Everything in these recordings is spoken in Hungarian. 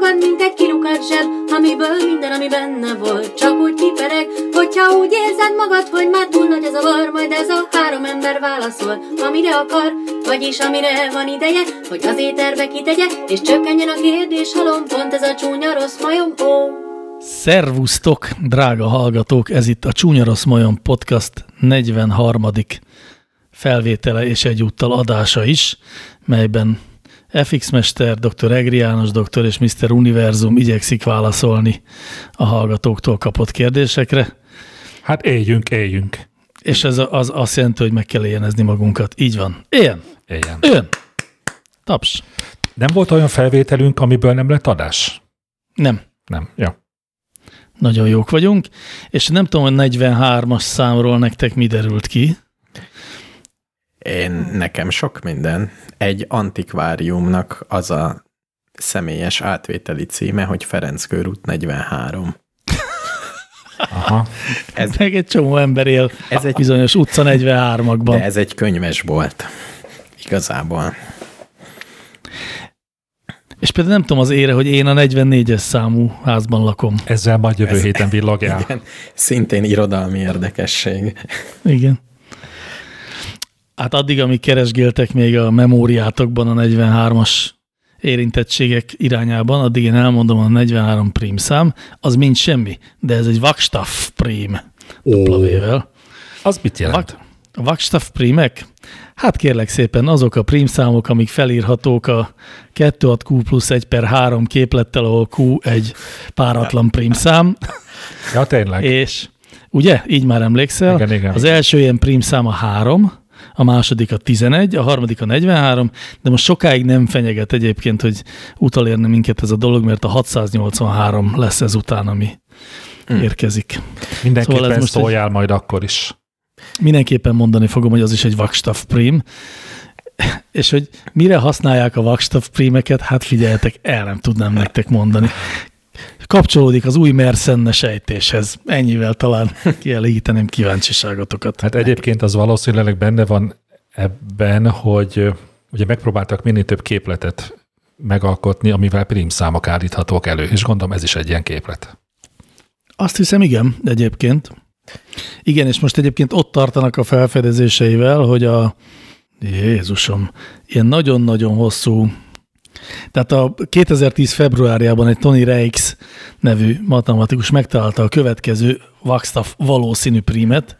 magad, mint egy kilukat zseb, amiből minden, ami benne volt, csak úgy kipereg, hogyha úgy érzed magad, hogy már túl nagy az a var, majd ez a három ember válaszol, amire akar, vagyis amire van ideje, hogy az éterbe kitegye, és csökkenjen a kérdés halom, pont ez a csúnya rossz majom, ó. Szervusztok, drága hallgatók! Ez itt a Csúnya Rossz Majom Podcast 43. felvétele és egyúttal adása is, melyben FX Mester, dr. Egri János doktor és Mr. Univerzum igyekszik válaszolni a hallgatóktól kapott kérdésekre. Hát éljünk, éljünk. És ez az azt jelenti, hogy meg kell éjjenezni magunkat. Így van. Éljen! Éljen. Ön! Taps! Nem volt olyan felvételünk, amiből nem lett adás? Nem. Nem. Ja. Nagyon jók vagyunk, és nem tudom, hogy 43-as számról nektek mi derült ki. Én, nekem sok minden. Egy antikváriumnak az a személyes átvételi címe, hogy Ferenc körút 43. Aha. Ez, Meg egy csomó ember él ez egy bizonyos utca 43-akban. De ez egy könyves volt. Igazából. És például nem tudom az ére, hogy én a 44-es számú házban lakom. Ezzel majd jövő Ez, héten villogjál. Igen, szintén irodalmi érdekesség. Igen. Hát addig, amíg keresgéltek még a memóriátokban a 43-as érintettségek irányában, addig én elmondom a 43 prim szám, az mind semmi, de ez egy Vakstaff prim. Oh. Az mit jelent? A Vakstaff primek? Hát kérlek szépen, azok a prímszámok, amik felírhatók a 26Q plusz 1 per 3 képlettel, ahol Q egy páratlan prímszám. Ja, tényleg. És ugye, így már emlékszel, igen, igen. az első ilyen prímszám a 3, a második a 11, a harmadik a 43, de most sokáig nem fenyeget egyébként, hogy utalérne minket ez a dolog, mert a 683 lesz ezután, ami hmm. érkezik. Mindenképpen szóval most szóljál egy... majd akkor is. Mindenképpen mondani fogom, hogy az is egy Vakstaff prim, és hogy mire használják a Vakstaff prímeket, hát figyeljetek, el nem tudnám nektek mondani. Kapcsolódik az új Mersenne sejtéshez. Ennyivel talán kielégíteném kíváncsiságotokat. Hát egyébként az valószínűleg benne van ebben, hogy ugye megpróbáltak minél több képletet megalkotni, amivel prímszámok állíthatók elő, és gondolom ez is egy ilyen képlet. Azt hiszem, igen, egyébként. Igen, és most egyébként ott tartanak a felfedezéseivel, hogy a Jézusom, ilyen nagyon-nagyon hosszú, tehát a 2010 februárjában egy Tony Reichs nevű matematikus megtalálta a következő Wagstaff valószínű prímet,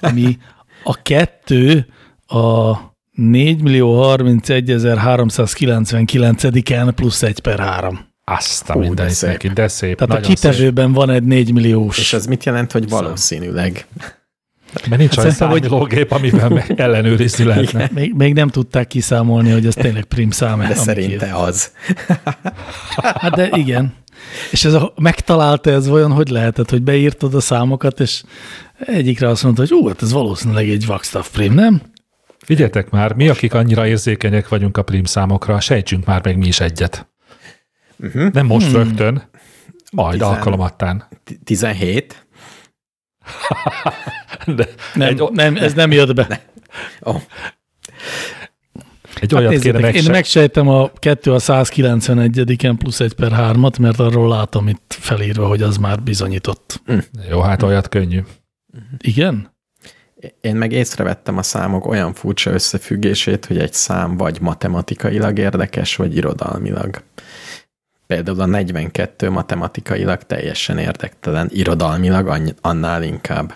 ami a kettő a 4 millió 31.399-en plusz 1 per 3. Azt a mindenit de szép. neki, de szép. Tehát a kitevőben szép. van egy 4 milliós. És ez mit jelent, hogy valószínűleg? Mert nincs olyan számológép, amivel meg ellenőrizni lehetne. Még, még nem tudták kiszámolni, hogy ez tényleg prim szám. De szerinte ír. az. Hát de igen. És ez a, megtalálta ez olyan, hogy lehetett, hogy beírtad a számokat, és egyikre azt mondta, hogy ú, hát ez valószínűleg egy Wagstaff prim, nem? Figyeljetek már, mi, akik annyira érzékenyek vagyunk a prim számokra, sejtsünk már meg mi is egyet. Uh-huh. Nem most hmm. rögtön, majd Tizen... alkalomattán. 17? De nem, egy, nem, ez nem jött be. Ne. Oh. Egy hát olyat kéne megsej... Én megsejtem a 2 a 191-en plusz 1 per 3-at, mert arról látom itt felírva, hogy az már bizonyított. Mm. Jó, hát olyat könnyű. Igen? Én meg észrevettem a számok olyan furcsa összefüggését, hogy egy szám vagy matematikailag érdekes, vagy irodalmilag. Például a 42 matematikailag teljesen érdektelen, irodalmilag annál inkább.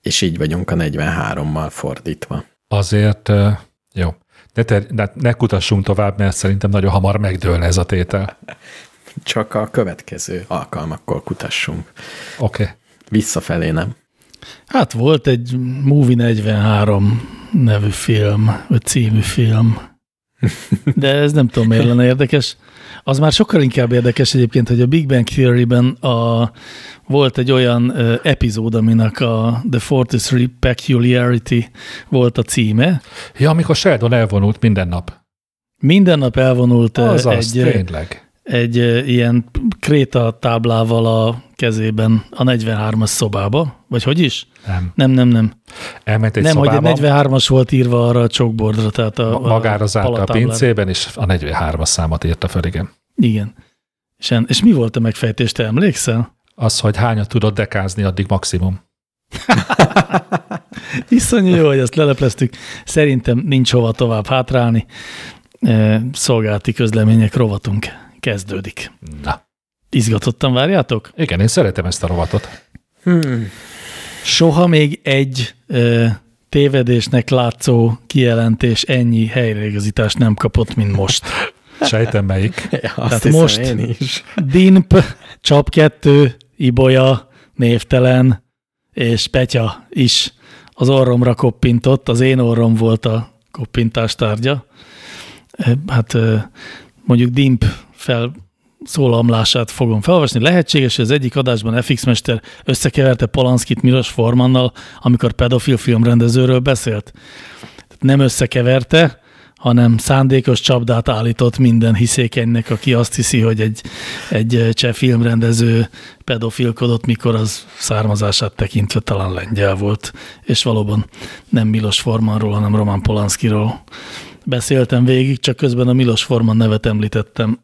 És így vagyunk a 43-mal fordítva. Azért, jó, ne, ter, ne, ne kutassunk tovább, mert szerintem nagyon hamar megdőlne ez a tétel. Csak a következő alkalmakkor kutassunk. Oké. Okay. Visszafelé nem. Hát volt egy Movie 43 nevű film, vagy című film, de ez nem tudom, miért lenne érdekes. Az már sokkal inkább érdekes egyébként, hogy a Big Bang Theory-ben a, volt egy olyan uh, epizód, aminek a The 43 Peculiarity volt a címe. Ja, amikor Sheldon elvonult minden nap. Minden nap elvonult az egy, tényleg. Egy ilyen kréta táblával a kezében a 43-as szobába, vagy hogy is? Nem. Nem, nem, nem. Elment egy Nem, szobába, hogy egy 43-as volt írva arra a csokbordra, tehát a, Magára zárta a pincében, és a 43-as számot írta fel, igen. Igen. És, és mi volt a megfejtés, te emlékszel? Az, hogy hányat tudod dekázni, addig maximum. Iszonyú jó, hogy ezt lelepleztük. Szerintem nincs hova tovább hátrálni. Szolgálati közlemények rovatunk kezdődik. Na. Izgatottan várjátok? Igen, én szeretem ezt a rovatot. Hmm. Soha még egy e, tévedésnek látszó kijelentés ennyi helyreigazítást nem kapott, mint most. Sejtem melyik. Ja, azt Tehát most- én is. Dimp, Csap 2, Ibolya, névtelen, és Petya is az orromra koppintott, az én orrom volt a koppintás tárgya. Hát mondjuk Dimp felszólamlását fogom felolvasni. Lehetséges, hogy az egyik adásban FX Mester összekeverte Polanskit Milos Formannal, amikor pedofil filmrendezőről beszélt. Nem összekeverte, hanem szándékos csapdát állított minden hiszékenynek, aki azt hiszi, hogy egy, egy cseh filmrendező pedofilkodott, mikor az származását tekintve talán lengyel volt, és valóban nem Milos Formanról, hanem Roman Polanskiról beszéltem végig, csak közben a Milos Forman nevet említettem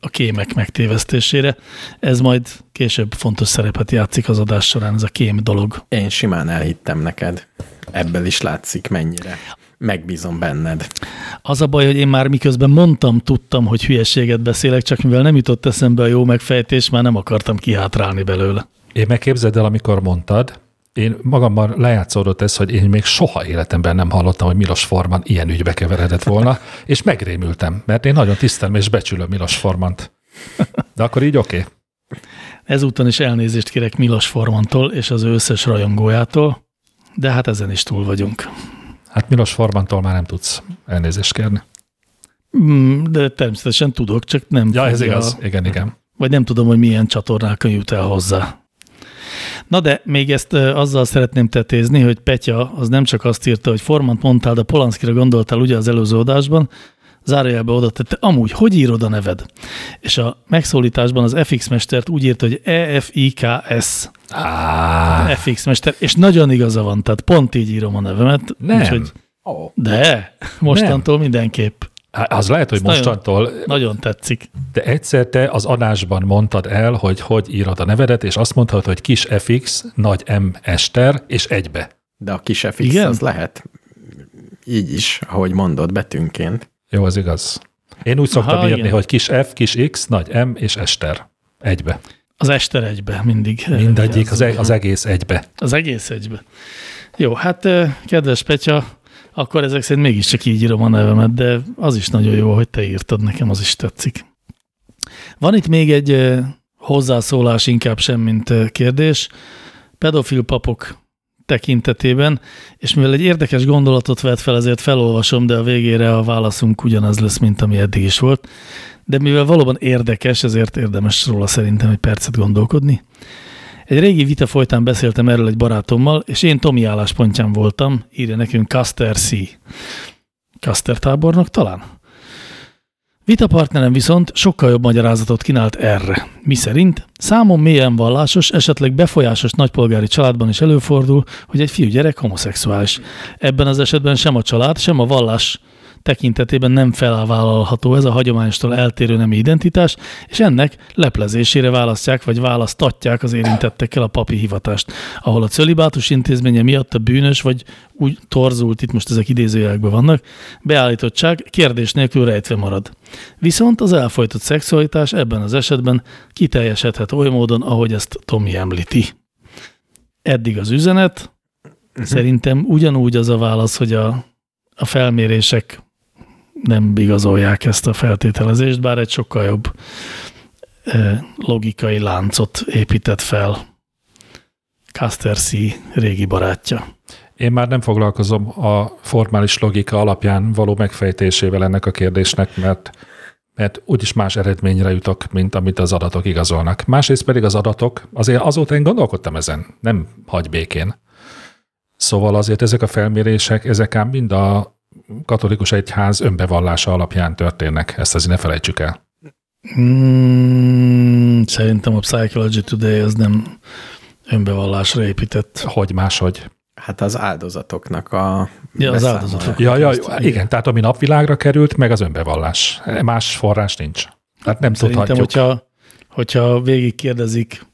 a kémek megtévesztésére. Ez majd később fontos szerepet játszik az adás során, ez a kém dolog. Én simán elhittem neked. Ebből is látszik mennyire. Megbízom benned. Az a baj, hogy én már miközben mondtam, tudtam, hogy hülyeséget beszélek, csak mivel nem jutott eszembe a jó megfejtés, már nem akartam kihátrálni belőle. Én megképzeld el, amikor mondtad, én magamban lejátszódott ez, hogy én még soha életemben nem hallottam, hogy Milos Forman ilyen ügybe keveredett volna, és megrémültem, mert én nagyon tisztelem és becsülöm Milos Formant. De akkor így oké. Okay. Ezúton is elnézést kérek Milos Formantól és az ő összes rajongójától, de hát ezen is túl vagyunk. Hát Milos Formantól már nem tudsz elnézést kérni. Mm, De természetesen tudok, csak nem Ja, ez igaz. Igen, igen. vagy nem tudom, hogy milyen csatornákon jut el hozzá. Na de még ezt azzal szeretném tetézni, hogy Petya az nem csak azt írta, hogy Formant mondtál, de Polanskira gondoltál ugye az előző adásban, zárójelbe oda tette, amúgy, hogy írod a neved? És a megszólításban az FX Mestert úgy írta, hogy EFIKS, Á, FX Mester, és nagyon igaza van, tehát pont így írom a nevemet. Nem. Úgyhogy, Oh. de, mostantól mindenképp. Az lehet, hogy Ez nagyon- mostantól, Nagyon tetszik. de egyszer te az adásban mondtad el, hogy hogy írod a nevedet, és azt mondtad, hogy kis FX, nagy M Ester, és egybe. De a kis FX Igen? az lehet így is, ahogy mondod, betűnként. Jó, az igaz. Én úgy szoktam Aha, írni, igen. hogy kis F, kis X, nagy M és Ester. Egybe. Az Ester egybe mindig. Mindegyik, az, e- az egész egybe. Az egész egybe. Jó, hát eh, kedves Petya, akkor ezek szerint mégiscsak így írom a nevemet, de az is nagyon jó, hogy te írtad, nekem az is tetszik. Van itt még egy hozzászólás, inkább sem, mint kérdés. Pedofil papok tekintetében, és mivel egy érdekes gondolatot vett fel, ezért felolvasom, de a végére a válaszunk ugyanaz lesz, mint ami eddig is volt. De mivel valóban érdekes, ezért érdemes róla szerintem egy percet gondolkodni. Egy régi vita folytán beszéltem erről egy barátommal, és én Tomi álláspontján voltam, írja nekünk Caster C. Caster tábornok talán? Vitapartnerem viszont sokkal jobb magyarázatot kínált erre. Mi szerint számon mélyen vallásos, esetleg befolyásos nagypolgári családban is előfordul, hogy egy fiúgyerek homoszexuális. Ebben az esetben sem a család, sem a vallás tekintetében nem felvállalható ez a hagyományostól eltérő nemi identitás, és ennek leplezésére választják vagy választatják az érintettekkel a papi hivatást, ahol a cölibátus intézménye miatt a bűnös vagy úgy torzult, itt most ezek idézőjelekben vannak, beállítottság kérdés nélkül rejtve marad. Viszont az elfolytott szexualitás ebben az esetben kiteljesedhet oly módon, ahogy ezt Tomi említi. Eddig az üzenet, szerintem ugyanúgy az a válasz, hogy a, a felmérések nem igazolják ezt a feltételezést, bár egy sokkal jobb logikai láncot épített fel Caster C. régi barátja. Én már nem foglalkozom a formális logika alapján való megfejtésével ennek a kérdésnek, mert, mert úgyis más eredményre jutok, mint amit az adatok igazolnak. Másrészt pedig az adatok, azért azóta én gondolkodtam ezen, nem hagy békén. Szóval azért ezek a felmérések, ezek ám mind a katolikus egyház önbevallása alapján történnek. Ezt azért ne felejtsük el. Mm, szerintem a Psychology Today az nem önbevallásra épített. Hogy máshogy. Hát az áldozatoknak a Ja, az áldozatok. Ja, ja, Ezt- igen, tehát ami napvilágra került, meg az önbevallás. Más forrás nincs. Hát nem Szerintem, tudhatjuk. hogyha hogyha végig kérdezik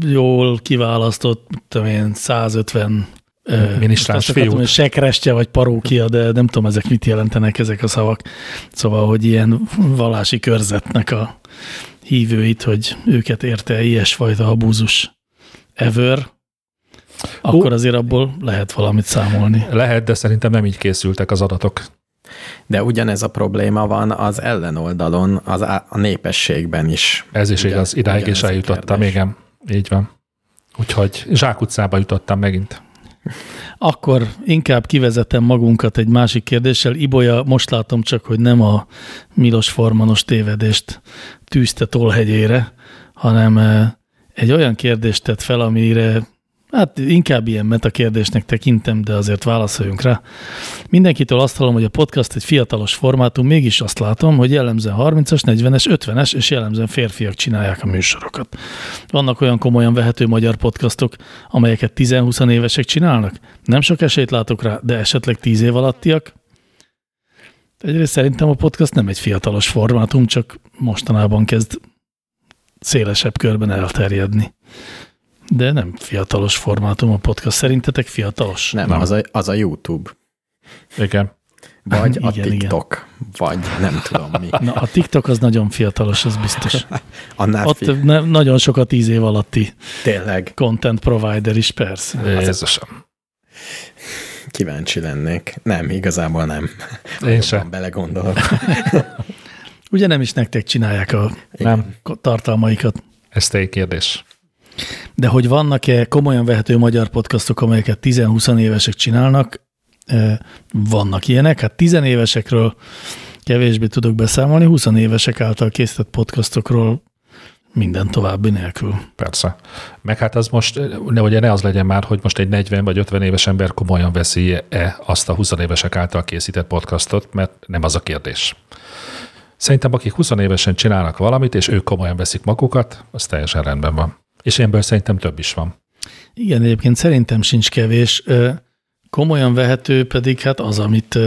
jól kiválasztott, tudom én, 150 ö, Minisztráns azt akartam, fiút. hogy sekrestje vagy parókia, de nem tudom, ezek mit jelentenek ezek a szavak. Szóval, hogy ilyen vallási körzetnek a hívőit, hogy őket érte ilyesfajta abúzus ever, akkor azért abból lehet valamit számolni. Lehet, de szerintem nem így készültek az adatok. De ugyanez a probléma van az ellenoldalon, az á- a népességben is. Ez is Ugyan- igaz, idáig is eljutottam, igen. Így van. Úgyhogy zsákutcába jutottam megint. Akkor inkább kivezetem magunkat egy másik kérdéssel. Ibolya, most látom csak, hogy nem a Milos Formanos tévedést tűzte tollhegyére, hanem eh, egy olyan kérdést tett fel, amire hát inkább ilyen metakérdésnek tekintem, de azért válaszoljunk rá. Mindenkitől azt hallom, hogy a podcast egy fiatalos formátum, mégis azt látom, hogy jellemzően 30-as, 40-es, 50-es és jellemzően férfiak csinálják a műsorokat. Vannak olyan komolyan vehető magyar podcastok, amelyeket 10-20 évesek csinálnak? Nem sok esélyt látok rá, de esetleg 10 év alattiak? Egyrészt szerintem a podcast nem egy fiatalos formátum, csak mostanában kezd szélesebb körben elterjedni. De nem fiatalos formátum a podcast. Szerintetek fiatalos? Nem, Nem. Az, a, az a YouTube, Igen. vagy a Igen, igen. TikTok, vagy nem tudom mi. Na, a TikTok az nagyon fiatalos, az biztos. Annál Ott fi- ne, nagyon sok a 10 év alatti tényleg content provider is, persze. Jézusom. kíváncsi lennék. Nem, igazából nem. Én Jobban se. belegondolok. Ugye nem is nektek csinálják a Nem. tartalmaikat. Ez te egy kérdés. De hogy vannak-e komolyan vehető magyar podcastok, amelyeket 10-20 évesek csinálnak, vannak ilyenek. Hát 10 évesekről kevésbé tudok beszámolni, 20 évesek által készített podcastokról minden további nélkül. Persze. Meg hát az most, ne, ugye ne az legyen már, hogy most egy 40 vagy 50 éves ember komolyan veszi-e azt a 20 évesek által készített podcastot, mert nem az a kérdés. Szerintem akik 20 évesen csinálnak valamit, és ők komolyan veszik magukat, az teljesen rendben van. És ilyenből szerintem több is van. Igen, egyébként szerintem sincs kevés. Komolyan vehető pedig hát az, amit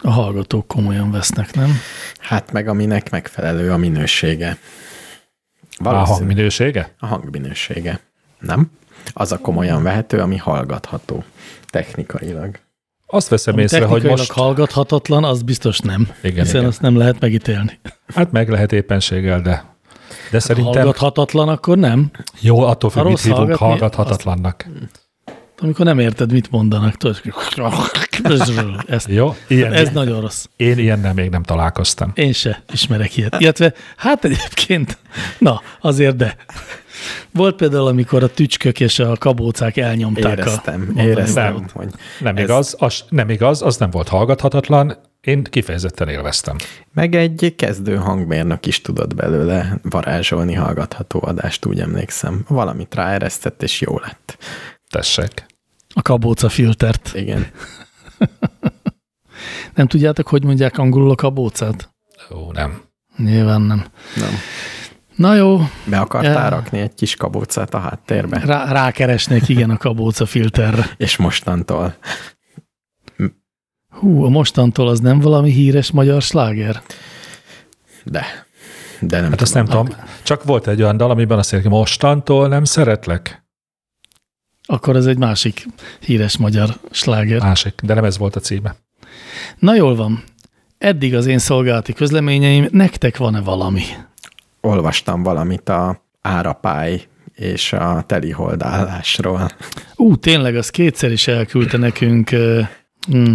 a hallgatók komolyan vesznek, nem? Hát meg aminek megfelelő a minősége. A Valószínű- hangminősége? a hangminősége. Nem? Az a komolyan vehető, ami hallgatható technikailag. Azt veszem Ami észre, hogy most... hallgathatatlan, az biztos nem. Igen, hiszen igen. azt nem lehet megítélni. Hát meg lehet éppenséggel, de... De szerintem Hallgathatatlan, akkor nem. jó, attól függ, Ha mit hívunk hallgatni, hallgathatatlannak. Amikor nem érted, mit mondanak. Tudod, ez, Jó? Ilyen, ez nagyon rossz. Én ilyennel még nem találkoztam. Én se ismerek ilyet. Illetve, hát egyébként, na, azért de. Volt például, amikor a tücskök és a kabócák elnyomták Éreztem, a mondani éreztem, Nem. Nem Ez- igaz, az, nem igaz, az nem volt hallgathatatlan, én kifejezetten élveztem. meg egy kezdő hangmérnök is tudott belőle varázsolni hallgatható adást, úgy emlékszem. Valamit ráeresztett, és jó lett. Tessék. A kabóca filtert. Igen. Nem tudjátok, hogy mondják angolul a kabócát? Ó, nem. Nyilván nem. Nem. Na jó, Be akartál Ja. rakni egy kis kabócát a háttérbe? rá, rákeresnék igen a kabóca filterre. És mostantól Hú, a mostantól az nem valami híres magyar sláger? de. De nem Hát azt nem tudom. Csak volt egy olyan dal, amiben azt mondja, hogy mostantól nem szeretlek. Akkor ez egy másik híres magyar sláger. Másik, de nem ez volt a címe. Na jól van. Eddig az én szolgálati közleményeim, nektek van-e valami? Olvastam valamit a árapály és a teliholdálásról. Ú, tényleg, az kétszer is elküldte nekünk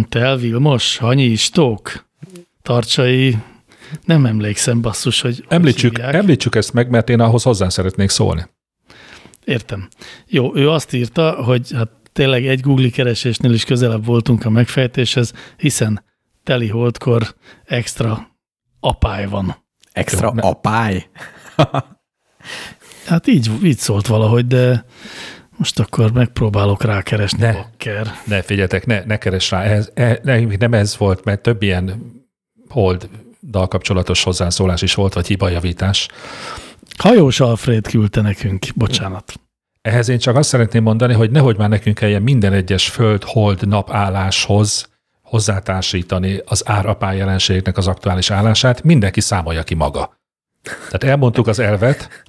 Tel Vilmos, Hanyi Istók, Tarcsai, nem emlékszem basszus, hogy hogy Említsük, hívják. említsük ezt meg, mert én ahhoz hozzá szeretnék szólni. Értem. Jó, ő azt írta, hogy hát tényleg egy Google keresésnél is közelebb voltunk a megfejtéshez, hiszen teli holdkor extra apály van. Extra Jó, apály? Hát így, így szólt valahogy, de most akkor megpróbálok rákeresni. Ne. Bakker. Ne figyeljetek, ne, ne keres rá, ez, e, ne, nem ez volt, mert több ilyen hold dal kapcsolatos hozzászólás is volt, vagy hibajavítás. Hajós Alfred küldte nekünk, bocsánat. Ehhez én csak azt szeretném mondani, hogy nehogy már nekünk kelljen minden egyes föld, hold, nap álláshoz hozzátársítani az árapály jelenségnek az aktuális állását, mindenki számolja ki maga. Tehát elmondtuk az elvet,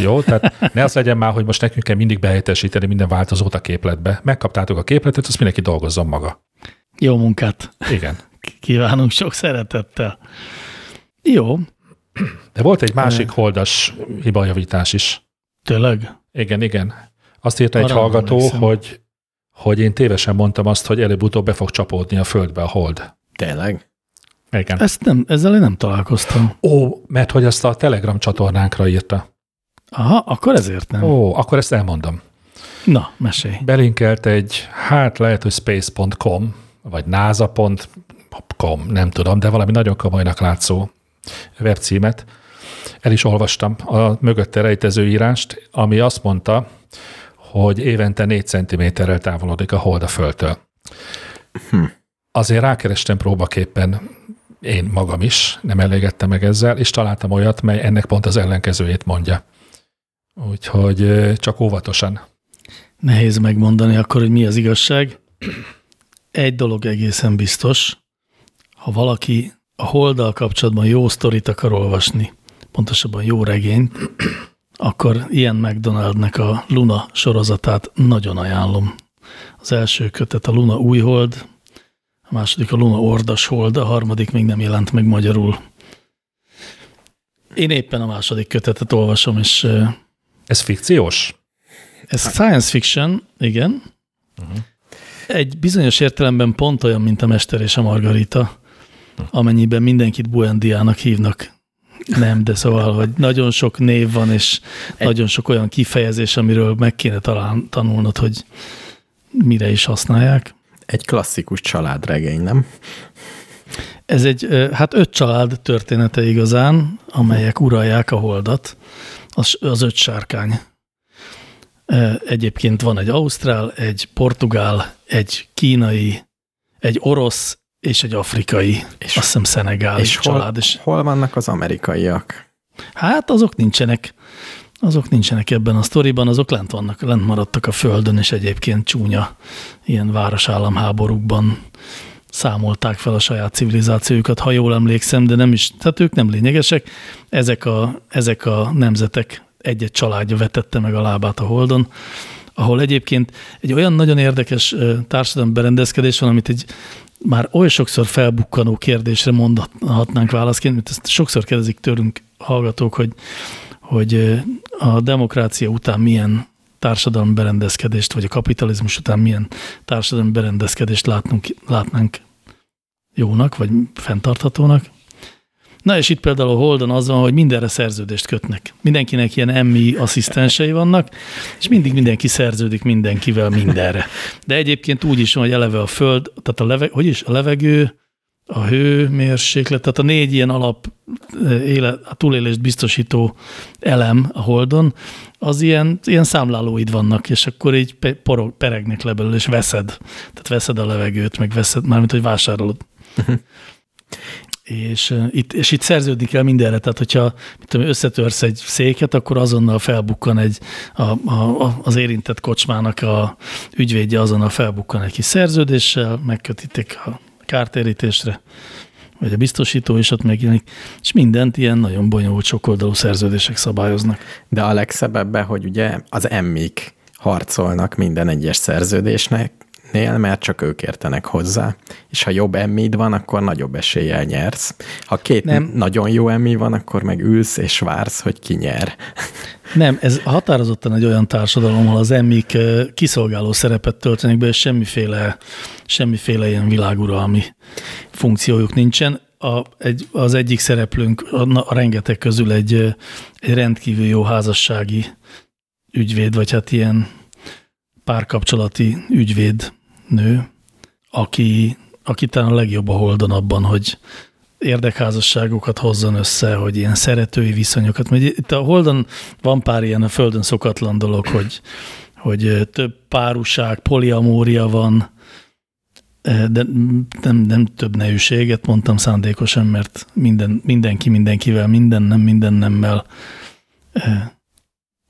jó, tehát ne az legyen már, hogy most nekünk kell mindig behelyettesíteni minden változót a képletbe. Megkaptátok a képletet, azt mindenki dolgozzon maga. Jó munkát. Igen. Kívánunk sok szeretettel. Jó. De volt egy másik holdas hibajavítás is. Tényleg? Igen, igen. Azt írta egy hallgató, hogy, hogy én tévesen mondtam azt, hogy előbb-utóbb be fog csapódni a földbe a hold. Tényleg? Igen. Ezt nem, ezzel én nem találkoztam. Ó, mert hogy azt a Telegram csatornánkra írta. Aha, akkor ezért nem. Ó, akkor ezt elmondom. Na, mesélj. Belinkelt egy, hát lehet, hogy space.com, vagy nasa.com, nem tudom, de valami nagyon komolynak látszó webcímet. El is olvastam a mögötte rejtező írást, ami azt mondta, hogy évente 4 centiméterrel távolodik a hold a földtől. Hm. Azért rákerestem próbaképpen én magam is, nem elégedtem meg ezzel, és találtam olyat, mely ennek pont az ellenkezőjét mondja. Úgyhogy csak óvatosan. Nehéz megmondani akkor, hogy mi az igazság. Egy dolog egészen biztos, ha valaki a holddal kapcsolatban jó sztorit akar olvasni, pontosabban jó regényt, akkor ilyen McDonaldnek a Luna sorozatát nagyon ajánlom. Az első kötet a Luna új hold, a második a Luna ordas hold, a harmadik még nem jelent meg magyarul. Én éppen a második kötetet olvasom, és Ez fikciós? ez science fiction, igen. Uh-huh. Egy bizonyos értelemben pont olyan, mint a Mester és a Margarita, amennyiben mindenkit Buendiának hívnak. Nem, de szóval, hogy nagyon sok név van, és Egy... nagyon sok olyan kifejezés, amiről meg kéne talán tanulnod, hogy mire is használják. Egy klasszikus családregény, nem? Ez egy, hát öt család története igazán, amelyek uralják a holdat, az, az öt sárkány. Egyébként van egy ausztrál, egy portugál, egy kínai, egy orosz és egy afrikai, és, azt hiszem szenegál És hol, család. És, hol vannak az amerikaiak? hát azok nincsenek, azok nincsenek ebben a sztoriban, azok lent vannak, lent maradtak a földön, és egyébként csúnya ilyen városállamháborúkban számolták fel a saját civilizációjukat, ha jól emlékszem, de nem is, tehát ők nem lényegesek. Ezek a, ezek a nemzetek egy-egy családja vetette meg a lábát a holdon, ahol egyébként egy olyan nagyon érdekes társadalmi berendezkedés van, amit egy már oly sokszor felbukkanó kérdésre mondhatnánk válaszként, mert ezt sokszor kérdezik tőlünk hallgatók, hogy, hogy a demokrácia után milyen társadalmi berendezkedést, vagy a kapitalizmus után milyen társadalmi berendezkedést látnunk, látnánk jónak, vagy fenntarthatónak. Na és itt például a Holdon az van, hogy mindenre szerződést kötnek. Mindenkinek ilyen MI asszisztensei vannak, és mindig mindenki szerződik mindenkivel mindenre. De egyébként úgy is van, hogy eleve a Föld, tehát a, leve, hogy is, a levegő, a hőmérséklet, tehát a négy ilyen alap eh, éle, a túlélést biztosító elem a Holdon, az ilyen, ilyen számlálóid vannak, és akkor így porog, peregnek le belőle, és veszed. Tehát veszed a levegőt, meg veszed, mármint, hogy vásárolod. és, uh, itt, és itt szerződni kell mindenre, tehát hogyha mit tudom, összetörsz egy széket, akkor azonnal felbukkan egy, a, a, a, az érintett kocsmának a ügyvédje azonnal felbukkan egy kis szerződéssel, megkötítik a kártérítésre, vagy a biztosító is ott megjelenik, és mindent ilyen nagyon bonyolult sokoldalú szerződések szabályoznak. De a legszebb ebben, hogy ugye az emmik harcolnak minden egyes szerződésnek, nél, mert csak ők értenek hozzá. És ha jobb emmid van, akkor nagyobb eséllyel nyersz. Ha két Nem. Nagyon jó emmi van, akkor meg ülsz és vársz, hogy ki nyer. Nem, ez határozottan egy olyan társadalom, ahol az emmik kiszolgáló szerepet töltenek be, és semmiféle, semmiféle ilyen világuralmi funkciójuk nincsen. A, egy, az egyik szereplőnk a, a rengeteg közül egy, egy rendkívül jó házassági ügyvéd, vagy hát ilyen párkapcsolati ügyvéd nő, aki, aki talán a legjobb a holdon abban, hogy érdekházasságokat hozzon össze, hogy ilyen szeretői viszonyokat. Mert itt a Holdon van pár ilyen a Földön szokatlan dolog, hogy, hogy több párúság, poliamória van, de nem, nem több nejűséget mondtam szándékosan, mert minden, mindenki mindenkivel, minden nem minden nemmel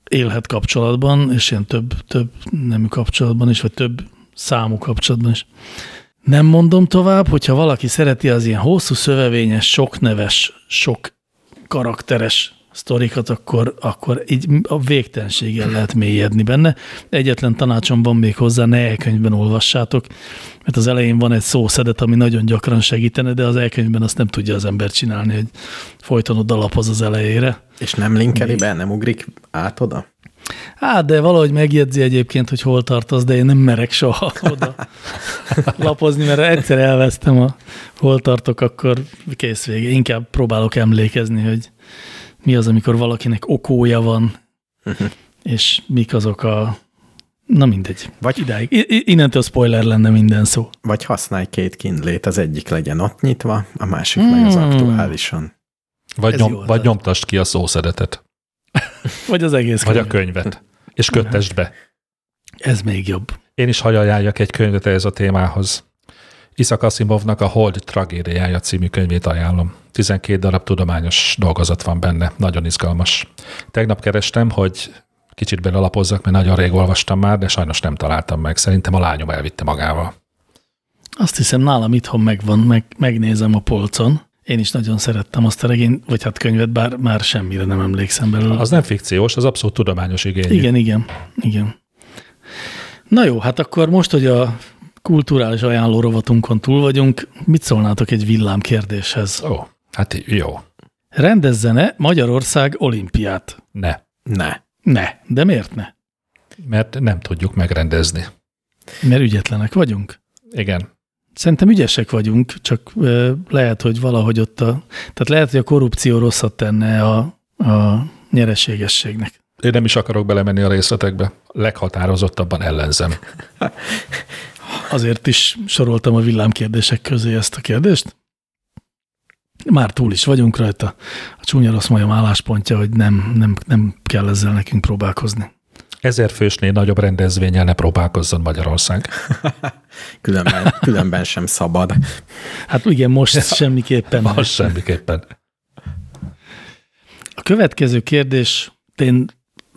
élhet kapcsolatban, és ilyen több, több nemű kapcsolatban is, vagy több számú kapcsolatban is. Nem mondom tovább, hogyha valaki szereti az ilyen hosszú szövevényes, sok neves, sok karakteres sztorikat, akkor, akkor így a végtelenséggel lehet mélyedni benne. Egyetlen tanácsom van még hozzá, ne elkönyvben olvassátok, mert az elején van egy szószedet, ami nagyon gyakran segítene, de az elkönyvben azt nem tudja az ember csinálni, hogy folyton oda lapoz az elejére. És nem linkeli be, nem ugrik át oda? Hát, de valahogy megjegyzi egyébként, hogy hol tartasz, de én nem merek soha oda lapozni, mert egyszer elvesztem a hol tartok, akkor kész vége. Inkább próbálok emlékezni, hogy mi az, amikor valakinek okója van, és mik azok a... Na mindegy. Vagy- Idáig. I- innentől spoiler lenne minden szó. Vagy használj két kindlét, az egyik legyen ott nyitva, a másik meg az Hmm. aktuálisan. Vagy, Ez nyom, vagy nyomtasd ki a szószedetet, Vagy az egész vagy a könyv. könyvet, és köttesd be. Ez még jobb. Én is hajajálljak egy könyvet ehhez a témához. Isaac Asimovnak a Hold tragédiája című könyvét ajánlom. 12 darab tudományos dolgozat van benne, nagyon izgalmas. Tegnap kerestem, hogy kicsit belalapozzak, mert nagyon rég olvastam már, de sajnos nem találtam meg. Szerintem a lányom elvitte magával. Azt hiszem, nálam itthon megvan, meg, megnézem a polcon. Én is nagyon szerettem azt a regényt, vagy hát könyvet, bár már semmire nem emlékszem belőle. Az nem fikciós, az abszolút tudományos igény. Igen, igen, igen. Na jó, hát akkor most, hogy a kulturális ajánló rovatunkon túl vagyunk, mit szólnátok egy villám kérdéshez? Ó, hát jó. Rendezzene Magyarország olimpiát? Ne. Ne. Ne, de miért ne? Mert nem tudjuk megrendezni. Mert ügyetlenek vagyunk. Igen. Szerintem ügyesek vagyunk, csak lehet, hogy valahogy ott a... Tehát lehet, hogy a korrupció rosszat tenne a, a nyereségességnek. Én nem is akarok belemenni a részletekbe. Leghatározottabban ellenzem. Azért is soroltam a villámkérdések közé ezt a kérdést. Már túl is vagyunk rajta. A csúnya rossz majom álláspontja, hogy nem, nem, nem kell ezzel nekünk próbálkozni. Ezer fősnél nagyobb rendezvényel ne próbálkozzon Magyarország. Különben, különben sem szabad. Hát igen, most semmiképpen. nem. Az semmiképpen. A következő kérdés, én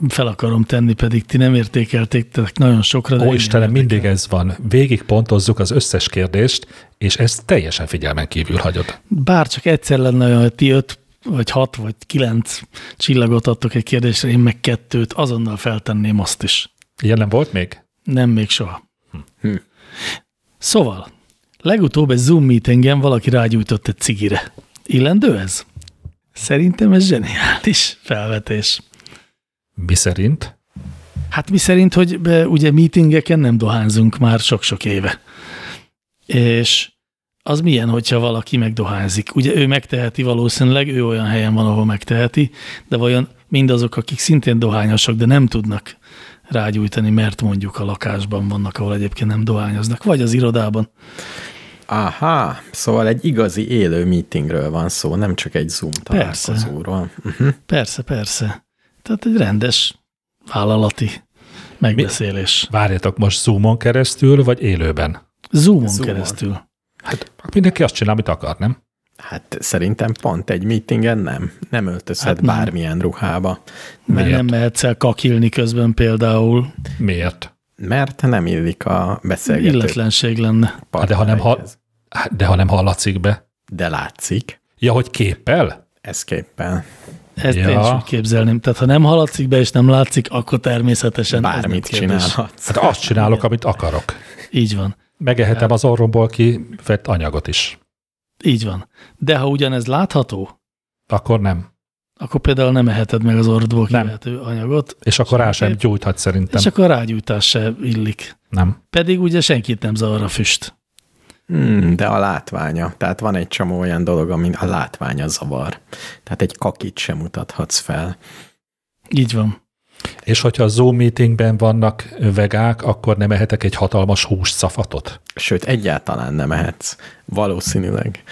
fel akarom tenni, pedig ti nem értékeltétek nagyon sokra. de Ó, Istenem, nem mindig ez van. Végig pontozzuk az összes kérdést, és ezt teljesen figyelmen kívül hagyod. Bár csak egyszer lenne olyan, hogy ti öt vagy hat vagy kilenc csillagot adtok egy kérdésre, én meg kettőt, azonnal feltenném azt is. Ilyen nem volt még? Nem még soha. Hm. Szóval, legutóbb egy Zoom meetingen valaki rágyújtott egy cigire. Illendő ez? Szerintem ez zseniális felvetés. Mi szerint? Hát mi szerint, hogy be, ugye meetingeken nem dohányzunk már sok-sok éve. És az milyen, hogyha valaki megdohányzik? Ugye ő megteheti valószínűleg, ő olyan helyen van, ahol megteheti, de vajon mindazok, akik szintén dohányosok, de nem tudnak rágyújtani, mert mondjuk a lakásban vannak, ahol egyébként nem dohányoznak, vagy az irodában. Aha, szóval egy igazi élő meetingről van szó, nem csak egy Zoom Persze. találkozóról. Uh-huh. Persze, persze. Tehát egy rendes vállalati megbeszélés. Várjatok most Zoomon keresztül, vagy élőben? Zoomon, Zoomon. keresztül. Hát mindenki azt csinál, amit akar, nem? Hát szerintem pont egy meetingen nem. Nem öltözhet Hát nem. bármilyen ruhába. Mert Miért? nem mehetsz el kakilni közben például. Miért? Mert nem illik a beszélgető Illetlenség lenne. Hát de ha nem, ha, hát de ha nem hallatszik be. De látszik, Ja, hogy képpel? ez képpel. Ezt Ja. én is úgy képzelném. Tehát ha nem hallatszik be és nem látszik, akkor természetesen ez nem Bármit kérdés. csinálhatsz. Hát azt csinálok, amit akarok. Így van. Megehetem az orromból kivett anyagot is. Így van. De ha ugyanez látható, Akkor nem. akkor például nem eheted meg az orrodból kivehető anyagot, És akkor rá sem gyújthat szerintem. és akkor a rágyújtás se illik. Nem. Pedig ugye senkit nem zavar a füst. Hmm, de a látványa. Tehát van egy csomó olyan dolog, ami a látványa zavar. Tehát egy kakit sem mutathatsz fel. Így van. És hogyha a Zoom meetingben vannak vegák, akkor nem ehetek egy hatalmas húscafatot? Sőt, egyáltalán nem ehetsz. Valószínűleg.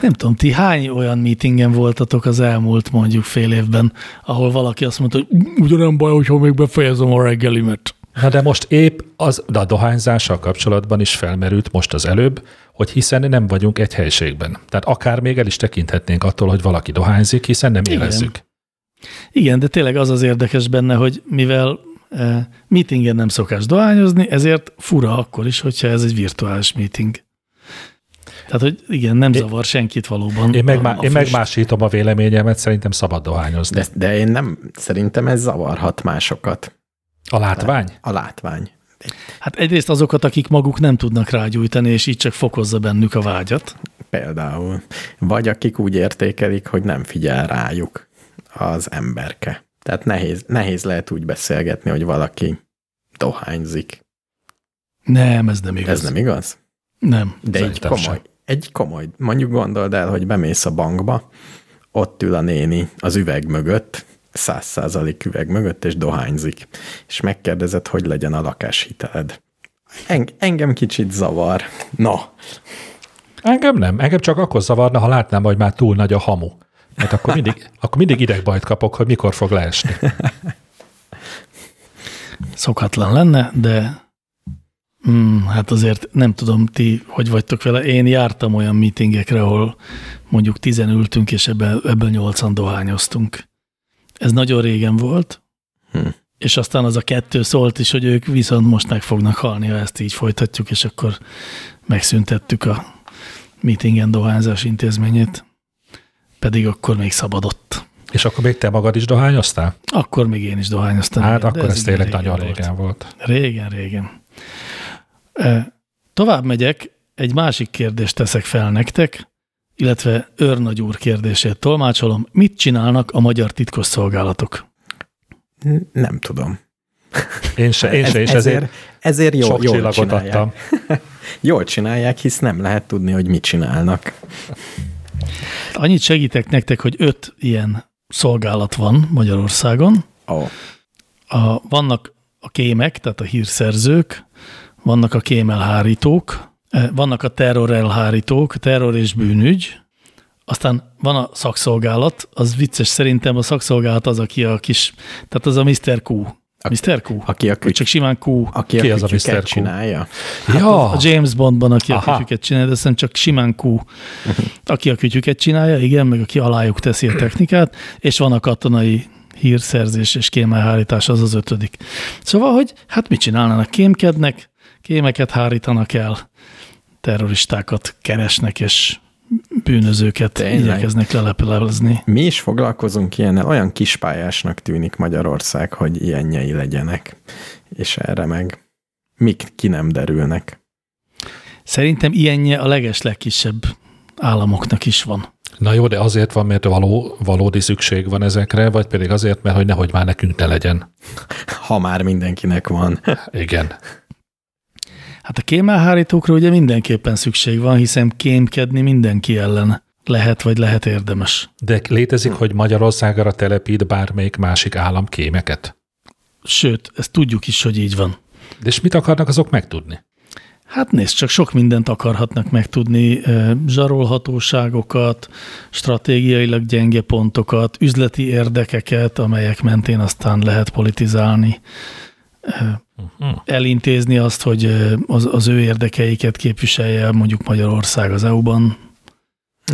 Nem tudom, ti hány olyan meetingen voltatok az elmúlt mondjuk fél évben, ahol valaki azt mondta, hogy ugye nem baj, hogyha még befejezem a reggelimet. Na de most épp az, de a dohányzással kapcsolatban is felmerült most az előbb, hogy hiszen nem vagyunk egy helységben. Tehát akár még el is tekinthetnénk attól, hogy valaki dohányzik, hiszen nem érezzük. Igen, de tényleg az az érdekes benne, hogy mivel eh, meetingen nem szokás dohányozni, ezért fura akkor is, hogyha ez egy virtuális meeting. Tehát, hogy igen, nem zavar senkit valóban. Én, meg, a, a én megmásítom a véleményemet, szerintem szabad dohányozni. De, de én nem, szerintem ez zavarhat másokat. A látvány? A látvány. Hát egyrészt azokat, akik maguk nem tudnak rágyújtani, és így csak fokozza bennük a vágyat. Például. Vagy akik úgy értékelik, hogy nem figyel rájuk az emberke. Tehát nehéz, nehéz lehet úgy beszélgetni, hogy valaki dohányzik. Nem, ez nem igaz. Ez nem igaz? Nem. De egy komoly, sem. egy komoly, mondjuk gondold el, hogy bemész a bankba, ott ül a néni az üveg mögött, száz százalék üveg mögött, és dohányzik. És megkérdezed, hogy legyen a lakáshiteled. Eng- engem kicsit zavar. No, Engem nem. Engem csak akkor zavarna, ha látnám, hogy már túl nagy a hamu. Mert akkor mindig, akkor mindig idegbajt kapok, hogy mikor fog leesni. Szokatlan lenne, de mm, hát azért nem tudom, ti hogy vagytok vele. Én jártam olyan meetingekre, ahol mondjuk tizen ültünk, és ebből, ebből nyolcan dohányoztunk. Ez nagyon régen volt, Hm. és aztán az a kettő szólt is, hogy ők viszont most meg fognak halni, ha ezt így folytatjuk, és akkor megszüntettük a meetingen dohányzás intézményét. Pedig akkor még szabadott. És akkor még te magad is dohányoztál? Akkor még én is dohányoztam. Hát igen, akkor ez igen tényleg nagyon volt. régen volt. Régen, régen. E, Tovább megyek, egy másik kérdést teszek fel nektek, illetve őrnagy úr kérdését tolmácsolom. Mit csinálnak a magyar titkosszolgálatok? n- nem tudom. Én se, én se, és ezért, ezért ezért jó, sok jól csillagot csinálják. adtam. Jól csinálják, hisz nem lehet tudni, hogy mit csinálnak. Annyit segítek nektek, hogy öt ilyen szolgálat van Magyarországon. Ó, A, vannak a kémek, tehát a hírszerzők, vannak a kémelhárítók, eh, vannak a terrorelhárítók, terror és bűnügy, aztán van a szakszolgálat, az vicces szerintem a szakszolgálat az, aki a kis, tehát az a Mr. Q. Mr. Q? aki a, küty, csak simán Q. aki Ki a az a Mr. Q? csinálja. Ja, A James Bondban, aki a Aha. kütyüket csinálja, de szerintem csak simán Q, aki a kütyüket csinálja, igen, meg aki alájuk teszi a technikát, és van a katonai hírszerzés és kémelhárítás, az az ötödik. Szóval, hogy hát mit csinálnának? Kémkednek, kémeket hárítanak el, terroristákat keresnek, és bűnözőket Tényleg? igyekeznek lelepelezni. Mi is foglalkozunk ilyennel, olyan kispályásnak tűnik Magyarország, hogy ilyenjei legyenek. És erre meg mik ki nem derülnek. Szerintem ilyenje a leges legkisebb államoknak is van. na jó, de azért van, mert való, valódi szükség van ezekre, vagy pedig azért, mert hogy nehogy már nekünk ne legyen. Ha már mindenkinek van. Igen. Hát a kémelhárítókra ugye mindenképpen szükség van, hiszen kémkedni mindenki ellen lehet, vagy lehet érdemes. De létezik, hogy Magyarországra telepít bármelyik másik állam kémeket? Sőt, ezt tudjuk is, hogy így van. De és mit akarnak azok megtudni? Hát nézd, csak sok mindent akarhatnak megtudni, zsarolhatóságokat, stratégiailag gyenge pontokat, üzleti érdekeket, amelyek mentén aztán lehet politizálni. Elintézni azt, hogy az, az ő érdekeiket képviselje mondjuk Magyarország az EU-ban.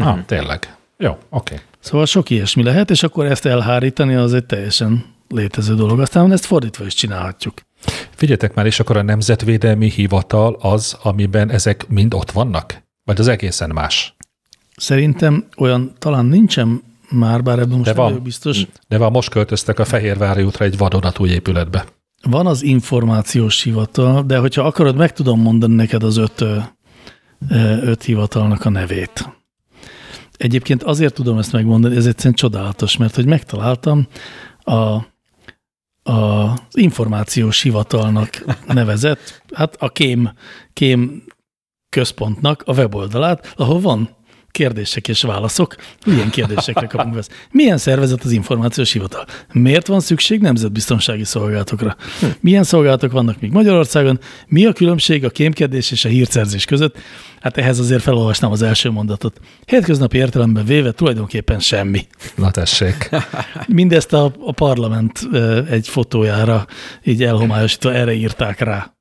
Ah, tényleg. Jó, oké. Okay. Szóval sok ilyesmi lehet, és akkor ezt elhárítani az egy teljesen létező dolog. Aztán ezt fordítva is csinálhatjuk. Figyeljetek már, és akkor a Nemzetvédelmi Hivatal az, amiben ezek mind ott vannak? Vagy az egészen más? Szerintem olyan talán nincsen már, bár ebben most De van. biztos. De van, most költöztek a Fehérvári útra egy vadonatúj épületbe. Van az információs hivatal, de hogyha akarod, meg tudom mondani neked az öt, öt hivatalnak a nevét. Egyébként azért tudom ezt megmondani, ez egyszerűen csodálatos, mert hogy megtaláltam a, a, az információs hivatalnak nevezett, hát a kém, kém központnak a weboldalát, ahol van kérdések és válaszok. Milyen kérdésekre kapunk ezt? Milyen szervezet az információs hivatal? Miért van szükség nemzetbiztonsági szolgálatokra? Milyen szolgálatok vannak még Magyarországon? Mi a különbség a kémkedés és a hírszerzés között? Hát ehhez azért felolvasnám az első mondatot. Hétköznapi értelemben véve tulajdonképpen semmi. Na tessék. Mindezt a, a parlament egy fotójára így elhomályosítva erre írták rá.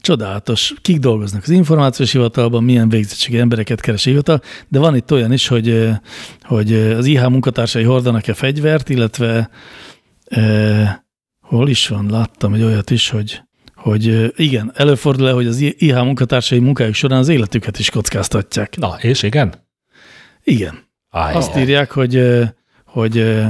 Csodálatos. Kik dolgoznak az információs hivatalban, milyen végzettségi embereket keres a hivatal, de van itt olyan is, hogy, hogy az IH munkatársai hordanak-e fegyvert, illetve e, hol is van, láttam egy olyat is, hogy hogy igen, előfordul-e, hogy az IH munkatársai munkájuk során az életüket is kockáztatják. Na, és igen? Igen. Áj, Azt írják, hogy, hogy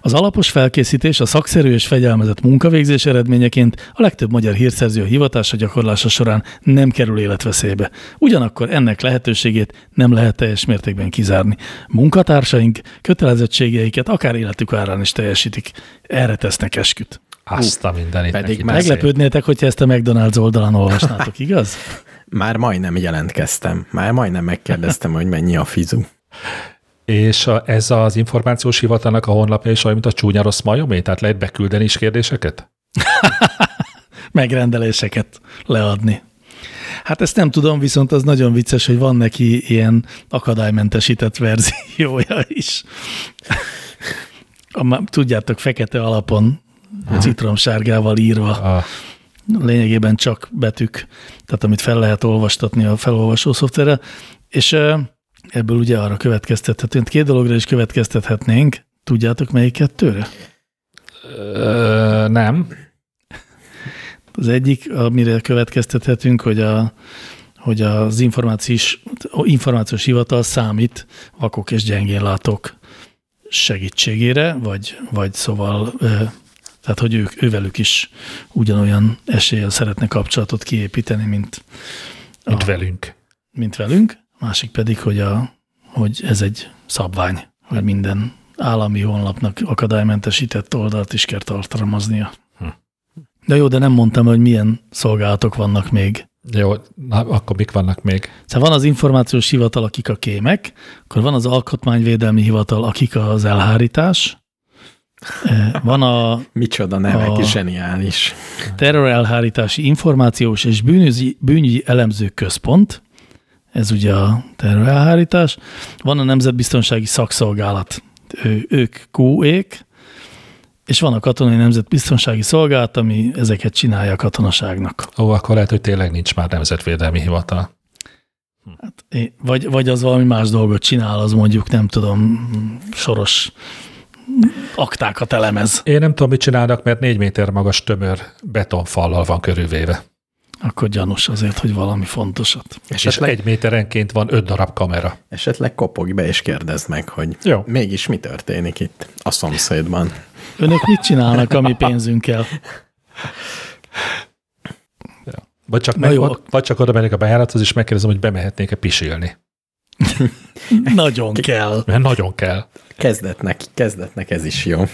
az alapos felkészítés a szakszerű és fegyelmezett munkavégzés eredményeként a legtöbb magyar hírszerző a hivatása gyakorlása során nem kerül életveszélybe. Ugyanakkor ennek lehetőségét nem lehet teljes mértékben kizárni. Munkatársaink kötelezettségeiket akár életük árán is teljesítik. Erre tesznek esküt. Azt a mindenit. pedig. Meglepődnétek, hogyha ezt a McDonald's oldalon olvasnátok, igaz? Már majdnem jelentkeztem. Már majdnem megkérdeztem, hogy mennyi a fizu. És a, ez az információs hivatalnak a honlapja is olyan, mint a csúnya rossz majomé? Tehát lehet beküldeni is kérdéseket? megrendeléseket leadni. Hát ezt nem tudom, viszont az nagyon vicces, hogy van neki ilyen akadálymentesített verziója is. A, tudjátok, fekete alapon, citromsárgával írva, A, lényegében csak betűk, tehát amit fel lehet olvastatni a felolvasó szoftverre, és ebből ugye arra következtethetünk, két dologra is következtethetnénk, tudjátok melyik kettőre? ö, nem. Az egyik, amire következtethetünk, hogy, a, hogy az információs, információs hivatal számít vakok és gyengénlátók segítségére, vagy, vagy szóval, tehát hogy ők, ővelük is ugyanolyan eséllyel szeretne kapcsolatot kiépíteni, mint, Mint a, velünk. mint velünk. Másik pedig, hogy, a, hogy ez egy szabvány, hogy minden állami honlapnak akadálymentesített oldalt is kell tartalmaznia. Hm. De jó, de nem mondtam, hogy milyen szolgálatok vannak még. Jó, na, akkor mik vannak még? Szóval van az információs hivatal, akik a kémek, akkor van az alkotmányvédelmi hivatal, akik az elhárítás, Eh, van a Micsoda nevek, A- a... zseniális. terrorelhárítási információs és bűnügyi, bűnügyi elemző központ, ez ugye a terrorelhárítás, van a Nemzetbiztonsági Szakszolgálat, ő, ők QÉk, és van a Katonai Nemzetbiztonsági Szolgálat, ami ezeket csinálja a katonaságnak. Ó, akkor lehet, hogy tényleg nincs már nemzetvédelmi hivatal. Hát, vagy, vagy az valami más dolgot csinál, az mondjuk nem tudom, soros aktákat elemez. Én nem tudom, mit csinálnak, mert négy méter magas tömör betonfallal van körülvéve. Akkor gyanús azért, hogy valami fontosat. És Esetleg, egy méterenként van öt darab kamera. esetleg kopogj be és kérdezd meg, hogy Jó. mégis mi történik itt a szomszédban. Önök mit csinálnak a mi pénzünkkel? Vagy csak, Na meg, jó. vagy, vagy csak oda mennék a bejárathoz, és megkérdezem, hogy bemehetnék-e pisilni. Nagyon kell. Mert nagyon kell. Kezdetnek, kezdetnek ez is jó.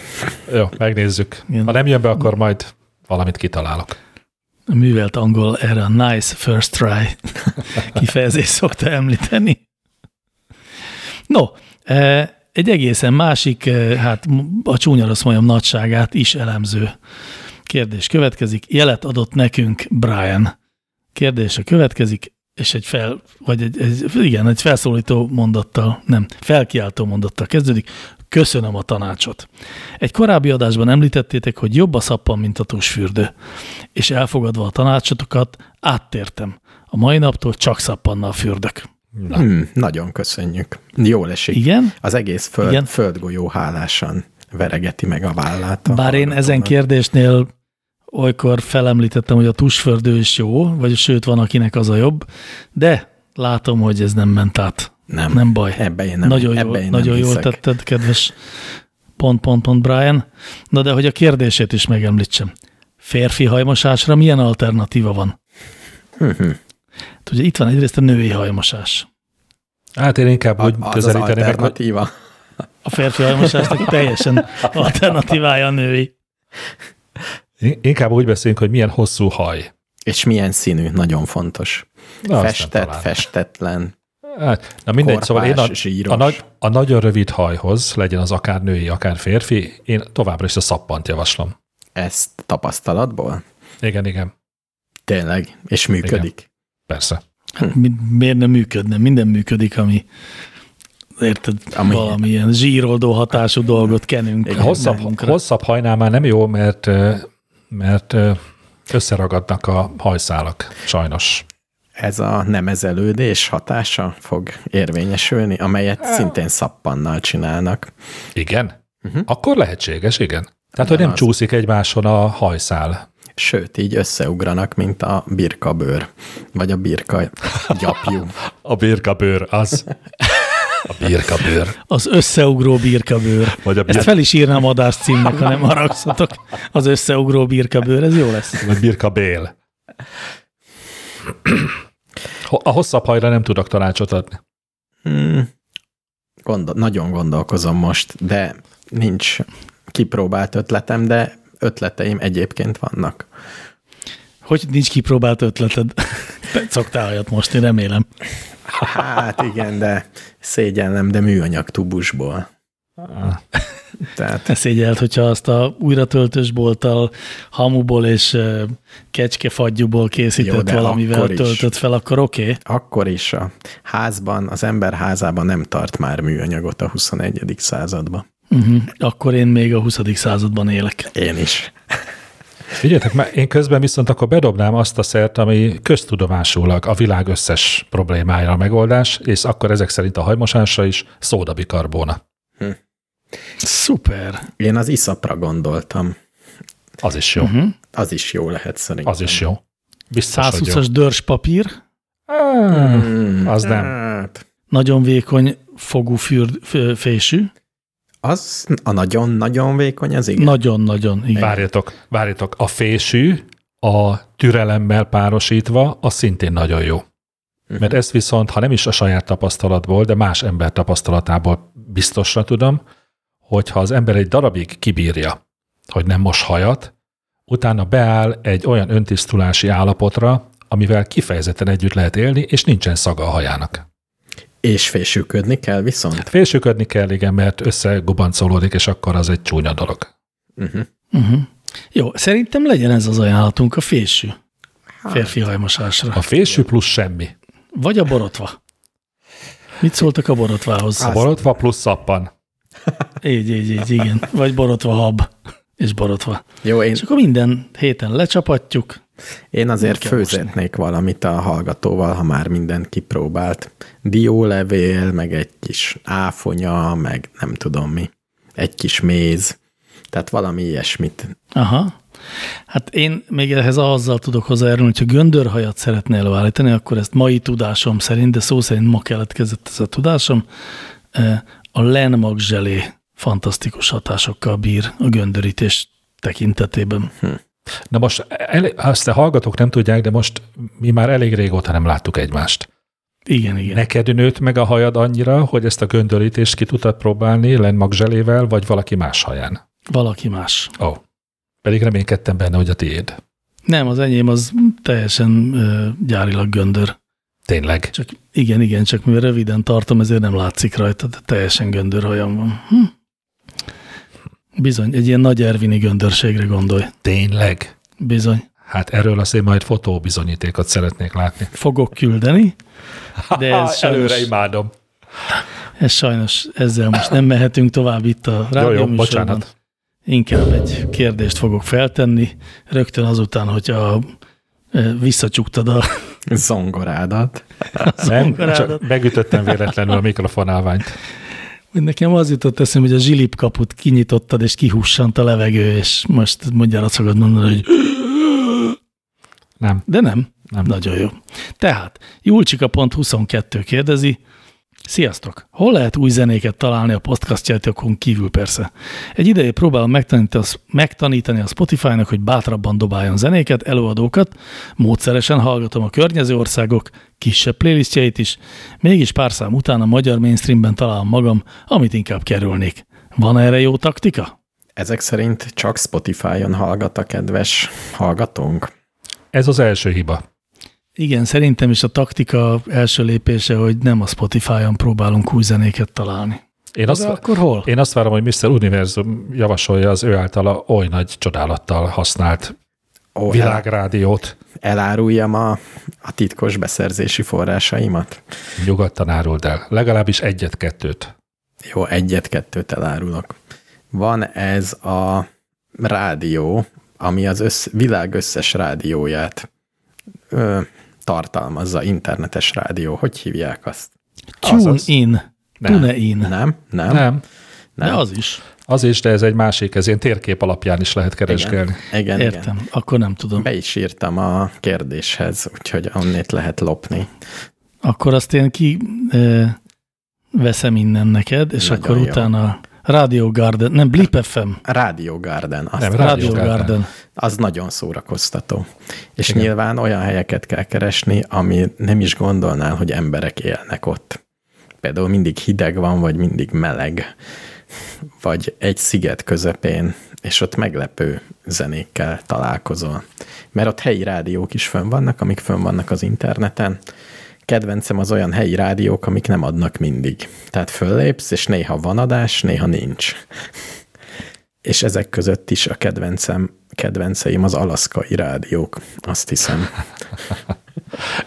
Jó, megnézzük. Igen. Ha nem jön be, akkor majd valamit kitalálok. A művelt angol erre a nice first try kifejezést szokta említeni. No, eh, egy egészen másik, eh, hát a csúnya rossz majom nagyságát is elemző kérdés következik. Jelet adott nekünk Brian. Kérdése következik, és egy fel, vagy egy, egy, igen, egy felszólító mondattal, nem, felkiáltó mondattal kezdődik. Köszönöm a tanácsot. Egy korábbi adásban említettétek, hogy jobb a szappan, mint a tusfürdő. És elfogadva a tanácsotokat, áttértem. A mai naptól csak szappannal fürdök. Na, Hmm, nagyon köszönjük. Jól esik. Igen? Az egész föld, Igen. földgolyó hálásan veregeti meg a vállát. a Bár én ezen kérdésnél olykor felemlítettem, hogy a tusfürdő is jó, vagy sőt van, akinek az a jobb, de látom, hogy ez nem ment át. Nem, Nem baj. Ebbe én nem, nagyon ebbe jól, én nagyon nem jól hiszek. tetted, kedves pont, pont, pont Brian. Na de hogy a kérdését is megemlítsem. Férfi hajmosásra milyen alternatíva van? Hát ugye itt van egyrészt a női hajmosás. hát én inkább A- úgy az az közelíteni meg, alternatíva. A férfi hajmosásnak teljesen alternatívája a női. inkább úgy beszélünk, hogy milyen hosszú haj. És milyen színű, nagyon fontos. Na, Festett, festetlen. Hát, na mindegy, Korpás, szóval én a, a, nagy, a nagyon rövid hajhoz, legyen az akár női, akár férfi, én továbbra is a szappant javaslom. Ezt tapasztalatból? Igen, igen, Tényleg. És működik. persze. Hát mi, miért nem működne? Minden működik, ami érted, Ami- ami valamilyen zsíroldó hatású dolgot kenünk. Igen. Hosszabb, magunkra. hosszabb hajnál már nem jó, mert, mert összeragadnak a hajszálak, sajnos. Ez a nemezelődés hatása fog érvényesülni, amelyet szintén szappannal csinálnak. Igen? Uh-huh. Akkor lehetséges, igen. Tehát, hogy Nem nem az. csúszik egymáson a hajszál. Sőt, így összeugranak, mint a birkabőr, vagy a birka gyapjú. A birkabőr, az. A birkabőr. Az összeugró birkabőr. Vagy a bir- Ezt fel is írnám adás címnek, ha nem haragszatok. Az összeugró birkabőr, ez jó lesz. Vagy birkabél. A hosszabb hajra nem tudok tanácsot adni. Hmm. Gondol, nagyon gondolkozom most, de nincs kipróbált ötletem, de ötleteim egyébként vannak. Hogy nincs kipróbált ötleted? Szoktál olyat most, én remélem. Hát igen, de szégyellem, de műanyag tubusból. Tehát Ne szégyelt, hogyha azt a újratöltős bolttal, hamuból és kecskefagyúból készített Jó, valamivel töltött fel, akkor oké. Okay. akkor is a házban, az ember házában nem tart már műanyagot a 21. században. Uh-huh. Akkor én még a 20. században élek. Én is. Figyeljetek, mert én közben viszont akkor bedobnám azt a szert, ami köztudomásulag a világ összes problémája a megoldás, és akkor ezek szerint a hajmosásra is szódabikarbóna. Szuper. Én az iszapra gondoltam. Az is jó. Uh-huh. Az is jó lehet szerintem. Az is jó. Biztos, hogy jó. 120-as dörs papír, Ah, Az nem. Hát, nagyon vékony fogú fürd, fésű. az a nagyon-nagyon vékony, az igen. Nagyon-nagyon, igen. Várjatok, várjatok. A fésű a türelemmel párosítva, az szintén nagyon jó. Mert ezt viszont, ha nem is a saját tapasztalatból, de más ember tapasztalatából biztosra tudom, hogyha az ember egy darabig kibírja, hogy nem mos hajat, utána beáll egy olyan öntisztulási állapotra, amivel kifejezetten együtt lehet élni, és nincsen szaga a hajának. És fésűködni kell viszont. Félsőködni kell, igen, mert összegubancolódik, és akkor az egy csúnya dolog. Uh-huh. Uh-huh. Jó, szerintem legyen ez az ajánlatunk, a fésű Hát. férfi hajmosásra. A fésű plusz semmi. Vagy a borotva. Mit szóltak a borotvához? A borotva plusz szappan. Így, így, így, igen. Vagy borotva hab és borotva. Jó, én, És akkor minden héten lecsapatjuk. én azért főzetnék valamit a hallgatóval, ha már mindent kipróbált. Diólevél, meg egy kis áfonya, meg nem tudom mi. Egy kis méz. Tehát valami ilyesmit. Aha. Hát én még ehhez azzal tudok hozzájárulni, hogyha göndörhajat szeretne előállítani, akkor ezt mai tudásom szerint, de szó szerint ma keletkezett ez a tudásom, eh, a lenmag zselé fantasztikus hatásokkal bír a göndörítés tekintetében. Na most, el, azt a hallgatók nem tudják, de most mi már elég régóta nem láttuk egymást. Igen, igen. Neked nőtt meg a hajad annyira, hogy ezt a göndörítést ki tudtad próbálni lenmagzselével, vagy valaki más haján? Valaki más. Ó. Oh. Pedig reménykedtem benne, hogy a tiéd. Nem, az enyém az teljesen ö, gyárilag göndör. Tényleg. Csak igen, igen, csak mivel röviden tartom, ezért nem látszik rajta, de teljesen göndörhajam van. Hm. Bizony, egy ilyen nagy ervini göndörségre gondolj. Tényleg. Bizony. Hát erről azért majd fotóbizonyítékot szeretnék látni. Fogok küldeni, de ez Előre sajnos, imádom. ez sajnos ezzel most nem mehetünk tovább itt a Jó, jó, rádióműsorban. bocsánat. Inkább egy kérdést fogok feltenni, rögtön azután, hogyha ö, visszacsuktad a Zongorádat. Nem, csak megütöttem véletlenül a mikrofonálványt. Hogy Nekem az jutott eszembe, hogy a zsilip kaput kinyitottad, és kihussant a levegő, és most mondjára szokod mondani, hogy Nem. de nem. Nem. Nagyon jó. Tehát, Julcsika.22 kérdezi, Sziasztok! Hol lehet új zenéket találni a podcastjátokon kívül persze? Egy ideje próbálom megtanítani, megtanítani a Spotify-nak, hogy bátrabban dobáljon zenéket, előadókat, módszeresen hallgatom a környező országok kisebb playlistjeit is, mégis pár szám után a magyar mainstreamben találom magam, amit inkább kerülnék. Van erre jó taktika? Ezek szerint csak Spotify-on hallgat a kedves hallgatónk. Ez az első hiba. Igen, szerintem is a taktika első lépése, hogy nem a Spotify-on próbálunk új zenéket találni. Én De azt, akkor hol? én azt várom, hogy Mr. Univerzum javasolja az ő általa oly nagy csodálattal használt el, világrádiót. eláruljam a, a titkos beszerzési forrásaimat. Nyugodtan áruld el. Legalábbis egyet-kettőt. Jó, egyet-kettőt elárulok. Van ez a rádió, ami az össz, világ összes rádióját ö, tartalmazza, internetes rádió. Hogy hívják azt? Tune Azaz. in. Nem. Tune in. Nem? Nem? Nem. De az is. Az is, de ez egy másik, ez ilyen térkép alapján is lehet keresgélni. Igen, igen. Értem, igen. akkor nem tudom. Be is írtam a kérdéshez, úgyhogy onnét lehet lopni. Akkor azt én ki e, veszem innen neked, és Nagyon akkor jó. utána Radio Garden, nem Blip FM. Radio Garden. Azt nem, Radio, Garden. Garden. Az nagyon szórakoztató. És Igen. nyilván olyan helyeket kell keresni, ami nem is gondolnál, hogy emberek élnek ott. Például mindig hideg van, vagy mindig meleg, vagy egy sziget közepén, és ott meglepő zenékkel találkozol. Mert ott helyi rádiók is fönn vannak, amik fönn vannak az interneten, kedvencem az olyan helyi rádiók, amik nem adnak mindig. Tehát föllépsz, és néha van adás, néha nincs. és ezek között is a kedvencem, kedvenceim az alaszkai rádiók, azt hiszem.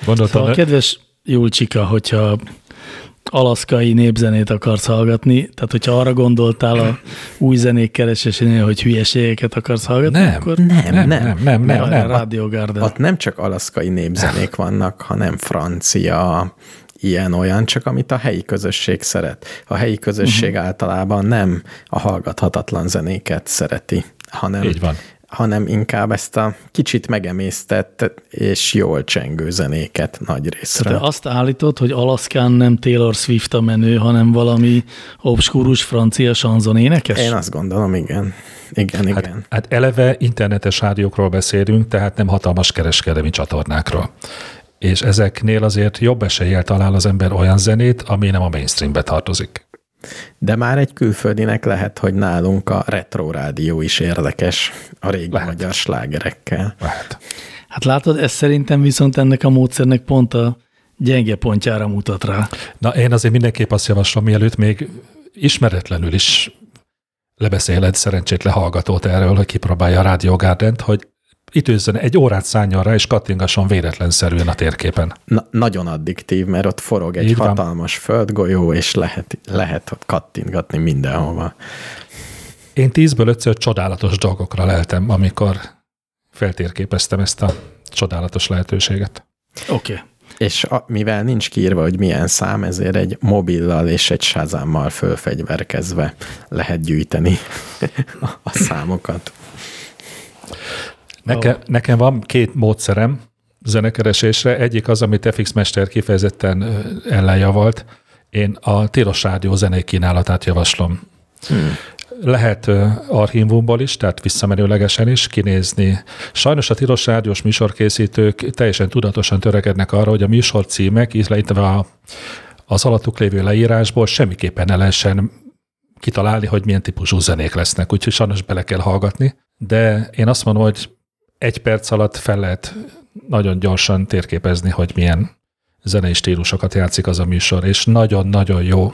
Gondoltam, szóval, kedves Julcsika, hogyha alaszkai népzenét akarsz hallgatni, tehát hogyha arra gondoltál a új zenék keresésénél, hogy hülyeségeket akarsz hallgatni, nem, akkor nem, nem, nem, nem, nem, nem. Radio Garden. Ott nem csak alaszkai népzenék vannak, hanem francia, ilyen-olyan, csak amit a helyi közösség szeret. A helyi közösség uh-huh. általában nem a hallgathatatlan zenéket szereti, hanem Így van hanem inkább ezt a kicsit megemésztett és jól csengő zenéket nagy részre. Te azt állítod, hogy Alaszkán nem Taylor Swift a menő, hanem valami obskúrus francia sanzon énekes? Én azt gondolom, igen. Igen, hát, igen. Hát eleve internetes rádiókról beszélünk, tehát nem hatalmas kereskedelmi csatornákról. És ezeknél azért jobb eséllyel talál az ember olyan zenét, ami nem a mainstreambe tartozik. De már egy külföldinek lehet, hogy nálunk a retro rádió is érdekes a régi lehet. magyar slágerekkel. Lehet. Hát látod, ez szerintem viszont ennek a módszernek pont a gyenge pontjára mutat rá. Na, én azért mindenképp azt javaslom, mielőtt még ismeretlenül is lebeszéled szerencsétlen hallgatót erről, hogy kipróbálja a Radio Garden-t, hogy időzzön, egy órát szálljon rá, és kattingasson véletlenszerűen a térképen. Na, nagyon addiktív, mert ott forog egy Így hatalmas van. földgolyó, és lehet, lehet ott kattingatni mindenhova. Én tízből ötször csodálatos dolgokra leltem, amikor feltérképeztem ezt a csodálatos lehetőséget. Oké. Okay. És a, mivel nincs kiírva, hogy milyen szám, ezért egy mobillal és egy sázámmal fölfegyverkezve lehet gyűjteni a számokat. Neke, oh. Nekem van két módszerem zenekeresésre. Egyik az, amit FX Mester kifejezetten ellenjavalt. Én a Tilos Rádió zenei kínálatát javaslom. Hmm. Lehet archívumból is, tehát visszamenőlegesen is kinézni. Sajnos a Tilos Rádiós műsorkészítők teljesen tudatosan törekednek arra, hogy a műsor címek, illetve a, az alattuk lévő leírásból semmiképpen ne lehessen kitalálni, hogy milyen típusú zenék lesznek, úgyhogy sajnos bele kell hallgatni. De én azt mondom, hogy egy perc alatt fel lehet nagyon gyorsan térképezni, hogy milyen zenei stílusokat játszik az a műsor, és nagyon-nagyon jó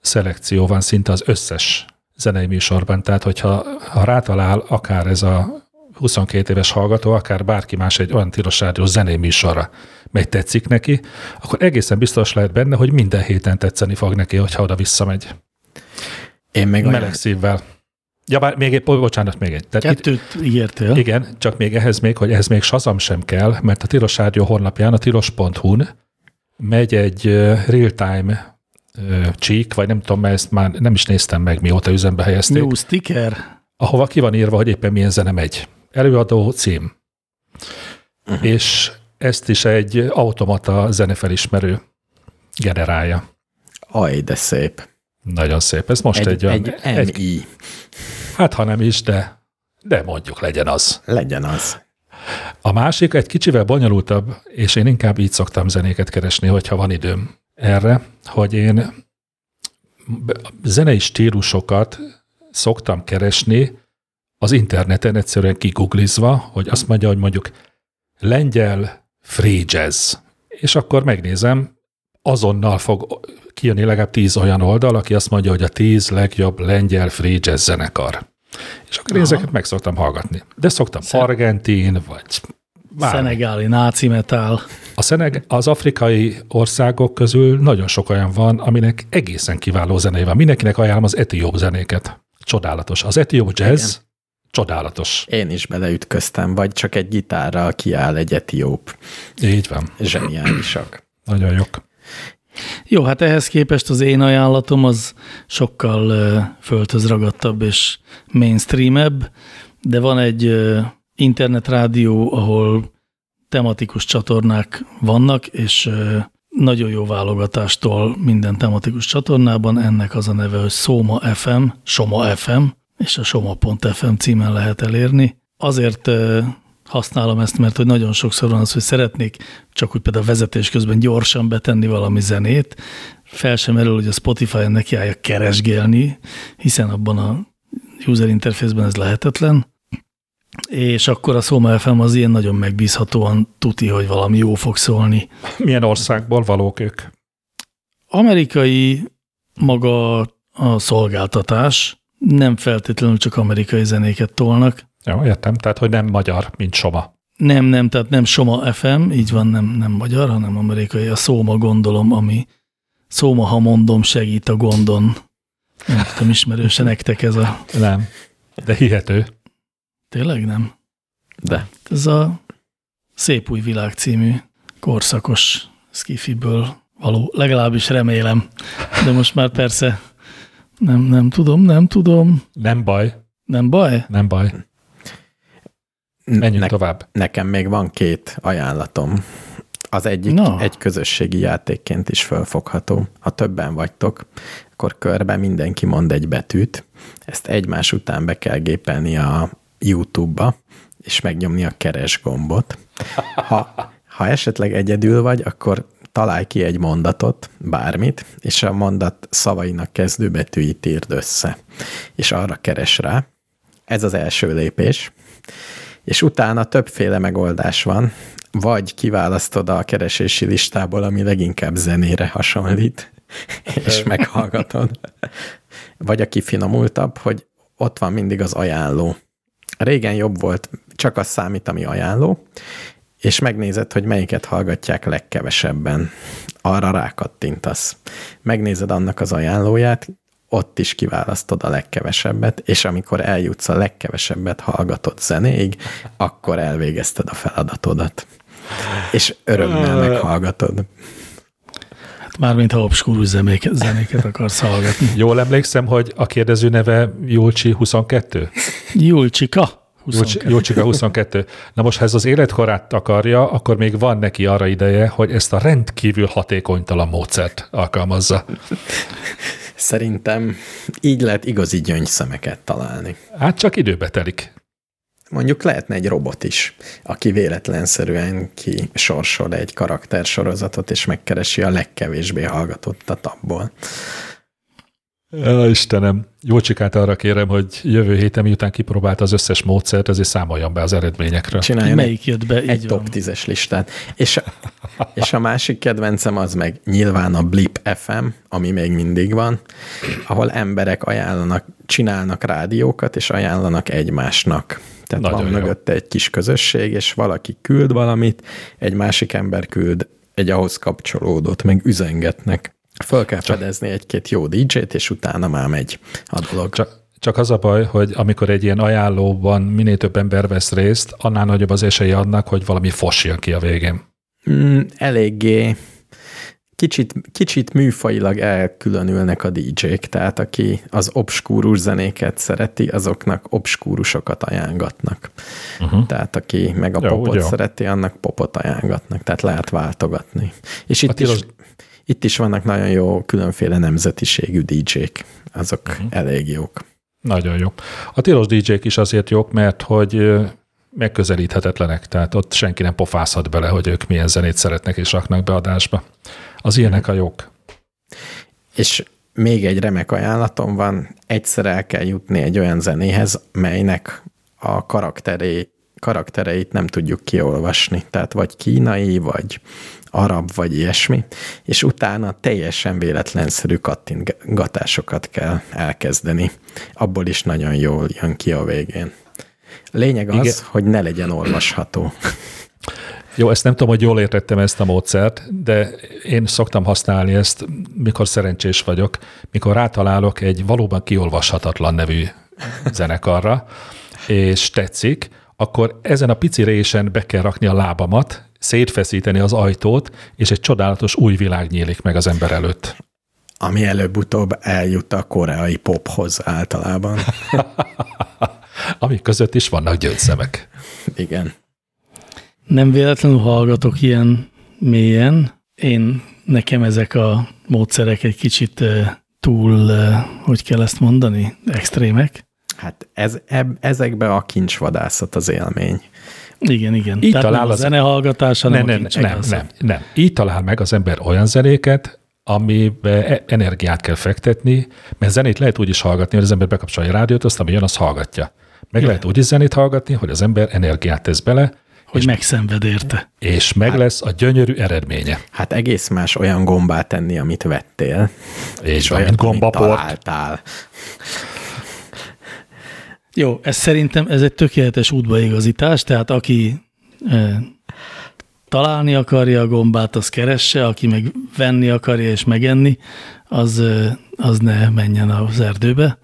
szelekció van szinte az összes zenei műsorban, tehát hogyha ha rátalál akár ez a 22 éves hallgató, akár bárki más egy olyan tilos rádiós zenei műsorra, mely tetszik neki, akkor egészen biztos lehet benne, hogy minden héten tetszeni fog neki, hogyha oda visszamegy. Én meg Meleg olyan... szívvel. Ja, bár még egy, bocsánat, még egy. Tehát Kettőt itt, ígértél. Igen, csak még ehhez még, hogy ehhez még sazam sem kell, mert a Tilos Rádió honlapján, a tilos.hu-n megy egy real-time csík, vagy nem tudom, mert ezt már nem is néztem meg, mióta üzembe helyezték. New sticker. Ahova ki van írva, hogy éppen milyen zene megy. Előadó cím. Uh-huh. És ezt is egy automata zenefelismerő generálja. Aj, de szép. Nagyon szép. Ez most egy, egy, egy, egy MI. Hát, ha nem is, de, de mondjuk legyen az. Legyen az. A másik egy kicsivel bonyolultabb, és én inkább így szoktam zenéket keresni, hogyha van időm erre, hogy én zenei stílusokat szoktam keresni az interneten egyszerűen kiguglizva, hogy azt mondja, hogy mondjuk lengyel free jazz, és akkor megnézem, azonnal fog kijönni legalább tíz olyan oldal, aki azt mondja, hogy a tíz legjobb lengyel free jazz zenekar. És akkor én ezeket meg szoktam hallgatni. De szoktam Szen- argentin, vagy bármi. Szenegáli náci metal. A Szeneg, az afrikai országok közül nagyon sok olyan van, aminek egészen kiváló zenei van. Mindenkinek ajánlom az etióp zenéket. Csodálatos. Az etióp jazz Igen. csodálatos. Én is beleütköztem, vagy csak egy gitárral kiáll egy etióp. Így van. Zseniálisak. Nagyon jók. Jó, hát ehhez képest az én ajánlatom az sokkal földhöz ragadtabb és mainstreamebb, de van egy internetrádió, ahol tematikus csatornák vannak, és nagyon jó válogatástól minden tematikus csatornában. Ennek az a neve, hogy Soma FM, Soma FM, és a soma.fm címen lehet elérni. Azért használom ezt, mert hogy nagyon sokszor van az, hogy szeretnék csak úgy például vezetés közben gyorsan betenni valami zenét, fel sem erről, hogy a Spotify-on nekiállja keresgélni, hiszen abban a user interface-ben ez lehetetlen, és akkor a Soma FM az ilyen nagyon megbízhatóan tuti, hogy valami jó fog szólni. Milyen országból valók ők? Amerikai maga a szolgáltatás, nem feltétlenül csak amerikai zenéket tolnak. Jó, értem. Tehát, hogy nem magyar, mint Soma. Nem, nem, tehát nem Soma FM, így van, nem, nem magyar, hanem amerikai. A Szóma gondolom, ami Szóma, ha mondom, segít a gondon. Nem tudom, ismerőse nektek ez a... Nem, de hihető. Tényleg nem? De. Ez a Szép új világ című korszakos skifiből való, legalábbis remélem. De most már persze nem, nem tudom, nem tudom. Nem baj. Nem baj? Nem baj. Menjünk ne, tovább. Nekem még van két ajánlatom. Az egyik Na. egy közösségi játékként is fölfogható. Ha többen vagytok, akkor körbe mindenki mond egy betűt. Ezt egymás után be kell gépelni a YouTube-ba, és megnyomni a keres gombot. Ha, ha esetleg egyedül vagy, akkor találj ki egy mondatot, bármit, és a mondat szavainak kezdő betűit írd össze, és arra keres rá. Ez az első lépés. És utána többféle megoldás van, vagy kiválasztod a keresési listából, ami leginkább zenére hasonlít, és meghallgatod. Vagy a kifinomultabb, hogy ott van mindig az ajánló. Régen jobb volt, csak az számít, ami ajánló, és megnézed, hogy melyiket hallgatják legkevesebben. Arra rákattintasz. Megnézed annak az ajánlóját, ott is kiválasztod a legkevesebbet, és amikor eljutsz a legkevesebbet hallgatott zenéig, akkor elvégezted a feladatodat. És örömmel meghallgatod. Hát mármint ha obskúrus zenéket, zenéket akarsz hallgatni. Jól emlékszem, hogy a kérdező neve Julcsi 22? Julcsika. Julcsi- Julcsika 22. Na most, ha ez az életkorát akarja, akkor még van neki arra ideje, hogy ezt a rendkívül hatékonytalan módszert alkalmazza. Szerintem így lehet igazi gyöngyszemeket találni. Hát csak időbe telik. Mondjuk lehetne egy robot is, aki véletlenszerűen kisorsol egy karaktersorozatot, és megkeresi a legkevésbé hallgatottat abból. Ja, Istenem, Jócsikát arra kérem, hogy jövő héten, miután kipróbált az összes módszert, ezért számoljon be az eredményekről. Csináljon Melyik jött be? Így egy van. top 10-es listát. És, és a másik kedvencem az meg nyilván a Blip FM, ami még mindig van, ahol emberek ajánlanak, csinálnak rádiókat, és ajánlanak egymásnak. Tehát Nagyon van jó. mögötte egy kis közösség, és valaki küld valamit, egy másik ember küld egy ahhoz kapcsolódót, meg üzengetnek. Föl kell fedezni egy-két jó DJ-t, és utána már megy a dolog. Csak, csak az a baj, hogy amikor egy ilyen ajánlóban minél több ember vesz részt, annál nagyobb az esélye annak, hogy valami fos jön ki a végén. Mm, eléggé kicsit, kicsit műfajilag elkülönülnek a DJ-k, tehát aki az obskúrus zenéket szereti, azoknak obskúrusokat ajángatnak. Uh-huh. Tehát aki meg a Jó, popot jó. szereti, annak popot ajángatnak, tehát lehet váltogatni. És itt, tilos- is, itt is vannak nagyon jó különféle nemzetiségű DJ-k, azok uh-huh. elég jók. Nagyon jó. A tilos DJ-k is azért jók, mert hogy megközelíthetetlenek, tehát ott senki nem pofázhat bele, hogy ők milyen zenét szeretnek és raknak be adásba. Az ilyenek a jók. És még egy remek ajánlatom van, egyszer el kell jutni egy olyan zenéhez, melynek a karakteré, karaktereit nem tudjuk kiolvasni. Tehát vagy kínai, vagy arab, vagy ilyesmi, és utána teljesen véletlenszerű kattintgatásokat kell elkezdeni. Abból is nagyon jól jön ki a végén. Lényeg az, Igen. hogy ne legyen olvasható. Jó, ezt nem tudom, hogy jól értettem ezt a módszert, de én szoktam használni ezt, mikor szerencsés vagyok, mikor rátalálok egy valóban kiolvashatatlan nevű zenekarra, és tetszik, akkor ezen a pici résen be kell rakni a lábamat, szétfeszíteni az ajtót, és egy csodálatos új világ nyílik meg az ember előtt. Ami előbb-utóbb eljut a koreai pophoz általában. Amik között is vannak gyöngyszemek. Igen. Nem véletlenül hallgatok ilyen mélyen. Én, nekem ezek a módszerek egy kicsit uh, túl, uh, hogy kell ezt mondani, extrémek. Hát ez, eb, ezekbe a kincsvadászat az élmény. Igen, igen. Így Tehát talál nem a az- zene hallgatása, nem, Nem, a nem, nem, az. nem, nem. Így talál meg az ember olyan zenéket, amibe e- energiát kell fektetni, mert zenét lehet úgy is hallgatni, hogy az ember bekapcsolja a rádiót, azt ami jön, azt hallgatja. Meg Ja. lehet úgy is zenét hallgatni, hogy az ember energiát tesz bele, Hogy megszenved érte. és meg lesz a gyönyörű eredménye. Hát egész más olyan gombát tenni, amit vettél, És olyan, olyan, gombaport. találtál. Jó, ez szerintem ez egy tökéletes útbaigazítás, tehát aki e, találni akarja a gombát, az keresse, aki meg venni akarja és megenni, az, e, az ne menjen az erdőbe.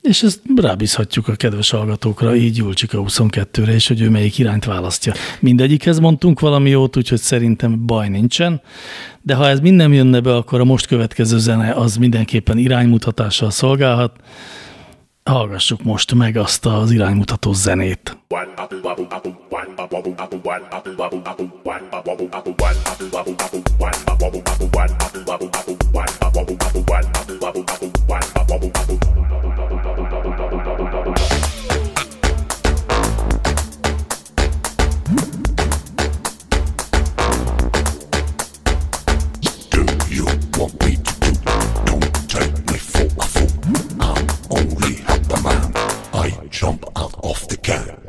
És ezt rábízhatjuk a kedves hallgatókra, így Julcsika 22-re, és hogy ő melyik irányt választja. Mindegyikhez mondtunk valami jót, úgyhogy szerintem baj nincsen, de ha ez minden jönne be, akkor a most következő zene az mindenképpen iránymutatással szolgálhat. Hallgassuk most meg azt az iránymutató zenét. do jump out of the can.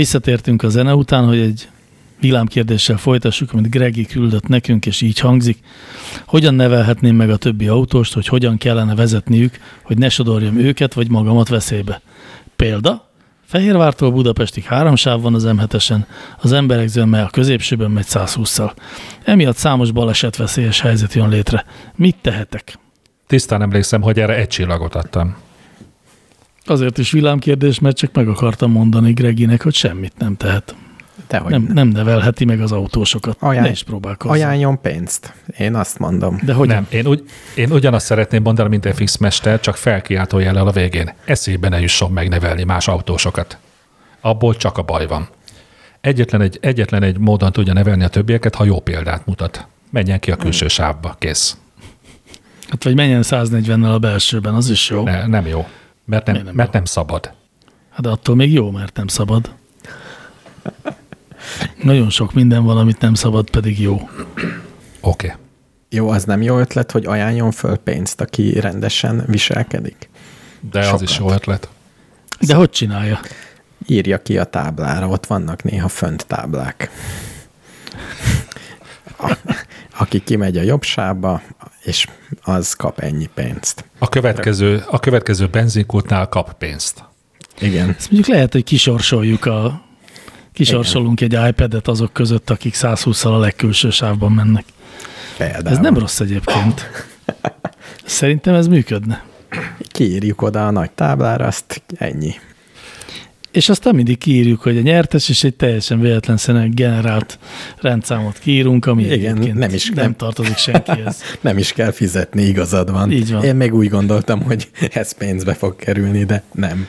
Visszatértünk a zene után, hogy egy villámkérdéssel folytassuk, amit Gregi küldött nekünk, és így hangzik. Hogyan nevelhetném meg a többi autóst, hogy hogyan kellene vezetniük, hogy ne sodorjam őket, vagy magamat veszélybe? Példa? Fehérvártól Budapestig három sáv van az M7-esen, az emberek zömmel a középsőben megy 120-szal. Emiatt számos balesetveszélyes helyzet jön létre. Mit tehetek? Tisztán emlékszem, hogy erre egy csillagot adtam. Azért is villámkérdés, mert csak meg akartam mondani Greginek, hogy semmit nem tehet. Dehogy Nem, nem, nem nevelheti meg az autósokat. Ajánl- ne is próbálkozzon. Ajánljon pénzt. Én azt mondom. De hogy Nem, én, úgy, én ugyanazt szeretném mondani, mint FX Mester, csak felkiáltó jellel a végén. Eszébe ne jusson megnevelni más autósokat. Abból csak a baj van. Egyetlen egy, egyetlen egy módon tudja nevelni a többieket, ha jó példát mutat. Menjen ki a külső sávba, kész. Hát vagy menjen 140-nel a belsőben, az is jó. Ne, nem jó. Mert nem, nem mert jó? nem szabad. Hát de attól még jó, mert nem szabad. Nagyon sok minden van, amit nem szabad, pedig jó. Oké. Okay. Jó, az nem jó ötlet, hogy ajánljon föl pénzt, aki rendesen viselkedik. De az Sokat. is jó ötlet. De hogy csinálja? írja ki a táblára, ott vannak néha fönt táblák. Aki kimegy a jobb sávba, és az kap ennyi pénzt. A következő, a következő benzinkútnál kap pénzt. Igen, Ezt mondjuk lehet, hogy kisorsoljuk a kisorsolunk egy iPad-et azok között, akik 120-szal a legkülső sávban mennek. például. Ez nem rossz egyébként. Szerintem ez működne. Kiírjuk oda a nagy táblára, azt ennyi. És aztán mindig kiírjuk, hogy a nyertes, és egy teljesen véletlenszerűen generált rendszámot kiírunk, ami Igen, egyébként nem is- nem nem- tartozik senkihez. Nem is kell fizetni, igazad van. Így van. Én még úgy gondoltam, hogy ez pénzbe fog kerülni, de nem.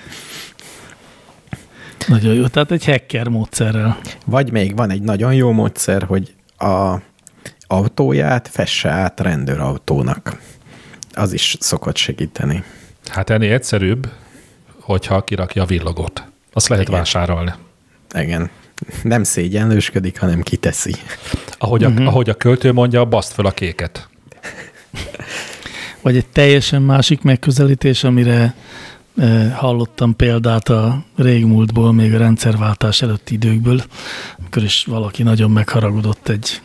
Nagyon jó. Tehát egy hacker módszerrel. Vagy még van egy nagyon jó módszer, hogy a autóját fesse át rendőrautónak. Az is szokott segíteni. Hát ennél egyszerűbb, hogyha kirakja a villogót. Azt lehet Igen. vásárolni. Igen. Nem szégyenlősködik, hanem kiteszi. Ahogy a, uh-huh. ahogy a költő mondja, baszt fel a kéket. Vagy egy teljesen másik megközelítés, amire eh, hallottam példát a régmúltból, még a rendszerváltás előtti időkből, amikor is valaki nagyon megharagudott egy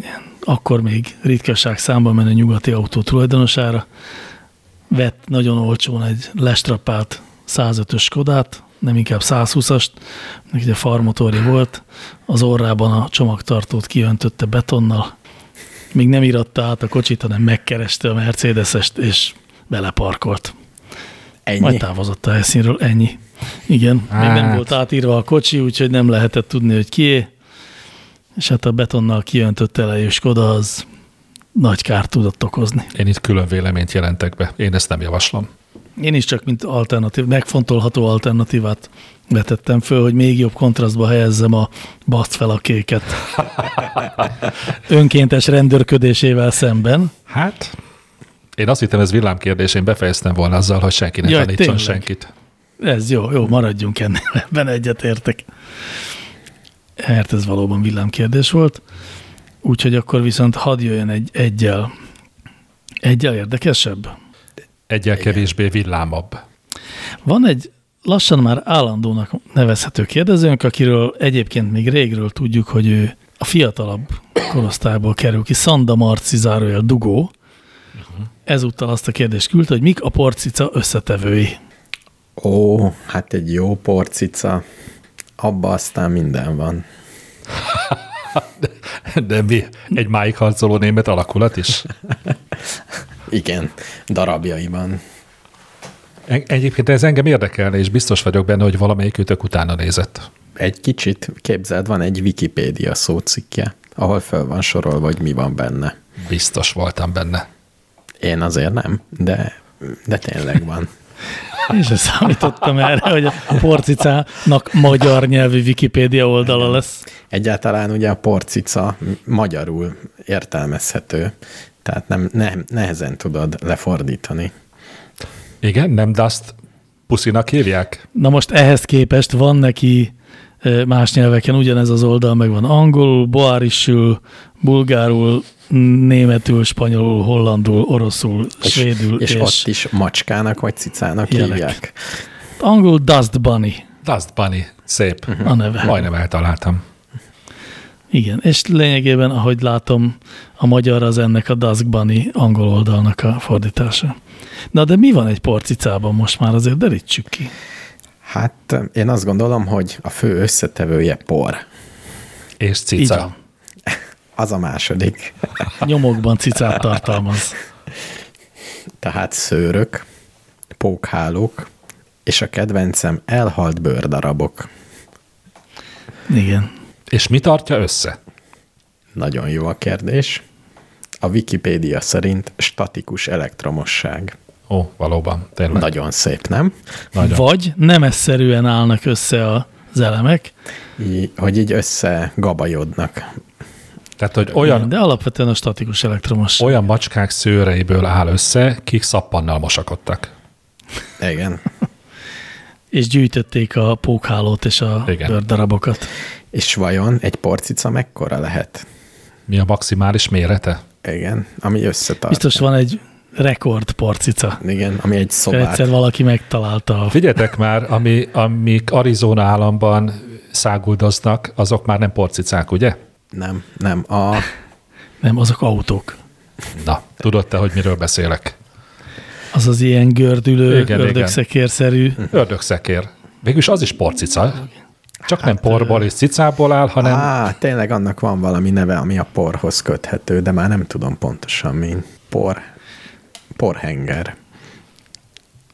ilyen, akkor még ritkaság számban menő nyugati autó tulajdonosára, vett nagyon olcsón egy lestrapált 105-ös Skodát, nem inkább 120-ast, neki ugye farmotorja volt, az orrában a csomagtartót kiöntötte betonnal, még nem íratta át a kocsit, hanem megkereste a Mercedes-est, és beleparkolt. Ennyi. Majd távozott a helyszínről, ennyi. Igen, még nem Hát. volt átírva a kocsi, úgyhogy nem lehetett tudni, hogy kié, és hát a betonnal kiöntött elejű Skoda az nagy kárt tudott okozni. Én itt külön véleményt jelentek be. Én ezt nem javaslom. Én is csak mint alternatív, megfontolható alternatívát vetettem föl, hogy még jobb kontrasztba helyezzem a baszt fel a kéket önkéntes rendőrködésével szemben. Hát, én azt hittem, ez villámkérdés, én befejeztem volna azzal, hogy senki ne Jaj, tanítson senkit. Ez jó, jó, maradjunk ennél, ebben egyetértek. Mert ez valóban villámkérdés volt. Úgyhogy akkor viszont hadd jöjjön egy egyel. Egyel érdekesebb? Egyel kevésbé villámabb. Van egy lassan már állandónak nevezhető kérdezőnk, akiről egyébként még régről tudjuk, hogy ő a fiatalabb korosztályból kerül ki, Szanda Marci zárójel Dugó. Ezúttal azt a kérdést küldte, hogy mik a porcica összetevői. Ó, hát egy jó porcica, abba aztán minden van. De mi? Egy máig harcoló német alakulat is? Igen, darabjaiban. Egyébként ez engem érdekelne, és biztos vagyok benne, hogy valamelyikőtök utána nézett. Egy kicsit, képzeld, van egy Wikipédia szócikkje, ahol föl van sorolva, hogy mi van benne. Biztos voltam benne. Én azért nem, de, de tényleg van. És számítottam erre, hogy a porcicának magyar nyelvű Wikipédia oldala lesz. Egyáltalán ugye a porcica magyarul értelmezhető, tehát nem, nem, nehezen tudod lefordítani. Igen, nem Dust puszinak hívják? Na most ehhez képest van neki más nyelveken ugyanez az oldal, meg van angolul, boárisul, bulgárul, németül, spanyolul, hollandul, oroszul, svédül, és, és, és ott is macskának vagy cicának Ilyenek. hívják. angol Dust Bunny Dust Bunny. Szép. a neve. Majdnem eltaláltam. Igen, és lényegében, ahogy látom, a magyar az ennek a Dusk Bunny angol oldalnak a fordítása. Na de mi van egy porcicában most már azért derítsük ki. Hát én azt gondolom, hogy a fő összetevője por. És cica. van. Az a második. Nyomokban cicát tartalmaz. Tehát szőrök, pókhálók, és a kedvencem elhalt bőrdarabok. Igen. És mi tartja össze? Nagyon jó a kérdés. A Wikipédia szerint statikus elektromosság. Ó, valóban, tényleg. Nagyon szép, nem? Nagyon. Vagy nemesszerűen állnak össze az elemek, Így, hogy így összegabajodnak. Tehát, hogy olyan, olyan, de alapvetően a statikus elektromos. olyan macskák szőreiből áll össze, kik szappannal mosakodtak. Igen. És gyűjtötték a pókhálót és a Igen. bőrdarabokat. És vajon egy porcica mekkora lehet? Mi a maximális mérete? Igen, ami összetart. Biztos van egy rekord porcica. Igen, ami egy szobát. Egyszer valaki megtalálta. A... Figyeljetek már, ami, amik Arizona államban száguldoznak, azok már nem porcicák, ugye? Nem, nem. A, Nem, azok autók. Na, tudod te, hogy miről beszélek? Az az ilyen gördülő, Igen, igen. ördögszekérszerű. Ördögszekér. Végülis az is porcica. Csak nem porból és cicából áll, hanem Á, tényleg annak van valami neve, ami a porhoz köthető, de már nem tudom pontosan mi. Por. Porhenger.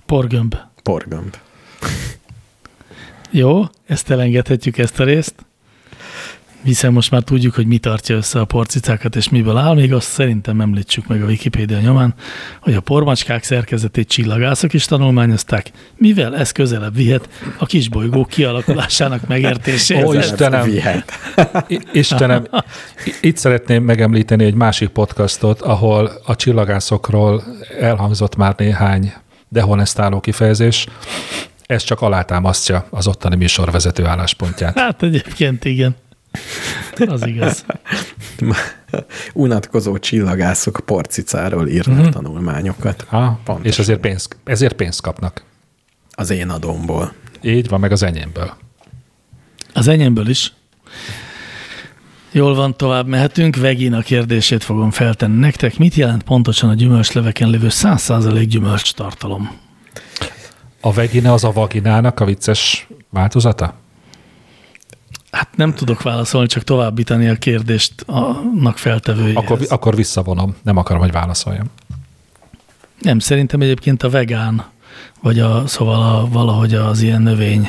Porgömb. Porgömb. Jó, ezt elengedhetjük ezt a részt. Hiszen most már tudjuk, hogy mi tartja össze a porcicákat, és miből áll. Még azt szerintem említsük meg a Wikipédia nyomán, hogy a pormacskák szerkezetét csillagászok is tanulmányozták, mivel ez közelebb vihet a kisbolygó kialakulásának megértéséhez. Ó, Istenem. Vihet. Istenem, itt szeretném megemlíteni egy másik podcastot, ahol a csillagászokról elhangzott már néhány dehonestáló kifejezés. Ez csak alátámasztja az ottani műsorvezető álláspontját. Hát egyébként igen. Az igaz. Unatkozó csillagászok porcicáról írnak Mhm. uh-huh. tanulmányokat. Ha, Pontosan. és ezért pénzt, ezért pénzt kapnak. Az én adomból. Így van, meg az enyémből. Az enyémből is. Jól van, tovább mehetünk. Vegina kérdését fogom feltenni nektek. Mit jelent pontosan a gyümölcsleveken lévő 100% gyümölcs tartalom? A vegina az a vaginának a vicces változata? Hát nem tudok válaszolni, csak továbbítani a kérdést annak feltevőjéhez. Akkor, akkor visszavonom. Nem akarom, hogy válaszoljam. Nem, szerintem egyébként a vegán, vagy a, szóval a, valahogy az ilyen növény,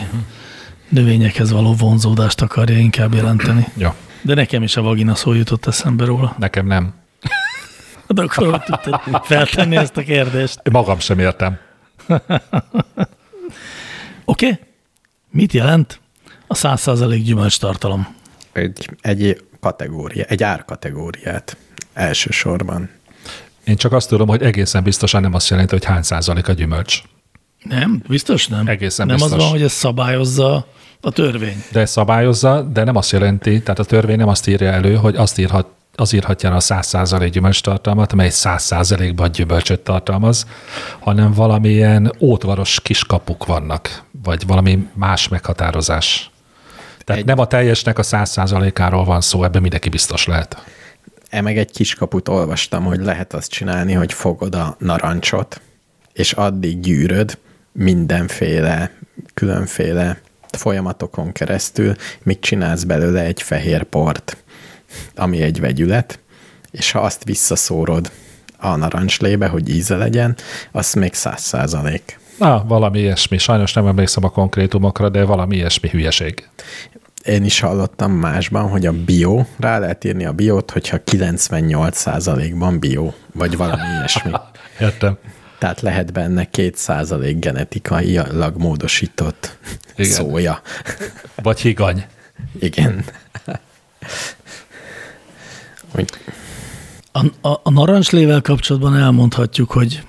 növényekhez való vonzódást akarja inkább jelenteni. Jó, De nekem is a vagina szó jutott eszembe róla. nekem nem. Hát akkor hogy tudtad feltenni ezt a kérdést? Én magam sem értem. Oké? Okay? Mit jelent a 100% gyümölcs tartalom? Egy, egy kategória, egy árkategóriát elsősorban. Én csak azt tudom, hogy egészen biztosan nem azt jelenti, hogy hány százalék a gyümölcs. Nem? Biztos nem? Egészen nem biztos. az van, hogy ez szabályozza a törvény. De szabályozza, de nem azt jelenti, tehát a törvény nem azt írja elő, hogy azt írhat, az írhatja a 100% gyümölcs tartalmat, amely 100%-ban gyümölcsöt tartalmaz, hanem valamilyen ótvaros kiskapuk vannak, vagy valami más meghatározás. Tehát Egy- nem a teljesnek a 100%-áról van szó, ebben mindenki biztos lehet. E meg egy kiskaput olvastam, hogy lehet azt csinálni, hogy fogod a narancsot, és addig gyűröd mindenféle, különféle folyamatokon keresztül, míg csinálsz belőle egy fehér port, ami egy vegyület, és ha azt visszaszórod a narancslébe, hogy íze legyen, az még száz százalék. Na, valami ilyesmi. Sajnos nem emlékszem a konkrétumokra, de valami ilyesmi hülyeség. Én is hallottam másban, hogy a bio, rá lehet írni a biót, hogyha 98%-ban bio, vagy valami ilyesmi. Értem. Tehát lehet benne 2% genetikailag módosított Igen. Szója. Vagy higany. Igen. A, a, a narancslével kapcsolatban elmondhatjuk, hogy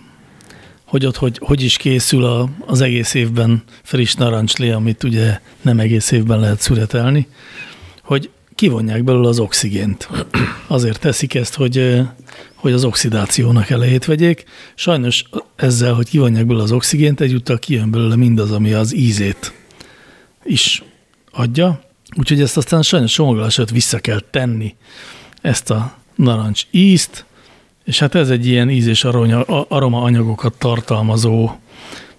hogy ott hogy, hogy is készül a, az egész évben friss narancslé, amit ugye nem egész évben lehet szüretelni, hogy kivonják belőle az oxigént. Azért teszik ezt, hogy, hogy az oxidációnak elejét vegyék. Sajnos ezzel, hogy kivonják belőle az oxigént, egyúttal kijön belőle mindaz, ami az ízét is adja. Úgyhogy ezt aztán sajnos csomagolás vissza kell tenni ezt a narancs ízt, és hát ez egy ilyen íz és aroma anyagokat tartalmazó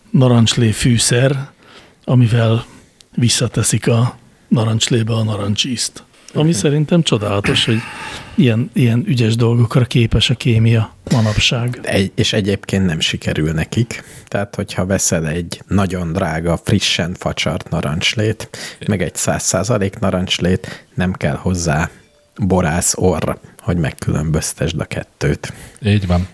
narancslé fűszer, amivel visszateszik a narancslébe a narancsízt. Ami szerintem csodálatos, hogy ilyen, ilyen ügyes dolgokra képes a kémia manapság. egy, és egyébként nem sikerül nekik. Tehát, hogyha veszel egy nagyon drága, frissen facsart narancslét, meg egy 100% narancslét, nem kell hozzá borász orr, hogy megkülönböztesd a kettőt. Így van.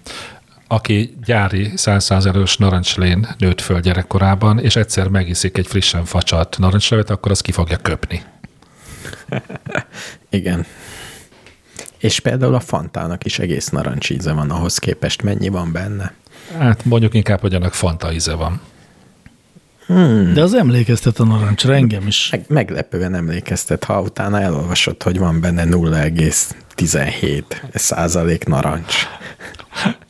Aki gyári 100%-os narancslén nőtt föl gyerekkorában, és egyszer megiszik egy frissen facsart narancslevet, akkor az ki fogja köpni. Igen. És például a Fantának is egész narancsíze van, ahhoz képest mennyi van benne. Hát mondjuk inkább, hogy annak fanta íze van. Hmm. De az emlékeztet a narancsra engem is. Meg, meglepően emlékeztet, ha utána elolvasod, hogy van benne 0,17 százalék narancs.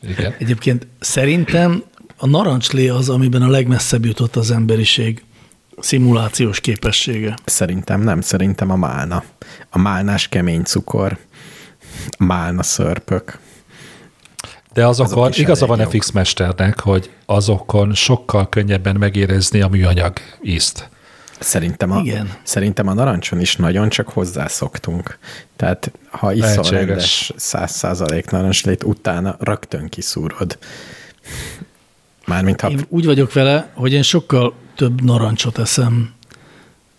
Igen. Egyébként szerintem a narancslé az, amiben a legmesszebb jutott az emberiség szimulációs képessége. Szerintem nem, szerintem a málna. A málnás kemény cukor, a málna szörpök. De azokon, Azok igaza van jók. FX mesternek, hogy azokon sokkal könnyebben megérezni a műanyag ízt. Szerintem a, Igen. szerintem a narancson is nagyon csak hozzászoktunk. Tehát ha iszol rendes 100% narancslét, utána rögtön kiszúrod. Mármint ha Én úgy vagyok vele, hogy én sokkal több narancsot eszem,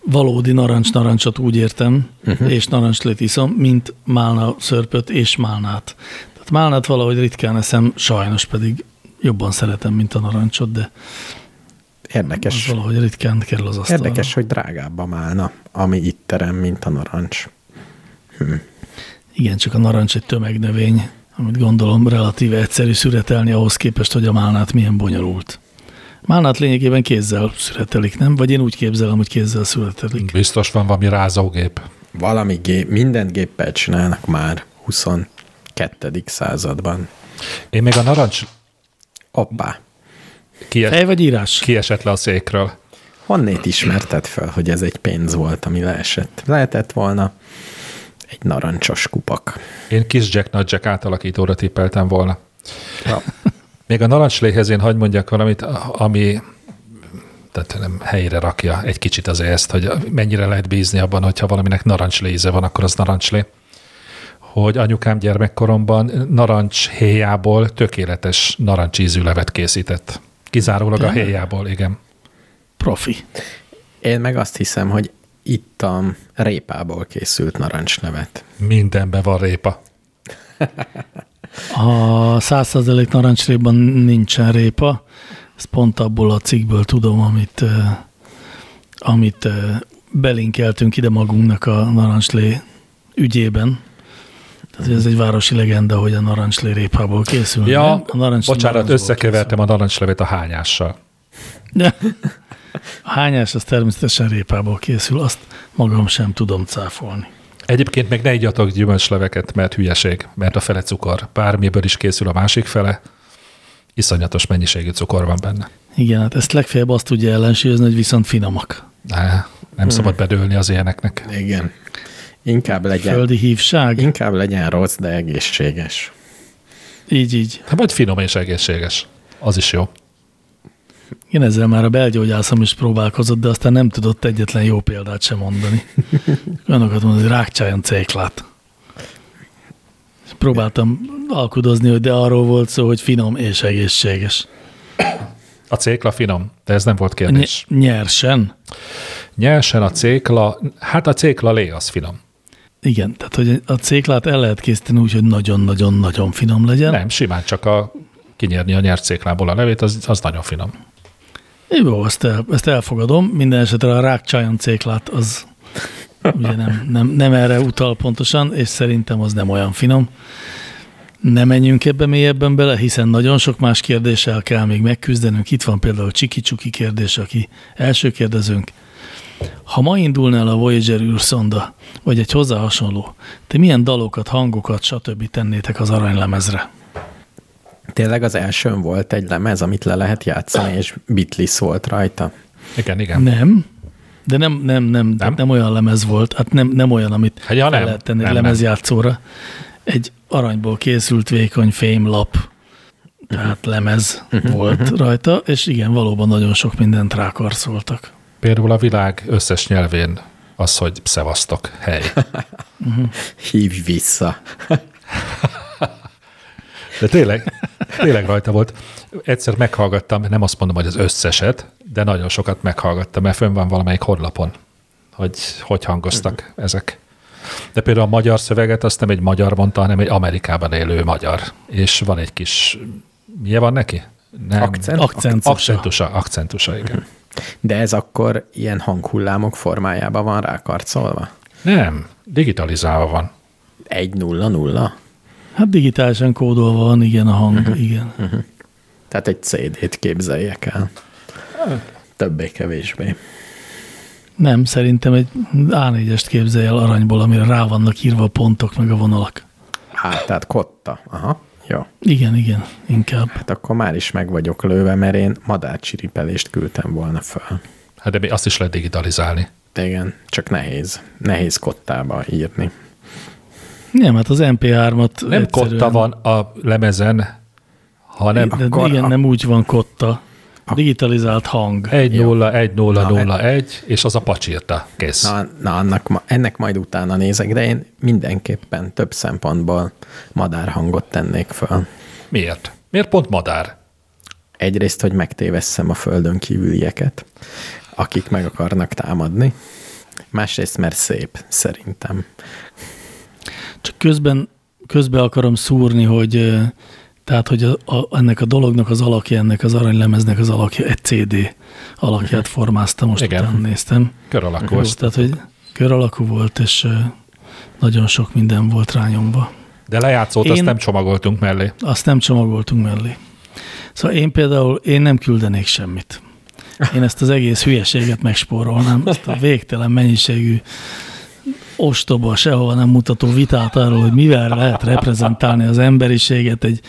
valódi narancs-narancsot úgy értem, uh-huh. és narancslét iszom, mint málna szörpöt és málnát. Málnát valahogy ritkán eszem, sajnos pedig jobban szeretem, mint a narancsot, de az érdekes, valahogy ritkán kerül az asztalra. érdekes, hogy drágább a málna, ami itt terem, mint a narancs. Igen, csak a narancs egy tömegnövény, amit gondolom relatíve egyszerű szüretelni ahhoz képest, hogy a málnát milyen bonyolult. Málnát lényegében kézzel szüretelik, nem? Vagy én úgy képzelem, hogy kézzel szüretelik. Biztos van valami rázógép. Valami gép, mindent géppel csinálnak már 22. században. Én még a narancs Hoppá! kies, Fej vagy írás? kiesett le a székről. Honnét ismerted fel, hogy ez egy pénz volt, ami leesett? Lehetett volna egy narancsos kupak. Én kis Jack Nagy Jack átalakítóra tippeltem volna. Ja. Még a narancsléhez én hagyd mondjak valamit, ami tehát nem helyre rakja egy kicsit az ezt, hogy mennyire lehet bízni abban, hogyha valaminek narancsléze van, akkor az narancslé. Hogy anyukám gyermekkoromban narancs héjából tökéletes narancsízű levet készített. Kizárólag a héjából, igen. Profi. Én meg azt hiszem, hogy ittam répából készült narancslevet. Mindenben van répa. A 100% narancsréban nincsen répa. Ezt pont abból a cikkből tudom, amit, amit belinkeltünk ide magunknak a narancslé ügyében. Tehát ez egy városi legenda, hogy a narancslé répából készül. Ja, nem? A narancs bocsánat, összekevertem a narancslevet a hányással. De a hányás az természetesen répából készül, azt magam sem tudom cáfolni. Egyébként meg ne igyatok gyümölcsleveket, mert hülyeség, mert a fele cukor. Bármiből is készül a másik fele, iszonyatos mennyiségű cukor van benne. Igen, hát ezt legfeljebb azt tudja ellensúlyozni, hogy viszont finomak. Ne, nem szabad bedőlni az ilyeneknek. Igen. Inkább legyen, Földi hívság, inkább legyen rossz, de egészséges. így, így. Hát vagy finom és egészséges. Az is jó. Én ezzel már a belgyógyászom is próbálkozott, de aztán nem tudott egyetlen jó példát sem mondani. Olyanokat mondani, hogy rákcsájon céklát. És Próbáltam alkudozni, hogy de arról volt szó, hogy finom és egészséges. A cékla finom, de ez nem volt kérdés. Ny- nyersen? Nyersen a cékla, hát a cékla lé az finom. Igen, tehát hogy a céklát el lehet készíteni úgy, hogy nagyon-nagyon-nagyon finom legyen. Nem, simán csak a kinyerni a nyert céklából a levét, az, az nagyon finom. Jó, ezt, el, ezt elfogadom. Minden esetre a rákcsájon céklát az ugye nem, nem, nem erre utal pontosan, és szerintem az nem olyan finom. Ne menjünk ebbe mélyebben bele, hiszen nagyon sok más kérdéssel kell még megküzdenünk. Itt van például Csiki-Csuki kérdés, aki első kérdezőnk. Ha ma indulna el a Voyager űrszonda, vagy egy hozzá hasonló, te milyen dalokat, hangokat, stb. tennétek az aranylemezre? Tényleg az elsőn volt egy lemez, amit le lehet játszani, és Beatles volt rajta. Igen, igen. Nem, de nem, nem, nem, nem? Nem? nem olyan lemez volt, hát nem, nem olyan, amit Hát ja, fel nem, lehet tenni nem, egy nem. lemezjátszóra. Egy aranyból készült vékony fémlap, tehát lemez volt rajta, és igen, valóban nagyon sok mindent rákarszoltak. Például a világ összes nyelvén az, hogy szevasztok, hely. Hívj vissza. De tényleg, tényleg rajta volt. Egyszer meghallgattam, nem azt mondom, hogy az összeset, de nagyon sokat meghallgattam, mert fönn van valamelyik honlapon, hogy hogy hangoztak ezek. De például a magyar szöveget azt nem egy magyar mondta, hanem egy Amerikában élő magyar. És van egy kis, milyen van neki? Nem. Akcent? Akcentusa. Akcentusa, akcentusa, igen. De ez akkor ilyen hanghullámok formájában van rákarcolva? Nem, digitalizálva van. 1-0-0? Hát digitálisan kódolva van, igen, a hang, igen. Tehát egy CD-t képzeljek el. Többé-kevésbé. Nem, szerintem egy A4-est képzelj el aranyból, amire rá vannak írva a pontok meg a vonalak. Hát, tehát kotta. Aha, jó. Igen, igen, inkább. Hát akkor már is meg vagyok lőve, mert én madárcsiripelést küldtem volna föl. Hát de azt is lehet digitalizálni. Igen, csak nehéz. Nehéz kottába írni. Nem, hát az MP3-at Nem kotta van a lemezen, hanem De Akkor igen, a- nem úgy van kotta. Digitalizált hang. 1 0 1 0 Na, 0 1 és az a pacsírta. Kész. Na, na annak, ennek majd utána nézek, de én mindenképpen több szempontból madárhangot tennék föl. Miért? Miért pont madár? Egyrészt, hogy megtévesszem a földön kívülieket, akik meg akarnak támadni. Másrészt, mert szép, szerintem. Csak közben, közben akarom szúrni, hogy tehát, hogy a, a, ennek a dolognak az alakja, ennek az aranylemeznek az alakja, egy CD alakját formázta, most Igen. utána néztem. Kör alakú. Jó, tehát, hogy kör alakú volt, és nagyon sok minden volt rányomva. De lejátszót Én- azt nem csomagoltunk mellé. Azt nem csomagoltunk mellé. Szóval én például, én nem küldenék semmit. Én ezt az egész hülyeséget megspórolnám, ezt a végtelen mennyiségű ostoba, sehova nem mutató vitát arról, hogy mivel lehet reprezentálni az emberiséget egy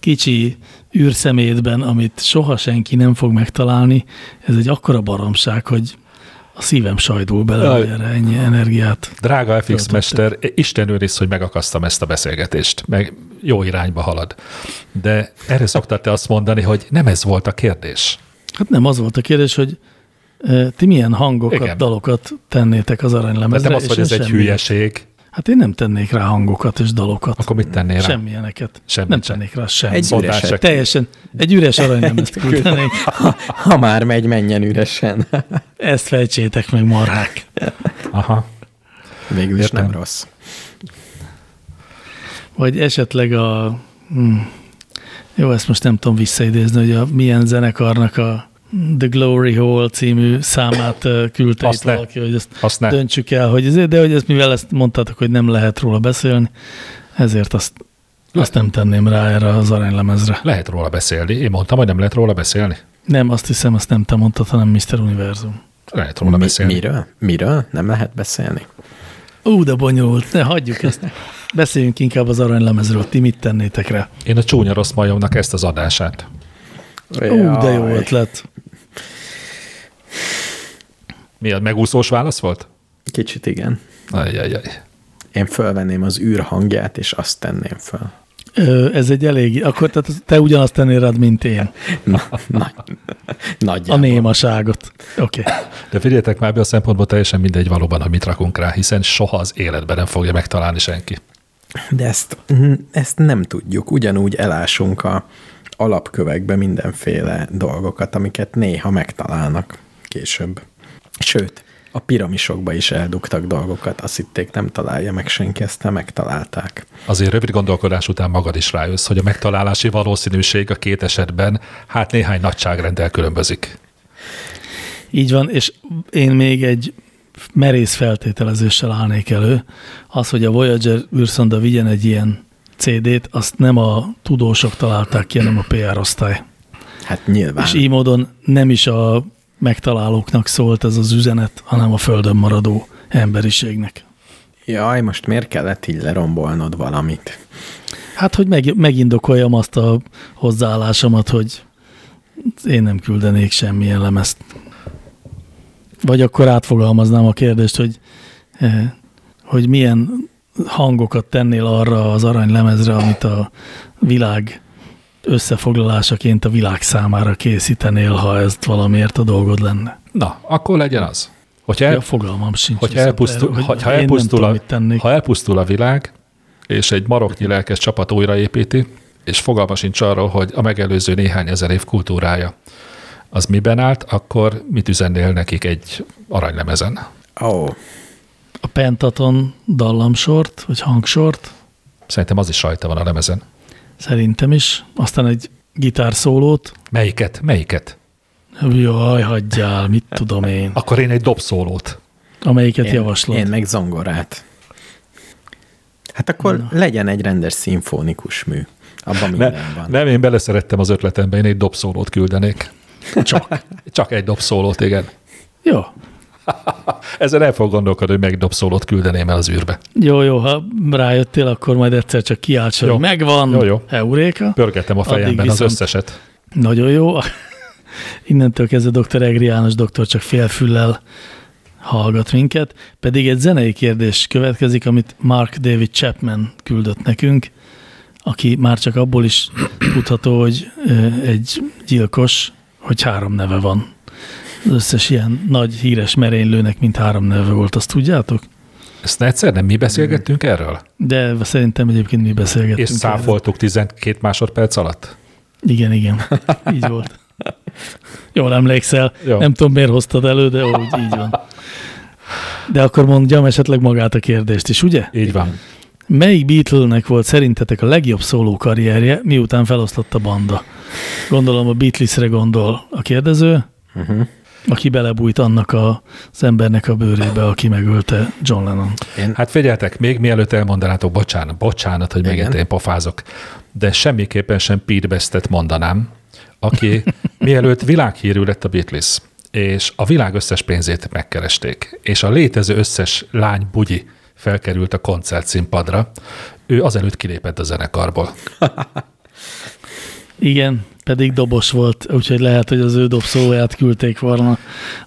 kicsi űrszemétben, amit soha senki nem fog megtalálni. Ez egy akkora baromság, hogy a szívem sajdul bele, hogy erre ennyi energiát. Drága FX mester, Isten őriz, hogy megakasztam ezt a beszélgetést, meg jó irányba halad. De erre szoktad te azt mondani, hogy nem ez volt a kérdés. Hát nem, az volt a kérdés, hogy ti milyen hangokat, Igen. Dalokat tennétek az aranylemezre? nem az, hogy ez egy semmilyen. hülyeség, Hát én nem tennék rá hangokat és dalokat. akkor mit tennél rá? Semmilyeneket. Semmit nem tennék rá semmit. Egy üreset. se- Teljesen. Egy üres aranylemezt küldenék. Ha, ha már megy, menjen üresen. Ezt fejtsétek meg, marhák. Aha. Végül is nem rossz. Vagy esetleg a... Hm, jó, ezt most nem tudom visszaidézni, hogy a milyen zenekarnak a The Glory Hall című számát küldte Azt itt ne. valaki, hogy ezt Azt ne. döntsük el, hogy ezért, de hogy ezt mivel ezt mondtátok, hogy nem lehet róla beszélni, ezért azt, azt nem tenném rá erre az aranylemezre. Lehet róla beszélni. Én mondtam, hogy nem lehet róla beszélni. Nem, azt hiszem, azt nem te mondtad, hanem Mr. Univerzum. Lehet róla Mi, beszélni. miről? Miről? Nem lehet beszélni? Ú, de bonyolult, ne hagyjuk ezt. Beszéljünk inkább az aranylemezről, ti mit tennétek rá? Én a csúnya rossz majomnak ezt az adását. Ú, de jó Jaj. ötlet. Mi a megúszós válasz volt? Kicsit igen. Ajajaj. Én fölvenném az űr hangját, és azt tenném föl. Ö, Ez egy elég, akkor tehát te ugyanazt tennél rád, mint én. Na, nagy, A nagyjából. némaságot. Oké. Okay. De figyeljetek már, be a szempontból teljesen mindegy valóban, amit rakunk rá, hiszen soha az életben nem fogja megtalálni senki. De ezt, ezt nem tudjuk. Ugyanúgy elásunk a alapkövekbe mindenféle dolgokat, amiket néha megtalálnak később. Sőt, a piramisokba is eldugtak dolgokat, azt hitték nem találja meg senki, aztán megtalálták. Azért rövid gondolkodás után magad is rájössz, hogy a megtalálási valószínűség a két esetben hát néhány nagyságrendel különbözik. Így van, és én még egy merész feltételezéssel állnék elő. Az, hogy a Voyager űrszonda vigyen egy ilyen CD-t, azt nem a tudósok találták ki, hanem a PR osztály. Hát nyilván. És így módon nem is a megtalálóknak szólt ez az üzenet, hanem a földön maradó emberiségnek. Jaj, most miért kellett így lerombolnod valamit? Hát, hogy meg, megindokoljam azt a hozzáállásomat, hogy én nem küldenék semmilyen lemezt. Vagy akkor átfogalmaznám a kérdést, hogy, eh, hogy milyen hangokat tennél arra az aranylemezre, amit a világ összefoglalásaként a világ számára készítenél, ha ez valamiért a dolgod lenne. Na, akkor legyen az. Hogyha, el, Ja, fogalmam sincs. hogyha, elpusztul, erről, hogy ha, elpusztul tudom, a, tennék. ha elpusztul a világ, és egy maroknyi lelkes csapat újraépíti, és fogalma sincs arról, hogy a megelőző néhány ezer év kultúrája az miben állt, akkor mit üzennél nekik egy aranylemezen? Ó, oh, A pentaton dallamsort, vagy hangsort, Szerintem az is rajta van a lemezen. szerintem is. Aztán egy gitárszólót. Melyiket? Melyiket? Jaj, hagyjál, mit tudom én. Akkor én egy dobszólót. Amelyiket én, javaslod. én meg zongorát. Hát akkor Na. legyen egy rendes szimfonikus mű. Abban Ne, minden van. nem, én beleszerettem az ötletembe, én egy dobszólót küldenék. Csak. Csak egy dobszólót, igen. Jó. Ezen el fog gondolkodni, hogy meg dobszólót küldeném el az űrbe. Jó, jó, ha rájöttél, akkor majd egyszer csak kiálts, hogy Jó. megvan, Jó, jó. Euréka. Pörgetem a fejemben az összeset. Nagyon jó. Innentől kezdve dr. Egri János doktor csak félfüllel hallgat minket, pedig egy zenei kérdés következik, amit Mark David Chapman küldött nekünk, aki már csak abból is tudható, hogy egy gyilkos, hogy három neve van. Az összes ilyen nagy híres merénylőnek mint három neve volt, azt tudjátok? Ezt egyszer nem mi beszélgettünk erről? De szerintem egyébként mi beszélgettünk. És erről. száfoltuk 12 másodperc alatt? Igen, igen. Így volt. Jól emlékszel. Jó. Nem tudom, miért hoztad elő, de úgy, így van. De akkor mondjam esetleg magát a kérdést is, ugye? Így van. Melyik Beatle-nek volt szerintetek a legjobb szóló karrierje, miután feloszlott a banda? Gondolom a Beatlesre gondol a kérdező, uh-huh. Aki belebújt annak a, az embernek a bőrébe, aki megölte John Lennon. Én, Hát figyeltek, még mielőtt elmondanátok, bocsánat, bocsánat, hogy megint én pofázok, de semmiképpen sem Pete Bestet mondanám, aki mielőtt világhírű lett a Beatles, és a világ összes pénzét megkeresték, és a létező összes lány bugyi felkerült a koncert színpadra, ő azelőtt kilépett a zenekarból. Igen, pedig dobos volt, úgyhogy lehet, hogy az ő dobszólóját küldték volna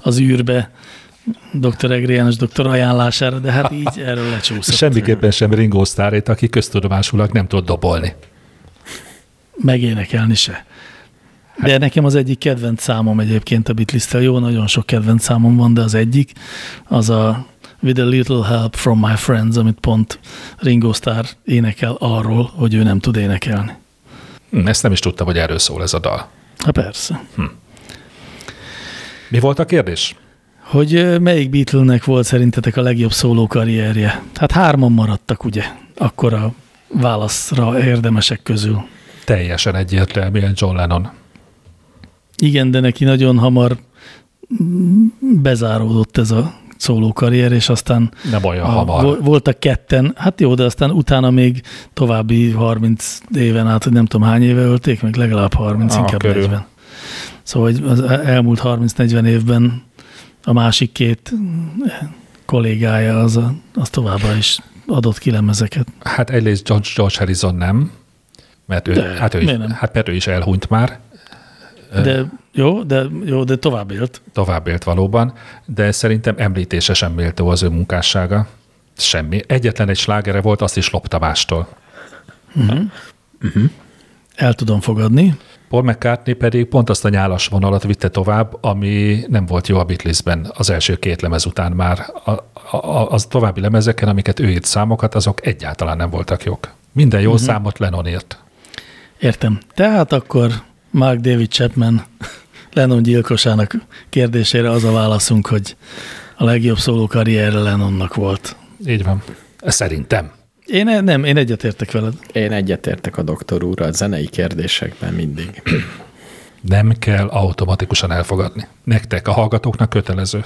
az űrbe dr. Egri János doktor ajánlására, de hát így erről lecsúszott. Semmiképpen sem Ringo Starrét, aki köztudomásulag nem tud dobolni. Megénekelni se. De nekem az egyik kedvenc számom egyébként a beatles Jó, nagyon sok kedvenc számom van, de az egyik az a With a Little Help from My Friends, amit pont Ringo Starr énekel arról, hogy ő nem tud énekelni. Hm, Ezt nem is tudtam, hogy erről szól ez a dal. Hát persze. Mi volt a kérdés? Hogy melyik Beatle-nek volt szerintetek a legjobb szóló karrierje? Hát hárman maradtak, ugye? Akkor a válaszra érdemesek közül. Teljesen egyértelműen John Lennon. Igen, de neki nagyon hamar mm, bezáródott ez a szóló karrier, és aztán Nem olyan a, hamar. vo- voltak ketten, hát jó, de aztán utána még további 30 éven át, hogy nem tudom hány éve ölték, meg legalább 30, Ah, inkább körül. 40. Szóval hogy az elmúlt 30-40 évben a másik két kollégája az, a, az továbbra is adott ki lemezeket. Hát egyrészt George, George Harrison nem, mert ő, De, hát, ő is, nem? hát mert ő is elhunyt már, De jó, de, jó, de tovább élt. tovább élt valóban, de szerintem említése sem méltó az ő munkássága. Semmi. Egyetlen egy slágere volt, azt is lopta mástól. El tudom fogadni. Paul McCartney pedig pont azt a nyálas vonalat vitte tovább, ami nem volt jó a Beatlesben az első két lemez után már. A, a, az további lemezeken, amiket ő írt számokat, azok egyáltalán nem voltak jók. Minden jó uh-huh. számot Lennon írt. Értem. Tehát akkor Mark David Chapman Lennon gyilkosának kérdésére az a válaszunk, hogy a legjobb szóló karrierre Lennonnak volt. Így van. Szerintem. Én e- nem, én egyetértek veled. én egyetértek a doktor úrral a zenei kérdésekben mindig. Nem kell automatikusan elfogadni. Nektek, a hallgatóknak kötelező.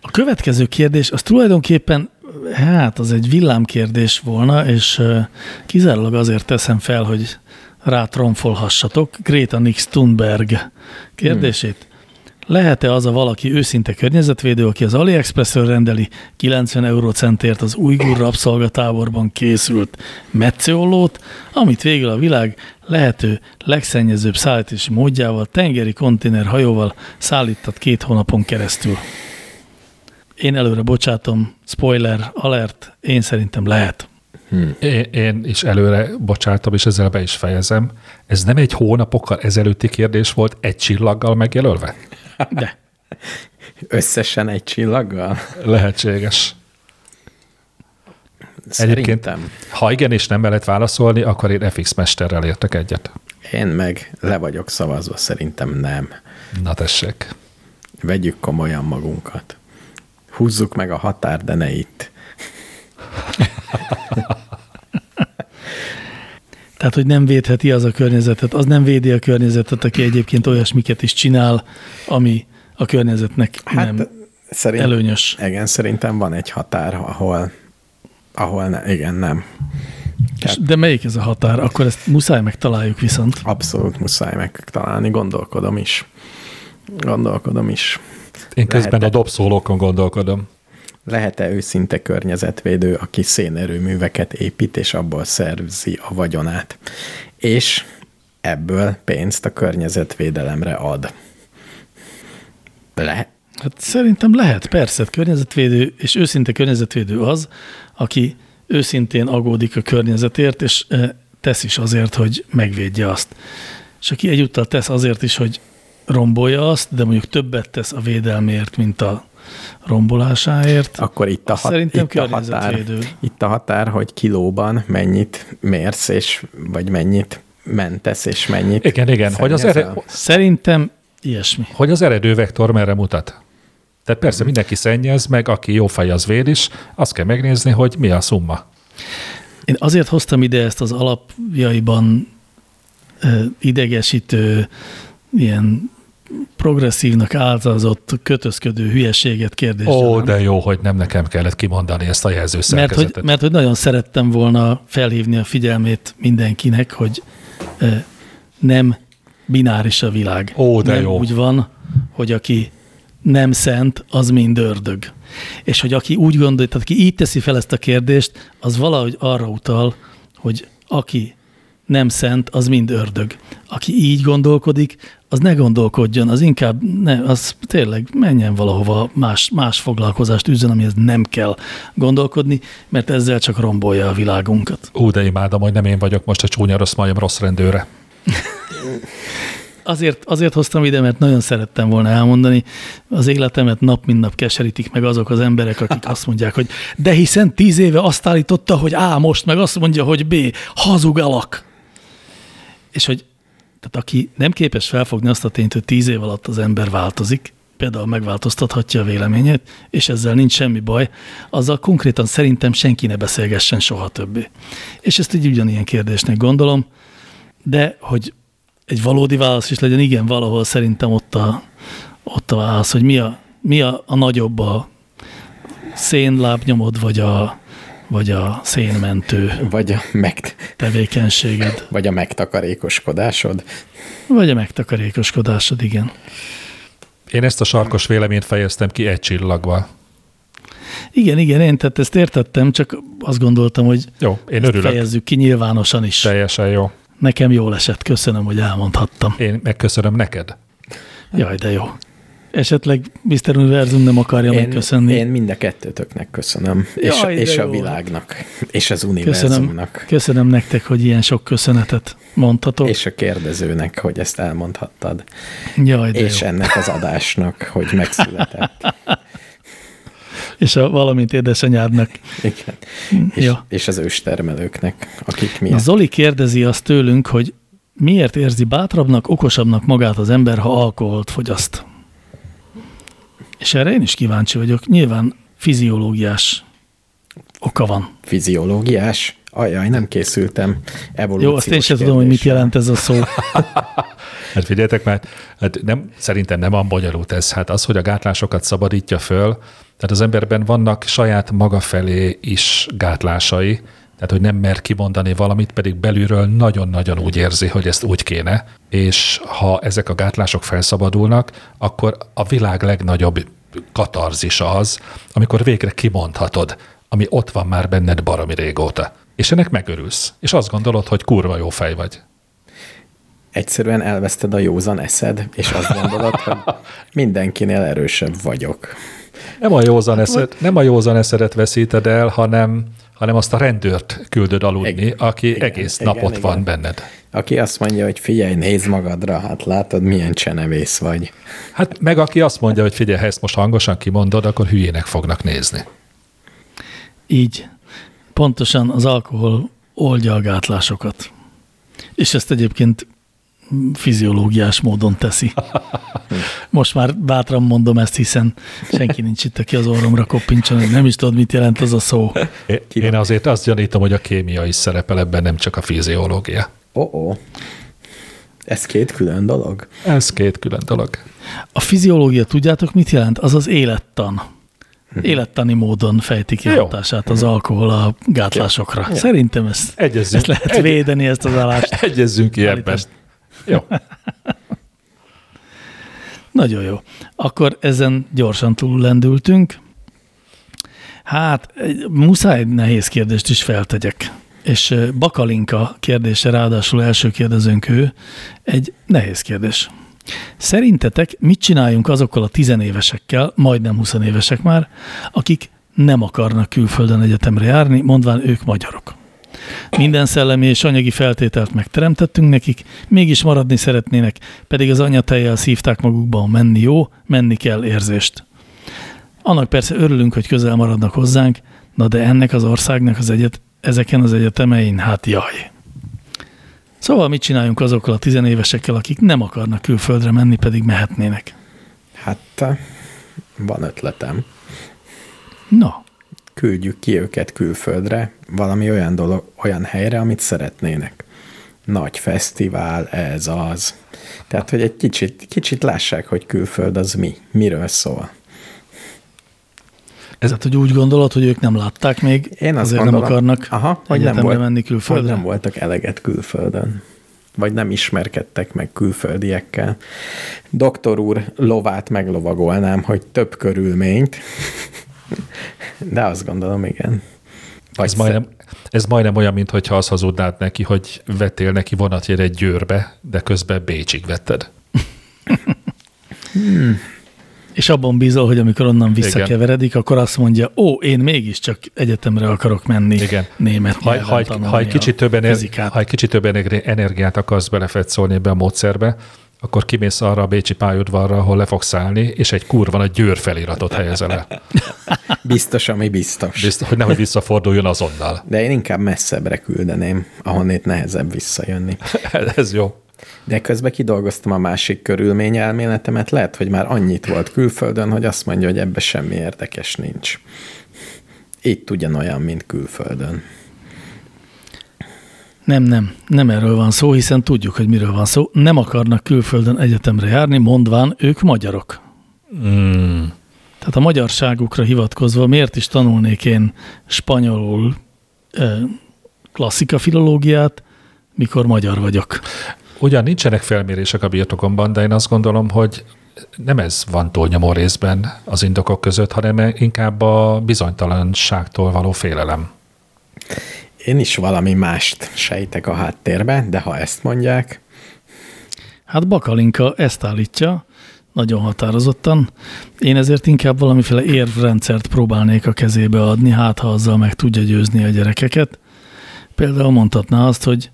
A következő kérdés, az tulajdonképpen, hát az egy villámkérdés volna, és kizárólag azért teszem fel, hogy rátromfolhassatok Greta Nix Thunberg kérdését. Lehet-e az a valaki őszinte környezetvédő, aki az AliExpressről rendeli 90 eurocentért az ujgur rabszolgatáborban készült metszőollót, amit végül a világ lehető legszennyezőbb szállítási módjával, tengeri konténer hajóval szállított két hónapon keresztül? Én előre bocsátom, spoiler, alert, én szerintem lehet. Én, én is előre bocsátom, és ezzel be is fejezem. Ez nem egy hónapokkal ezelőtti kérdés volt egy csillaggal megjelölve? De Összesen egy csillaggal? Lehetséges. Egyébként, Szerintem. ha igen és nem lehet válaszolni, akkor én FX Mesterrel értek egyet. Én meg le vagyok szavazva, szerintem nem. Na tessék. Vegyük komolyan magunkat. Húzzuk meg a határ, de ne itt. Tehát, hogy nem védheti az a környezetet, az nem védi a környezetet, aki egyébként olyasmiket is csinál, ami a környezetnek Hát nem szerint, előnyös. Igen, szerintem van egy határ, ahol, ahol ne, igen, nem. És, de melyik ez a határ? Akkor ezt muszáj megtaláljuk viszont. Abszolút muszáj megtalálni, gondolkodom is. Gondolkodom is. Én közben Lehet-e? a dobszólókon gondolkodom. Lehet-e őszinte környezetvédő, aki szénerőműveket épít, és abból szerzi a vagyonát, és ebből pénzt a környezetvédelemre ad? Le, Hát szerintem lehet, persze, környezetvédő, és őszinte környezetvédő az, aki őszintén agódik a környezetért, és eh, tesz is azért, hogy megvédje azt. És aki egyúttal tesz azért is, hogy rombolja azt, de mondjuk többet tesz a védelmért, mint a rombolásáért, akkor itt a, hat, szerintem itt, a határ, itt a határ, hogy kilóban mennyit mérsz, és, vagy mennyit mentesz, és mennyit Igen, igen, hogy az, szennyezel. ere, szerintem ilyesmi. hogy az eredővektor merre mutat. Tehát persze mindenki szennyez, meg aki jó fej, az véd is, azt kell megnézni, hogy mi a szumma. Én azért hoztam ide ezt az alapjaiban idegesítő, ilyen progresszívnak áldozott, kötözködő hülyeséget kérdést. Ó, de jó, hogy nem nekem kellett kimondani ezt a mert hogy, jelzőszerkezetet. mert hogy nagyon szerettem volna felhívni a figyelmét mindenkinek, hogy nem bináris a világ. Ó, de nem jó. úgy van, hogy aki nem szent, az mind ördög. És hogy aki úgy gondolja, tehát aki így teszi fel ezt a kérdést, az valahogy arra utal, hogy aki nem szent, az mind ördög. Aki így gondolkodik, az ne gondolkodjon, az inkább, ne, az tényleg menjen valahova, más, más foglalkozást üzzen, amihez nem kell gondolkodni, mert ezzel csak rombolja a világunkat. Ú, de imádom, hogy nem én vagyok most a csúnya rossz majom rossz rendőre. Azért, azért hoztam ide, mert nagyon szerettem volna elmondani, az életemet nap mint nap keserítik meg azok az emberek, akik azt mondják, hogy de hiszen tíz éve azt állította, hogy A most, meg azt mondja, hogy B, hazug alak. És hogy tehát aki nem képes felfogni azt a tényt, hogy tíz év alatt az ember változik, például megváltoztathatja a véleményét, és ezzel nincs semmi baj, azzal konkrétan szerintem senki ne beszélgessen soha többé. És ezt egy ugyanilyen kérdésnek gondolom, de hogy egy valódi válasz is legyen, igen, valahol szerintem ott a, ott a válasz, hogy mi a, mi a, a nagyobb a szénlábnyomod, vagy a, vagy a szénmentő Vagy a, meg, tevékenységed, vagy a megtakarékoskodásod. vagy a megtakarékoskodásod, igen. Én ezt a sarkos véleményt fejeztem ki egy csillagval. Igen, igen, én tehát ezt értettem, csak azt gondoltam, hogy Jó, én örülök. fejezzük ki nyilvánosan is. Teljesen jó. Nekem jól esett, köszönöm, hogy elmondhattam. Én megköszönöm neked. Jaj, de jó. Esetleg Mr. Univerzum nem akarja Én, megköszönni. én mind a kettőtöknek köszönöm. és Jaj, de és a világnak. És az köszönöm, univerzumnak. köszönöm nektek, hogy ilyen sok köszönetet mondhatok. És a kérdezőnek, hogy ezt elmondhattad. Jaj, de és jó. ennek az adásnak, hogy megszületett. És a valamint édesanyádnak. Igen. És, Ja. és az őstermelőknek, akik Na, miatt. Zoli kérdezi azt tőlünk, hogy miért érzi bátrabbnak, okosabbnak magát az ember, ha alkoholt fogyaszt? És erre én is kíváncsi vagyok. Nyilván fiziológiás oka van. Fiziológiás? Ajaj, nem készültem. Evolúciós Jó, azt én sem tudom, hogy mit jelent ez a szó. Hát figyeljetek, mert hát nem, szerintem nem van bonyolult ez. Hát az, hogy a gátlásokat szabadítja föl, tehát az emberben vannak saját maga felé is gátlásai, tehát hogy nem mer kimondani valamit, pedig belülről nagyon-nagyon úgy érzi, hogy ezt úgy kéne, és ha ezek a gátlások felszabadulnak, akkor a világ legnagyobb katarzisa az, amikor végre kimondhatod, ami ott van már benned baromi régóta. És ennek megörülsz, és azt gondolod, hogy kurva jó fej vagy. Egyszerűen elveszted a józan eszed, és azt gondolod, hogy mindenkinél erősebb vagyok. Nem a józan, eszed, nem a józan eszedet veszíted el, hanem, hanem azt a rendőrt küldöd aludni, Igen, aki igen, egész igen, napot igen. van benned. Aki azt mondja, hogy figyelj, nézd magadra, hát látod, milyen csenevész vagy. Hát meg aki azt mondja, hogy figyelj, ha ezt most hangosan kimondod, akkor hülyének fognak nézni. Így. Pontosan az alkohol oldja a gátlásokat. És ezt egyébként fiziológiás módon teszi. Most már bátran mondom ezt, hiszen senki nincs itt, aki az orromra koppintson, hogy nem is tudod, mit jelent az a szó. Én- Én azért azt gyanítom, hogy a kémia is szerepel ebben, nem csak a fiziológia. Ó, oh -oh. Ez két külön dolog? Ez két külön dolog. A fiziológia, tudjátok, mit jelent? Az az élettan. élettani módon fejti ki Jó. hatását az alkohol a gátlásokra. Szerintem ezt, Egyezzünk, ezt lehet egy- védeni, ezt az állást. Egyezzünk ki ebben. Jó. Nagyon jó. Akkor ezen gyorsan túllendültünk. Hát, egy- muszáj egy nehéz kérdést is feltegyek. És Bakalinka kérdése, ráadásul első kérdezőnk ő, egy nehéz kérdés. Szerintetek mit csináljunk azokkal a tizenévesekkel, majdnem 20 évesek már, akik nem akarnak külföldön egyetemre járni, mondván ők magyarok? Minden szellemi és anyagi feltételt megteremtettünk nekik, mégis maradni szeretnének, pedig az anyatejjel szívták magukba a menni jó, menni kell érzést. Annak persze örülünk, hogy közel maradnak hozzánk, na de ennek az országnak az egyet, ezeken az egyetemein, hát jaj. Szóval mit csináljunk azokkal a tizenévesekkel, akik nem akarnak külföldre menni, pedig mehetnének? Hát van ötletem. Na, Küldjük ki őket külföldre, valami olyan dolog, olyan helyre, amit szeretnének. Nagy fesztivál, ez az. Tehát, hogy egy kicsit, kicsit lássák, hogy külföld az mi, miről szól. Ez hát, hogy úgy gondolod, hogy ők nem látták még, Én azt azért gondolom, nem akarnak aha, hogy nem volt, menni hogy külföldre? nem voltak eleget külföldön. Vagy nem ismerkedtek meg külföldiekkel. Doktor úr lovát meglovagolnám, hogy több körülményt. De azt gondolom, igen. Vagy Ez majdnem, ez majdnem olyan, mintha azt hazudnád neki, hogy vettél neki vonatjegyet Győrbe, de közben Bécsig vetted. És abban bízol, hogy amikor onnan visszakeveredik, akkor azt mondja, ó, én mégiscsak egyetemre akarok menni Igen. német Ha, ha, ha, egy kicsit több ener, fizikát. ha egy kicsit több ener- energiát akarsz belefetszolni ebbe a módszerbe, akkor kimész arra a Bécsi pályaudvarra, ahol le fogsz állni, és egy kurva a Győr feliratot helyezel el. Biztos, ami biztos. Biztos, hogy nehogy visszaforduljon azonnal. De én inkább messzebbre küldeném, ahonnét nehezebb visszajönni. Ez jó. De közben kidolgoztam a másik körülményelméletemet, lehet, hogy már annyit volt külföldön, hogy azt mondja, hogy ebbe semmi érdekes nincs. Itt ugyanolyan, mint külföldön. Nem, nem, nem erről van szó, hiszen tudjuk, hogy miről van szó. Nem akarnak külföldön egyetemre járni, mondván ők magyarok. Mm. Tehát a magyarságukra hivatkozva miért is tanulnék én spanyolul eh, klasszika filológiát, mikor magyar vagyok? Ugyan nincsenek felmérések a birtokomban, de én azt gondolom, hogy nem ez van túlnyomó részben az indokok között, hanem inkább a bizonytalanságtól való félelem. Én is valami mást sejtek a háttérbe, de ha ezt mondják, Hát Bakalinka ezt állítja, nagyon határozottan. Én ezért inkább valamiféle érvrendszert próbálnék a kezébe adni, hát ha azzal meg tudja győzni a gyerekeket. Például mondhatná azt, hogy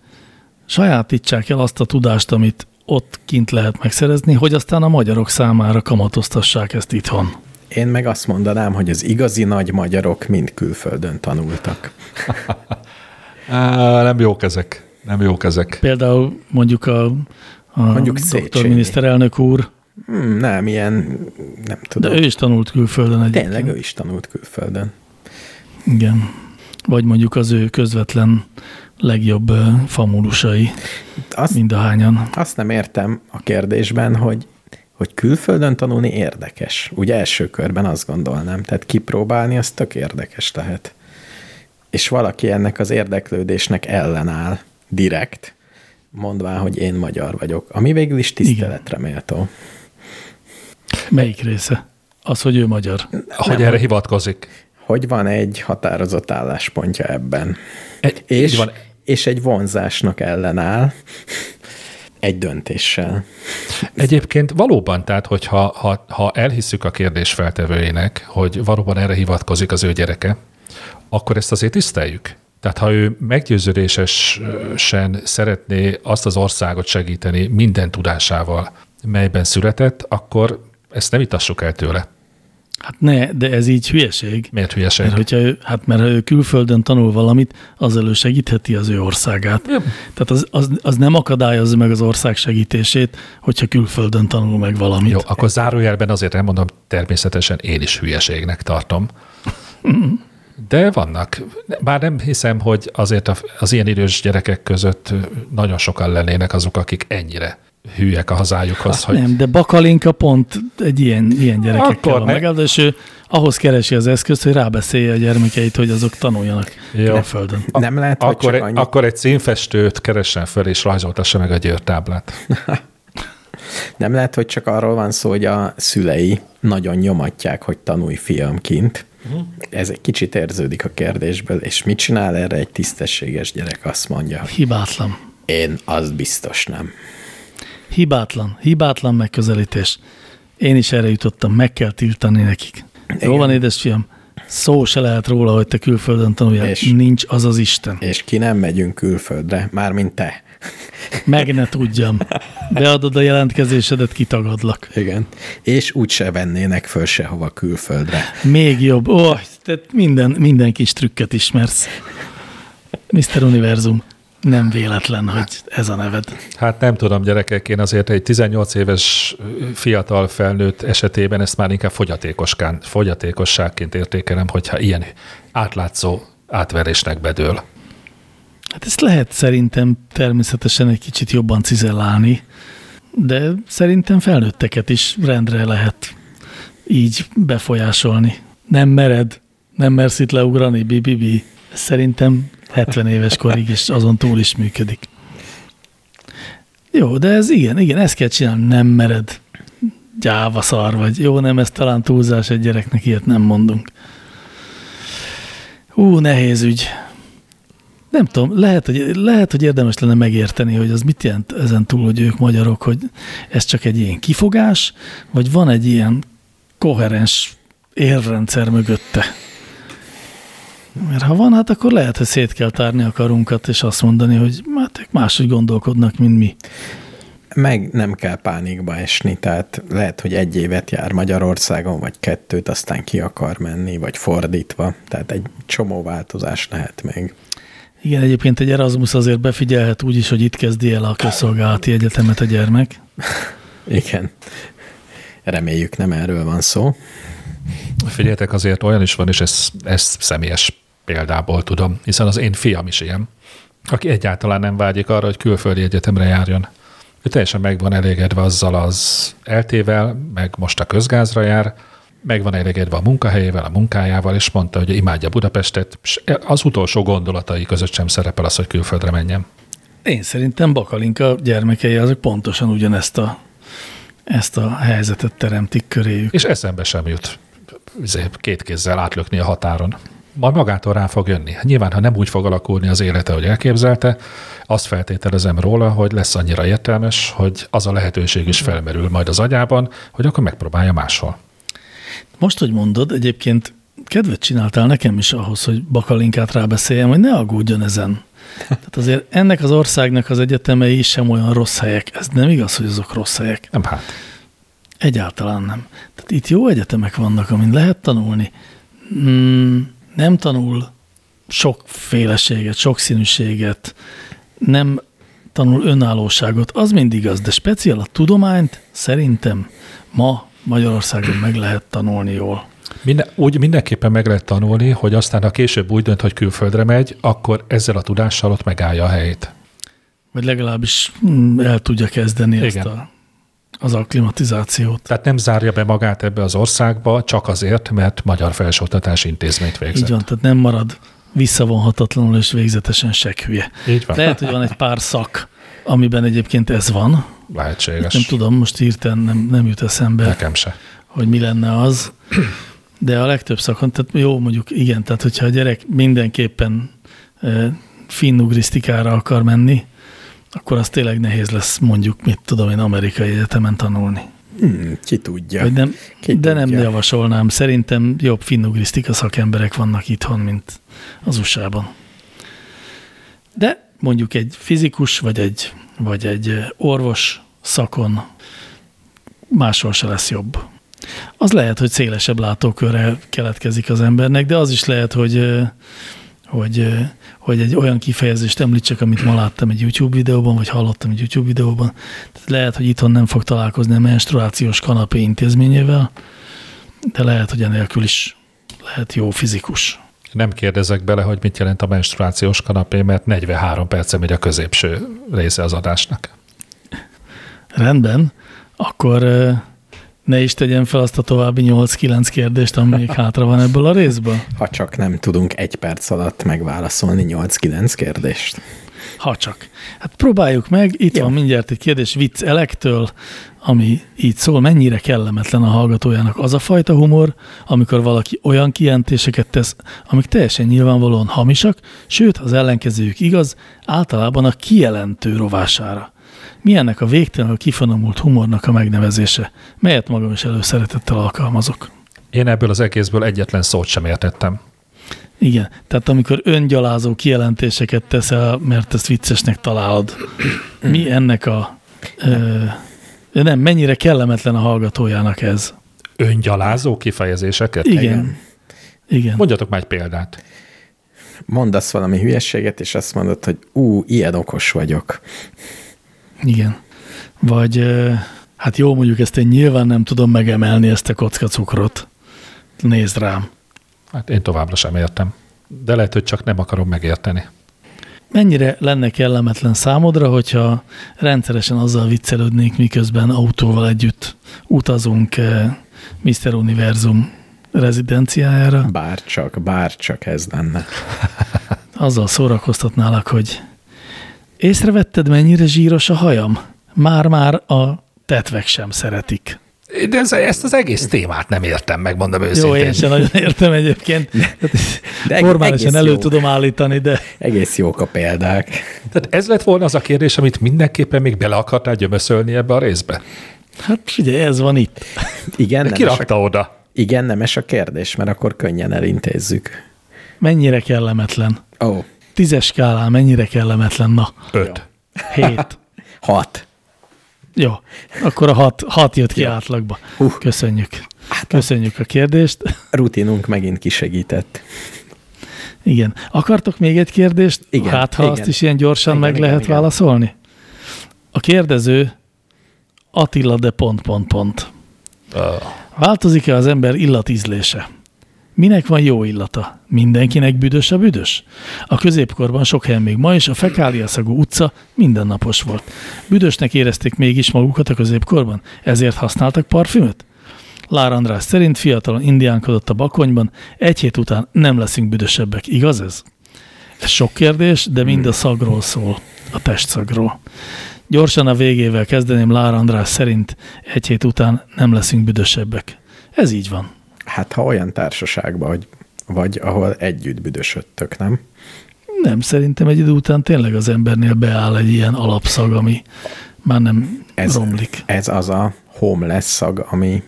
sajátítsák el azt a tudást, amit ott kint lehet megszerezni, hogy aztán a magyarok számára kamatoztassák ezt itthon. én meg azt mondanám, hogy az igazi nagy magyarok mind külföldön tanultak. Á, nem jók ezek. Nem jók ezek. Például mondjuk a, a Mondjuk doktor miniszterelnök úr, Hmm, nem, ilyen, nem de tudom. ő is tanult külföldön egyébként. Tényleg ő is tanult külföldön. Igen. Vagy mondjuk az ő közvetlen legjobb famulusai, Azt, mindahányan. azt nem értem a kérdésben, hogy hogy külföldön tanulni érdekes. Ugye első körben azt gondolnám, tehát kipróbálni az tök érdekes lehet. És valaki ennek az érdeklődésnek ellenáll direkt, mondván, hogy én magyar vagyok, ami végül is tiszteletre méltó. Melyik része? Az, hogy ő magyar. Hogy Nem, erre hivatkozik. Hogy van egy határozott álláspontja ebben. Egy, És, van. És egy vonzásnak ellenáll egy döntéssel. Egyébként valóban, tehát hogyha ha, ha elhisszük a kérdés feltevőjének, hogy valóban erre hivatkozik az ő gyereke, akkor ezt azért tiszteljük. Tehát ha ő meggyőződésesen szeretné azt az országot segíteni minden tudásával, melyben született, akkor ezt nem itassuk el tőle. Hát ne, de ez így hülyeség. Miért hülyeség? Mert hogyha ő, hát mert ha ő külföldön tanul valamit, az elősegítheti az ő országát. Ja. Tehát az, az, az nem akadályozza meg az ország segítését, hogyha külföldön tanul meg valamit. Jó, akkor zárójelben azért elmondom, természetesen én is hülyeségnek tartom. De vannak. Bár nem hiszem, hogy azért az ilyen idős gyerekek között nagyon sokan lennének azok, akik ennyire hülyek a hazájukhoz, hogy Nem, de Bakalinka pont egy ilyen, ilyen gyerekekkel Akkor van meg- megáldva, és ő ahhoz keresi az eszközt, hogy rábeszélje a gyermekeit, hogy azok tanuljanak Jó. a földön. Nem lehet, hogy Akkor, csak egy, annyi... akkor egy színfestőt keressen fel, és rajzoltassa meg a győrtáblát. Nem lehet, hogy csak arról van szó, hogy a szülei nagyon nyomatják, hogy tanulj fiam kint. Mhm. Ez egy kicsit érződik a kérdésből, és mit csinál erre egy tisztességes gyerek? Azt mondja, hogy Hibátlan. én az biztos nem. Hibátlan. Hibátlan megközelítés. Én is erre jutottam, meg kell tiltani nekik. Jó van, édesfiam, szó se lehet róla, hogy te külföldön tanuljál. És- Nincs az az Isten. És ki nem megyünk külföldre, mármint te. Meg ne tudjam. Beadod a jelentkezésedet, kitagadlak. Igen. És úgyse vennének föl sehova külföldre. Még jobb. Ó, oh, te minden, minden kis trükket ismersz. Mr. Univerzum, nem véletlen, hogy ez a neved. Hát nem tudom, gyerekek, én azért egy 18 éves fiatal felnőtt esetében ezt már inkább fogyatékoskán, fogyatékosságként értékelem, hogyha ilyen átlátszó átverésnek bedől. Hát ezt lehet szerintem természetesen egy kicsit jobban cizellálni, de szerintem felnőtteket is rendre lehet így befolyásolni. Nem mered, nem mersz itt leugrani, bibibi. Szerintem 70 éves korig is azon túl is működik. Jó, de ez igen, igen, ezt kell csinálni, nem mered. Gyáva szar vagy. Jó, nem, ez talán túlzás egy gyereknek, ilyet nem mondunk. Ú, nehéz ügy. Nem tudom, lehet hogy, lehet, hogy érdemes lenne megérteni, hogy az mit jelent ezen túl, hogy ők magyarok, hogy ez csak egy ilyen kifogás, vagy van egy ilyen koherens érrendszer mögötte. Mert ha van, hát akkor lehet, hogy szét kell tárni a karunkat, és azt mondani, hogy hát ők máshogy gondolkodnak, mint mi. Meg nem kell pánikba esni, tehát lehet, hogy egy évet jár Magyarországon, vagy kettőt, aztán ki akar menni, vagy fordítva. Tehát egy csomó változás lehet még. Igen, egyébként egy Erasmus azért befigyelhet úgy is, hogy itt kezdi el a közszolgálati egyetemet a gyermek. Igen. Reméljük nem erről van szó. Figyeljetek, azért olyan is van, és ezt, ezt személyes példából tudom, hiszen az én fiam is ilyen, aki egyáltalán nem vágyik arra, hogy külföldi egyetemre járjon. Ő teljesen meg van elégedve azzal az eltével, meg most a közgázra jár, meg van elégedve a munkahelyével, a munkájával, és mondta, hogy imádja Budapestet, és az utolsó gondolatai között sem szerepel az, hogy külföldre menjen. Én szerintem Bakalinka gyermekei azok pontosan ugyanezt a, ezt a helyzetet teremtik köréjük. És eszembe sem jut izé, két kézzel átlökni a határon. Majd magától rá fog jönni. Nyilván, ha nem úgy fog alakulni az élete, hogy elképzelte, azt feltételezem róla, hogy lesz annyira értelmes, hogy az a lehetőség is felmerül majd az agyában, hogy akkor megpróbálja máshol. Most, hogy mondod, egyébként kedvet csináltál nekem is ahhoz, hogy Bakalinkát rábeszéljem, hogy ne aggódjon ezen. Tehát azért ennek az országnak az egyetemei sem olyan rossz helyek. Ez nem igaz, hogy azok rossz helyek. Nem hát. Egyáltalán nem. Tehát itt jó egyetemek vannak, amin lehet tanulni. Mm, nem tanul sokféleséget, sokszínűséget, nem tanul önállóságot, az mind igaz, de speciál a tudományt szerintem ma Magyarországon meg lehet tanulni jól. Minden, úgy mindenképpen meg lehet tanulni, hogy aztán, ha később úgy dönt, hogy külföldre megy, akkor ezzel a tudással ott megállja a helyét. Vagy legalábbis mm, el tudja kezdeni Igen. ezt a, az akklimatizációt. Tehát nem zárja be magát ebbe az országba csak azért, mert magyar felsőoktatási intézményt végzett. Így van, tehát nem marad visszavonhatatlanul és végzetesen sekhülye. Így van. Lehet, hogy van egy pár szak, amiben egyébként ez van. Lehetséges. Nem tudom, most hirtelen nem, nem jut eszembe, Nekem se. hogy mi lenne az. De a legtöbb szakon, tehát jó, mondjuk igen, tehát hogyha a gyerek mindenképpen e, finnugrisztikára akar menni, akkor az tényleg nehéz lesz mondjuk, mit tudom én, amerikai egyetemen tanulni. Hmm, ki tudja. Vagy nem, Ki de nem tudja. javasolnám. Szerintem jobb finnugrisztika szakemberek vannak itthon, mint az USA-ban. De mondjuk egy fizikus, vagy egy, vagy egy orvos szakon máshol se lesz jobb. Az lehet, hogy szélesebb látókörre keletkezik az embernek, de az is lehet, hogy, hogy, hogy egy olyan kifejezést említsek, amit ma láttam egy YouTube videóban, vagy hallottam egy YouTube videóban. Tehát lehet, hogy itthon nem fog találkozni a menstruációs kanapé intézményével, de lehet, hogy enélkül is lehet jó fizikus. Nem kérdezek bele, hogy mit jelent a menstruációs kanapé, mert 43 perce megy a középső része az adásnak. Rendben, akkor ne is tegyen fel azt a további 8-9 kérdést, ami még hátra van ebből a részből? Ha csak nem tudunk egy perc alatt megválaszolni 8-9 kérdést. Ha csak. Hát próbáljuk meg, itt Jó. van mindjárt egy kérdés Vicc Elektől, ami így szól, mennyire kellemetlen a hallgatójának az a fajta humor, amikor valaki olyan kijelentéseket tesz, amik teljesen nyilvánvalóan hamisak, sőt, az ellenkezőjük igaz, általában a kijelentő rovására. Mi ennek a végtelenül kifonomult humornak a megnevezése, melyet magam is előszeretettel alkalmazok. Én ebből az egészből egyetlen szót sem értettem. Igen, tehát amikor öngyalázó kijelentéseket teszel, mert ezt viccesnek találod, mi ennek a... Ö, nem, mennyire kellemetlen a hallgatójának ez. Öngyalázó kifejezéseket? Igen. Igen. Igen. Mondjatok már egy példát. Mondasz valami hülyességet, és azt mondod, hogy ú, ilyen okos vagyok. Igen. Vagy hát jó, mondjuk ezt én nyilván nem tudom megemelni ezt a kocka cukrot. Nézd rám. Hát én továbbra sem értem. De lehet, hogy csak nem akarom megérteni. Mennyire lenne kellemetlen számodra, hogyha rendszeresen azzal viccelődnék, miközben autóval együtt utazunk Mr. Univerzum rezidenciájára, Bár csak, bár csak ez lenne. azzal szórakoztatnálak, hogy észrevetted, mennyire zsíros a hajam? Már-már a tetvek sem szeretik. De ez, ezt az egész témát nem értem, megmondom Jó, őszintén. én sem nagyon értem egyébként. de Formálisan elő jó. tudom állítani, de Egész jók a példák. Tehát ez lett volna az a kérdés, amit mindenképpen még bele akartál gyömöszölni ebbe a részbe? hát figyelj, ez van itt. Igen, Ki nemes a, oda? igen, nemes a kérdés, mert akkor könnyen elintézzük. Mennyire kellemetlen? Ó, oh, Tízes skálán mennyire kellemetlen? Na, Öt. hét. hat. Jó, akkor a hat, hat jött ki átlagba. Hú. Köszönjük. Köszönjük a kérdést. Rutinunk megint kisegített. Igen. Akartok még egy kérdést? Igen, Hát, ha igen. azt is ilyen gyorsan Igen, meg igen, lehet igen. válaszolni? A kérdező Attila de pont, pont, pont. Változik-e az ember illatízlése? Minek van jó illata? Mindenkinek büdös a büdös? A középkorban sok helyen még ma is a fekáliaszagú utca mindennapos volt. Büdösnek érezték mégis magukat a középkorban, ezért használtak parfümöt? Lár András szerint fiatalon indiánkodott a bakonyban, egy hét után nem leszünk büdösebbek, igaz ez? Ez sok kérdés, de mind a szagról szól, a testszagról. Gyorsan a végével kezdeném Lár András szerint egy hét után nem leszünk büdösebbek. Ez így van. Hát ha olyan társaságban, hogy vagy ahol együtt büdösödtök, nem? Nem, szerintem egy idő után tényleg az embernél beáll egy ilyen alapszag, ami már nem Ez, romlik. ez az a homeless szag, ami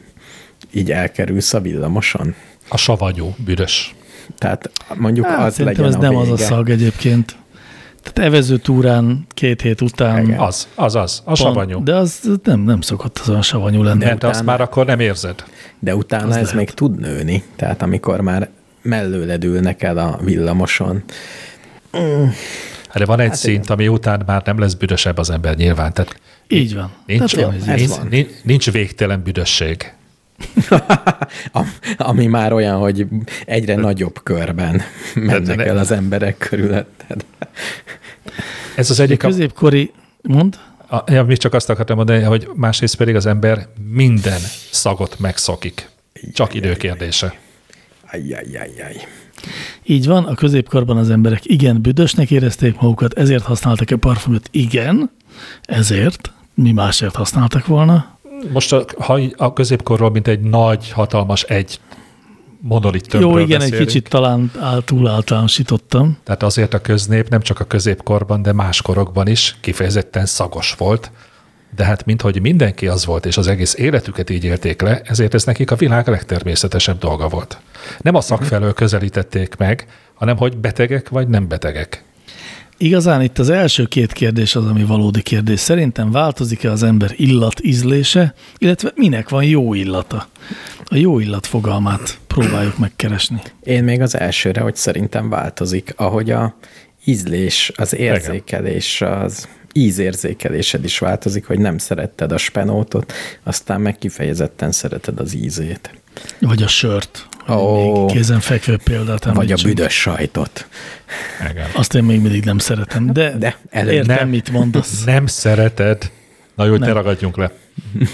így elkerülsz a villamoson. A savanyú, büdös. Tehát mondjuk Hát, az szerintem legyen ez a nem vége. az a szag egyébként. Tehát evező túrán két hét után Igen. Az, az, az. A pont- savanyú. De, az nem, nem szokott az olyan savanyú lenni. de, de azt már akkor nem érzed. De utána ez lehet. még tud nőni. Tehát amikor már mellőled ülnek el a villamoson. Hát De van egy hát szint, ami után már nem lesz büdösebb az ember nyilván. Tehát Így van. nincs, Tehát így. van. nincs, nincs végtelen büdösség. Am- ami már olyan, hogy egyre nagyobb körben mennek ne- el az emberek körülötted. Ez az egyik, a, Középkori, mond? a, ja, még csak azt akartam mondani, hogy másrészt pedig az ember minden szagot megszokik. Csak időkérdése. Ajjajjajjaj. Így van, a középkorban az emberek igen büdösnek érezték magukat, ezért használtak-e parfümöt? Igen, ezért. Mi másért használtak volna? Most a, ha a középkorról, mint egy nagy, hatalmas egy monolit Jó, tömbről igen, egy beszélünk. kicsit talán áll, túl általánosítottam. Tehát azért a köznép nem csak a középkorban, de más korokban is kifejezetten szagos volt. De hát minthogy mindenki az volt, és az egész életüket így élték le, ezért ez nekik a világ legtermészetesebb dolga volt. Nem a szak felől közelítették meg, hanem hogy betegek vagy nem betegek. Igazán itt az első két kérdés az, ami valódi kérdés. Szerintem változik-e az ember illat ízlése, illetve minek van jó illata? A jó illat fogalmát próbáljuk megkeresni. Én még az elsőre, hogy szerintem változik, ahogy a ízlés, az érzékelés, az ízérzékelésed is változik, hogy nem szeretted a spenótot, aztán meg kifejezetten szereted az ízét. Vagy a sört. Még kézenfekvő példát Vagy a büdös sajtot. Igen. Azt én még mindig nem szeretem, de, De előbb értem, nem. mit mondasz. Nem szereted. Na jó, hogy ne ragadjunk le.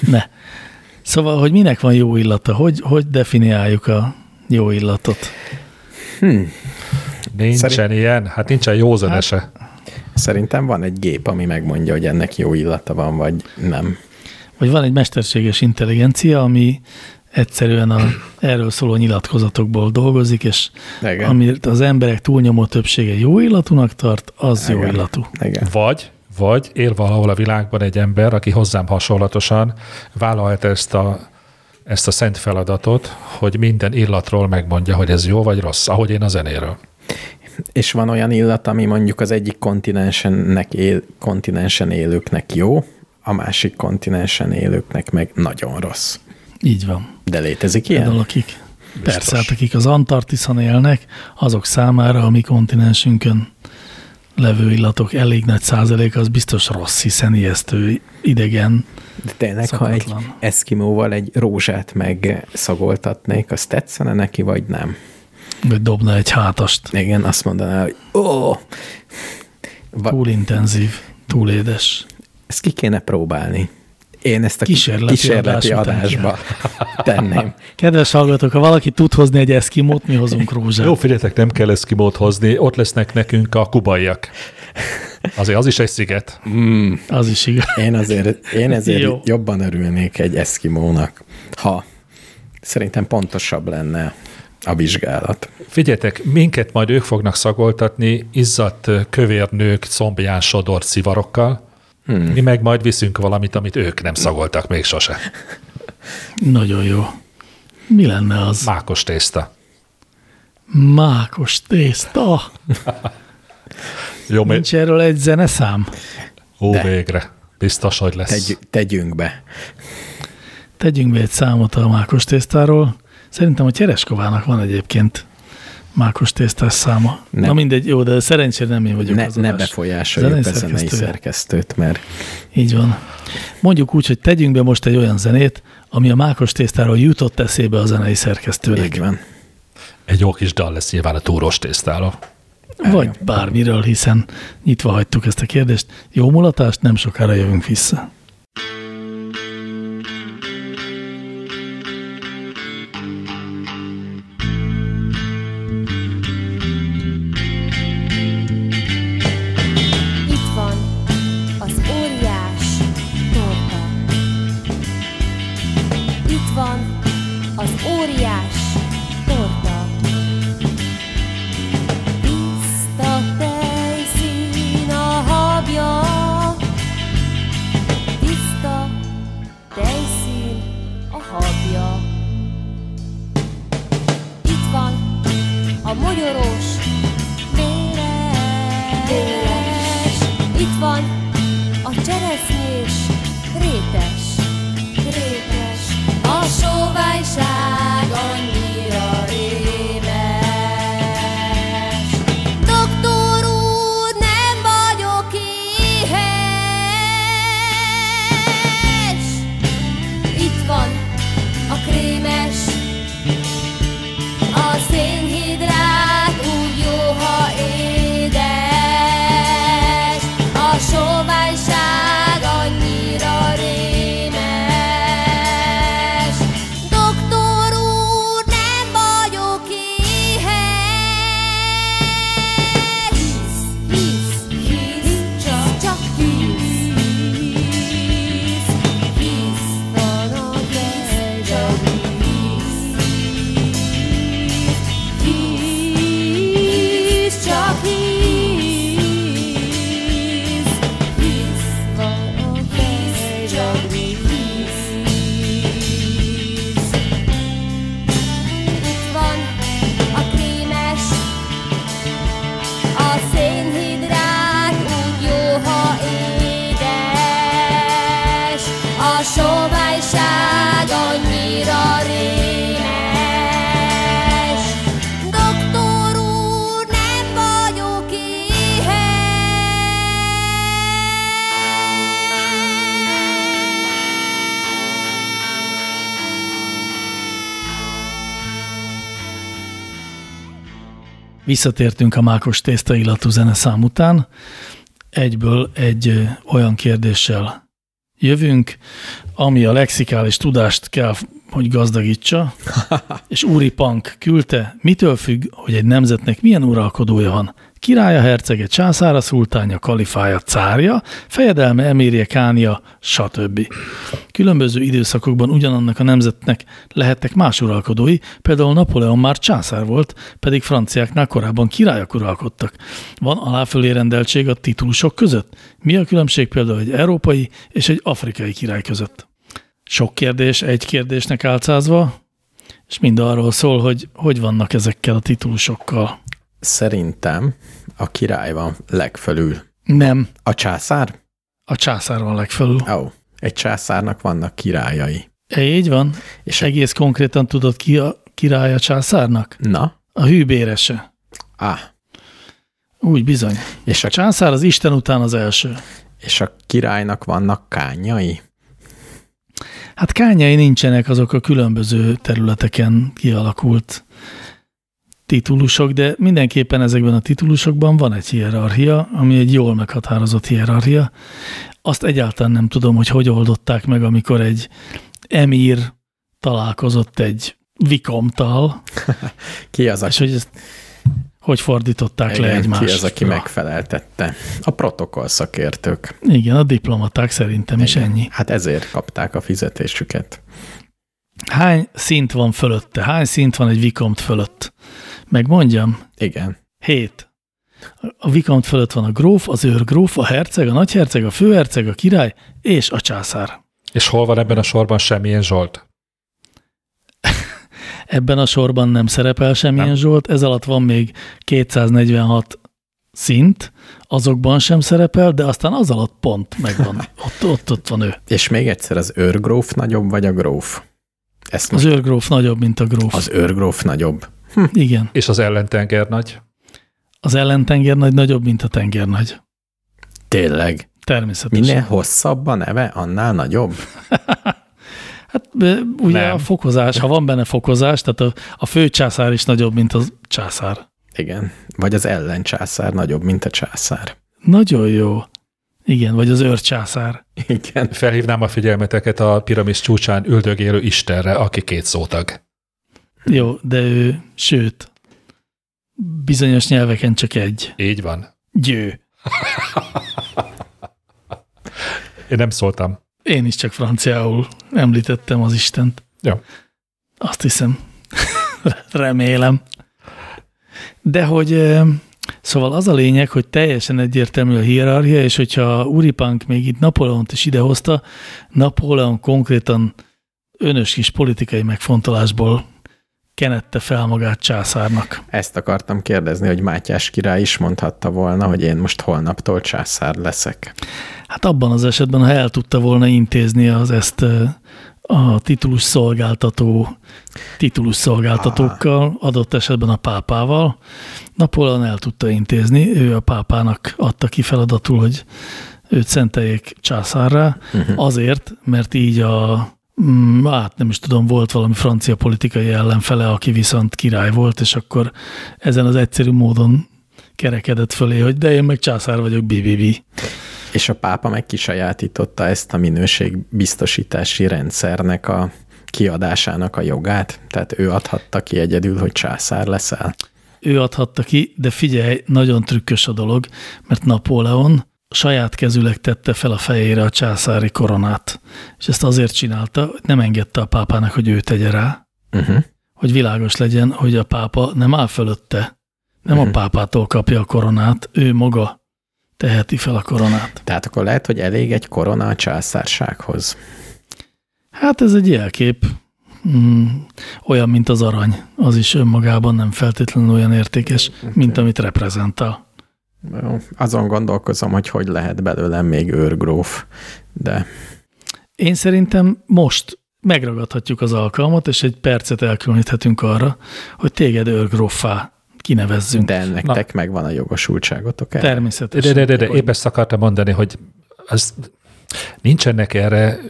Ne. Szóval, hogy minek van jó illata? Hogy, hogy definiáljuk a jó illatot? Nincsen Szerint- ilyen, hát nincsen józanese. Szerintem van egy gép, ami megmondja, hogy ennek jó illata van, vagy nem. Vagy van egy mesterséges intelligencia, ami egyszerűen a erről szóló nyilatkozatokból dolgozik, és Igen. amit az emberek túlnyomó többsége jó illatúnak tart, az jó Igen. illatú. Igen. Vagy, vagy él valahol a világban egy ember, aki hozzám hasonlatosan vállalta ezt a, ezt a szent feladatot, hogy minden illatról megmondja, hogy ez jó vagy rossz, ahogy én a zenéről. És van olyan illat, ami mondjuk az egyik kontinensennek él, kontinensen élőknek jó, a másik kontinensen élőknek meg nagyon rossz. Így van. De létezik Például ilyen? akik, persze, hát akik az Antarktiszon élnek, azok számára a mi kontinensünkön levő illatok elég nagy százalék, az biztos rossz, hiszen ijesztő, idegen. De tényleg, ha egy eszkimóval egy rózsát megszagoltatnék, az tetszene neki, vagy nem? Vagy dobna egy hátast. Igen, azt mondaná, hogy ó, Va- Túl intenzív, túl édes. ezt ki kéne próbálni. Én ezt a Kísérleti kísérleti után adásba tenném. Kedves hallgatók, ha valaki tud hozni egy eszkimót, mi hozunk rózsát. Jó, figyeljetek, nem kell eszkimót hozni, ott lesznek nekünk a kubaiak. Azért az is egy sziget. Az is igaz. Én azért, én ezért Jó. jobban örülnék egy eszkimónak, ha szerintem pontosabb lenne a vizsgálat. Figyeljetek, minket majd ők fognak szagoltatni izzadt kövérnők combján sodort szivarokkal, hmm. mi meg majd viszünk valamit, amit ők nem szagoltak még sose. Nagyon jó. Mi lenne az? Mákos tészta. Mákos tészta. Jó, mi? Nincs erről egy zeneszám? Ó, De. végre. Biztos, hogy lesz. Tegy, tegyünk be. Tegyünk be egy számot a mákos tésztáról. Szerintem a Csereskovának van egyébként mákos tésztás száma. Nem. Na mindegy, jó, de szerencsére nem én vagyok Ne, az ne befolyásoljuk a zenei szerkesztőt, mert Így van. Mondjuk úgy, hogy tegyünk be most egy olyan zenét, ami a mákos tésztáról jutott eszébe a zenei szerkesztőnek. így van. Egy jó kis dal lesz nyilván a túrós tésztáról. Vagy bármiről, hiszen nyitva hagytuk ezt a kérdést. Jó mulatást, nem sokára jövünk vissza. Visszatértünk a mákos tészta illatú zeneszám után, egyből egy olyan kérdéssel jövünk, ami a lexikális tudást kell, hogy gazdagítsa, és Úri Pank küldte, mitől függ, hogy egy nemzetnek milyen uralkodója van. Királya, hercege, császára, szultánja, kalifája, cárja, fejedelme, emírje, kánia, stb. Különböző időszakokban ugyanannak a nemzetnek lehettek más uralkodói, például Napóleon már császár volt, pedig franciáknál korábban királyok uralkodtak. Van aláfölé rendeltség a titulusok között? Mi a különbség például egy európai és egy afrikai király között? Sok kérdés egy kérdésnek álcázva, és mind arról szól, hogy hogy vannak ezekkel a titulusokkal. Szerintem a király van legfölül. Nem, A császár? a császár van legfelül. Ó, oh, egy császárnak vannak királyai. E, így van? És És a- egész konkrétan tudod ki a király a császárnak? Na, A hűbérese. ah, Úgy bizony. és A a, császár az Isten után az első. és a királynak vannak kányai? Hát kányai nincsenek azok a különböző területeken kialakult titulusok, de mindenképpen ezekben a titulusokban van egy hierarchia, ami egy jól meghatározott hierarchia. Azt egyáltalán nem tudom, hogy hogy oldották meg, amikor egy emír találkozott egy vikomtal, Ki az, és hogy ezt hogy fordították le igen, egymást. ki az, aki megfeleltette? A protokoll szakértők. Igen, a diplomaták szerintem is ennyi. Hát ezért kapták a fizetésüket. Hány szint van fölötte? Hány szint van egy vikomt fölött? Megmondjam? Igen. Hét. A vikont fölött van a gróf, az őrgróf, a herceg, a nagyherceg, a főherceg, a király és a császár. És hol van ebben a sorban semmilyen Zsolt? Ebben a sorban nem szerepel semmilyen Nem. Zsolt, ez alatt van még 246 szint, azokban sem szerepel, de aztán az alatt pont megvan. Ott, ott, ott van ő. És még egyszer, az őrgróf nagyobb, vagy a gróf? Ezt Az őrgróf nagyobb, mint a gróf. az őrgróf nagyobb. Igen. És az ellentenger nagy? Az ellentenger nagy nagyobb, mint a tenger nagy. Tényleg. Természetesen. Minél hosszabb a neve, annál nagyobb? Hát ugye Nem. a fokozás, ha van benne fokozás, tehát a, a főcsászár is nagyobb, mint a császár. Igen. Vagy az ellencsászár nagyobb, mint a császár. Nagyon jó. Igen, vagy az őrcsászár. Igen. Felhívnám a figyelmeteket a piramis csúcsán üldögélő Istenre, aki két szótag. Jó, de ő, sőt, bizonyos nyelveken csak egy. Így van. Győ. Én nem szóltam. Én is csak franciául említettem az Istent. Jó. Azt hiszem. Remélem. De hogy szóval az a lényeg, hogy teljesen egyértelmű a hierarchia, és hogyha Uripánk még itt Napóleont is idehozta, Napóleon konkrétan önös kis politikai megfontolásból kenette fel magát császárnak. Ezt akartam kérdezni, hogy Mátyás király is mondhatta volna, hogy én most holnaptól császár leszek. Hát abban az esetben, ha el tudta volna intézni az ezt a titulus szolgáltató, titulus szolgáltatókkal, adott esetben a pápával, Napóleon el tudta intézni, ő a pápának adta ki feladatul, hogy őt szenteljék császárrá, uh-huh. azért, mert így a mm, hát nem is tudom, volt valami francia politikai ellenfele, aki viszont király volt, és akkor ezen az egyszerű módon kerekedett fölé, hogy de én meg császár vagyok, BBB. És a pápa meg kisajátította ezt a minőségbiztosítási rendszernek a kiadásának a jogát, tehát ő adhatta ki egyedül, hogy császár leszel. ő adhatta ki, de figyelj, nagyon trükkös a dolog, mert Napóleon saját kezüleg tette fel a fejére a császári koronát. És ezt azért csinálta, hogy nem engedte a pápának, hogy ő tegye rá, Uh-huh. hogy világos legyen, hogy a pápa nem áll fölötte, nem a pápától kapja a koronát, ő maga teheti fel a koronát. Tehát akkor lehet, hogy elég egy korona a császársághoz. Hát ez egy jelkép, mm, olyan, mint az arany. Az is önmagában nem feltétlenül olyan értékes, mint amit reprezentál. Azon gondolkozom, hogy hogy lehet belőlem még őrgróf, de Én szerintem most megragadhatjuk az alkalmat, és egy percet elkülöníthetünk arra, hogy téged őrgróffá kinevezzünk. de nektek megvan a jogosultságotok erre. De, Természetesen. de, de, de, de épp ezt akartam mondani, hogy az, nincsenek erre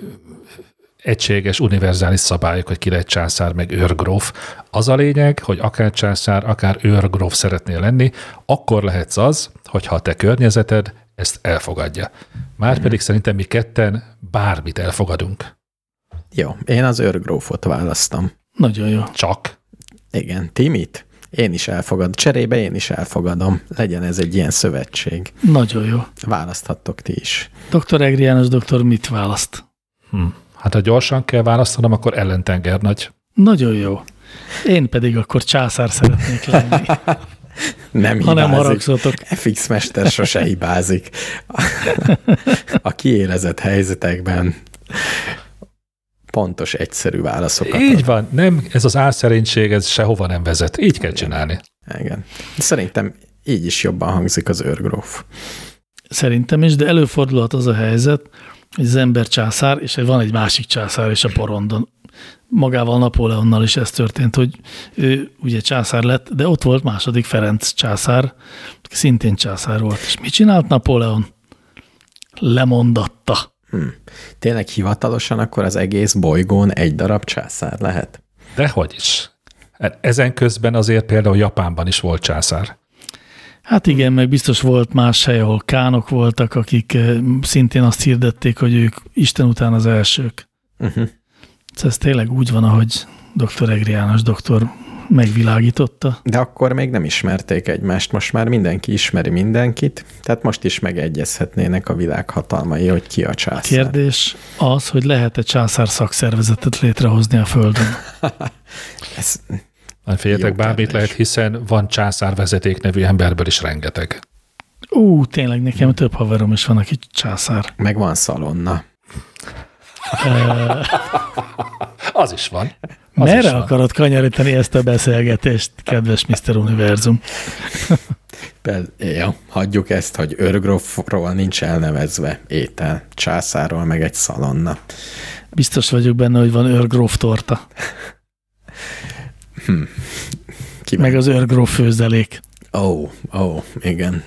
egységes, univerzális szabályok, hogy ki lehet császár, meg őrgróf. Az a lényeg, hogy akár császár, akár őrgróf szeretnél lenni, akkor lehetsz az, hogyha a te környezeted ezt elfogadja. Már pedig szerintem mi ketten bármit elfogadunk. Jó, én az őrgrófot választom. Nagyon jó. Csak. Igen, Timit? Én is elfogadom. Cserébe én is elfogadom. Legyen ez egy ilyen szövetség. Nagyon jó. Választhattok ti is. Dr. Egri János doktor mit választ? Hm. Hát ha gyorsan kell választanom, akkor ellentenger nagy. Nagyon jó. Én pedig akkor császár szeretnék lenni, Nem ha nem hibázik. haragszotok. FX Mester sose hibázik. A kiélezett helyzetekben pontos, egyszerű válaszokat Így ad. van, nem, ez az álszerénység, ez sehova nem vezet. Így kell csinálni. Igen. Szerintem így is jobban hangzik az őrgróf. Szerintem is, de előfordulhat az a helyzet, az ember császár, és van egy másik császár is a porondon. Magával Napóleonnal is ez történt, hogy ő ugye császár lett, de ott volt második Ferenc császár, aki szintén császár volt. És mit csinált Napóleon? Lemondatta. Tényleg hivatalosan akkor az egész bolygón egy darab császár lehet? Dehogy is. Hát Ezen közben azért például Japánban is volt császár. Hát igen, meg biztos volt más hely, ahol kánok voltak, akik eh, szintén azt hirdették, hogy ők Isten után az elsők. Uh-huh. Ez tényleg úgy van, ahogy dr. Egri János doktor megvilágította. De akkor még nem ismerték egymást, most már mindenki ismeri mindenkit, tehát most is megegyezhetnének a világ hatalmai, hogy ki a császár. Kérdés az, hogy lehet-e császár szakszervezetet létrehozni a Földön. Ez, Hát féljetek, bármit lehet, hiszen van császár vezeték nevű emberből is rengeteg. Ú, tényleg nekem több haverom is van, aki császár. meg van szalonna. Az is van. Az is Merre van. akarod kanyarítani ezt a beszélgetést, kedves Mr. Univerzum? Jó, hagyjuk ezt, hogy őrgrófról nincs elnevezve étel, császáról meg egy szalonna. Biztos vagyok benne, hogy van őrgróf torta, Ki meg az őrgróf főzelék. Ó, oh, ó, oh, igen.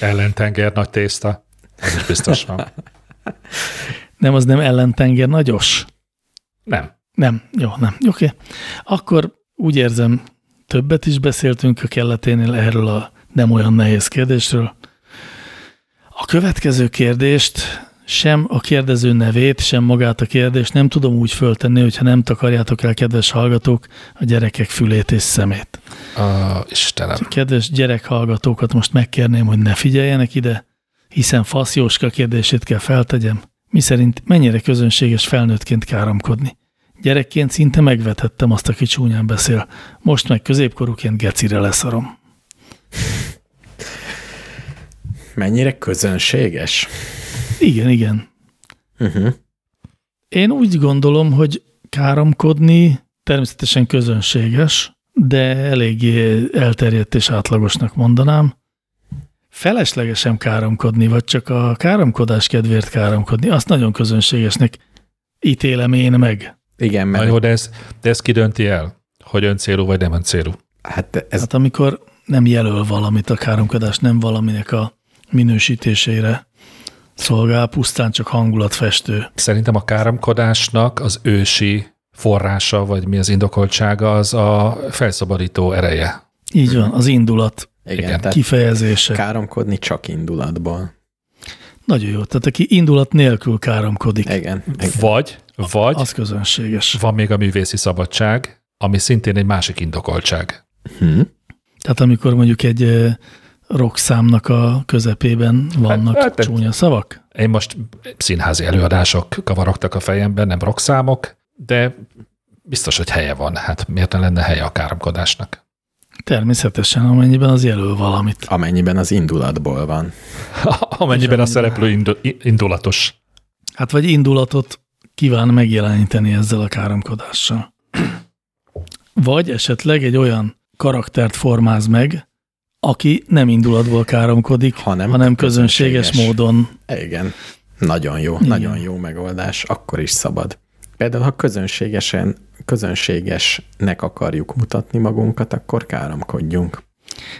Ellentenger nagy tészta. Az is biztos van. Nem, az nem ellentenger nagyos. Nem. Nem, jó, nem. Oké. Okay. Akkor úgy érzem, többet is beszéltünk a kelleténél erről a nem olyan nehéz kérdésről. A következő kérdést sem a kérdező nevét, sem magát a kérdést nem tudom úgy föltenni, hogyha nem takarjátok el, kedves hallgatók, a gyerekek fülét és szemét. Uh, Istenem. Kedves gyerekhallgatókat most megkérném, hogy ne figyeljenek ide, hiszen Fasz Jóska kérdését kell feltegyem, miszerint mennyire közönséges felnőttként káromkodni. Gyerekként szinte megvethettem azt, aki csúnyán beszél, most meg középkorúként gecire leszarom. Mennyire közönséges? Igen, igen. Uh-huh. Én úgy gondolom, hogy káromkodni természetesen közönséges, de eléggé elterjedt és átlagosnak mondanám. Feleslegesen káromkodni, vagy csak a káromkodás kedvéért káromkodni, azt nagyon közönségesnek ítélem én meg. Igen, Na mert jó, de ez, de ez kidönti el, hogy öncélú vagy nem öncélú. hát ez Hát amikor nem jelöl valamit a káromkodás, nem valaminek a minősítésére szolgál, pusztán csak hangulatfestő. Szerintem a káromkodásnak az ősi forrása, vagy mi az indokoltsága, az a felszabadító ereje. Így van, az indulat igen, kifejezése. káromkodni csak indulatból. Nagyon jó. Tehát aki indulat nélkül káromkodik, Igen, igen. Vagy, vagy az közönséges. van még a művészi szabadság, ami szintén egy másik indokoltság. Hm? Tehát amikor mondjuk egy rockszámnak a közepében vannak Hát, hát, csúnya szavak, Én most színházi előadások kavarogtak a fejemben, nem rockszámok, de biztos, hogy helye van. Hát miért ne lenne helye a káromkodásnak? természetesen, amennyiben az jelöl valamit. Amennyiben az indulatból van. Amennyiben a szereplő indu- indulatos. Hát vagy indulatot kíván megjeleníteni ezzel a káromkodással. Vagy esetleg egy olyan karaktert formáz meg, aki nem indulatból káromkodik, Hanem hanem közönséges, közönséges. módon. Igen. Nagyon jó, Igen. nagyon jó megoldás, akkor is szabad. Például, ha közönségesen, közönségesnek akarjuk mutatni magunkat, akkor káromkodjunk.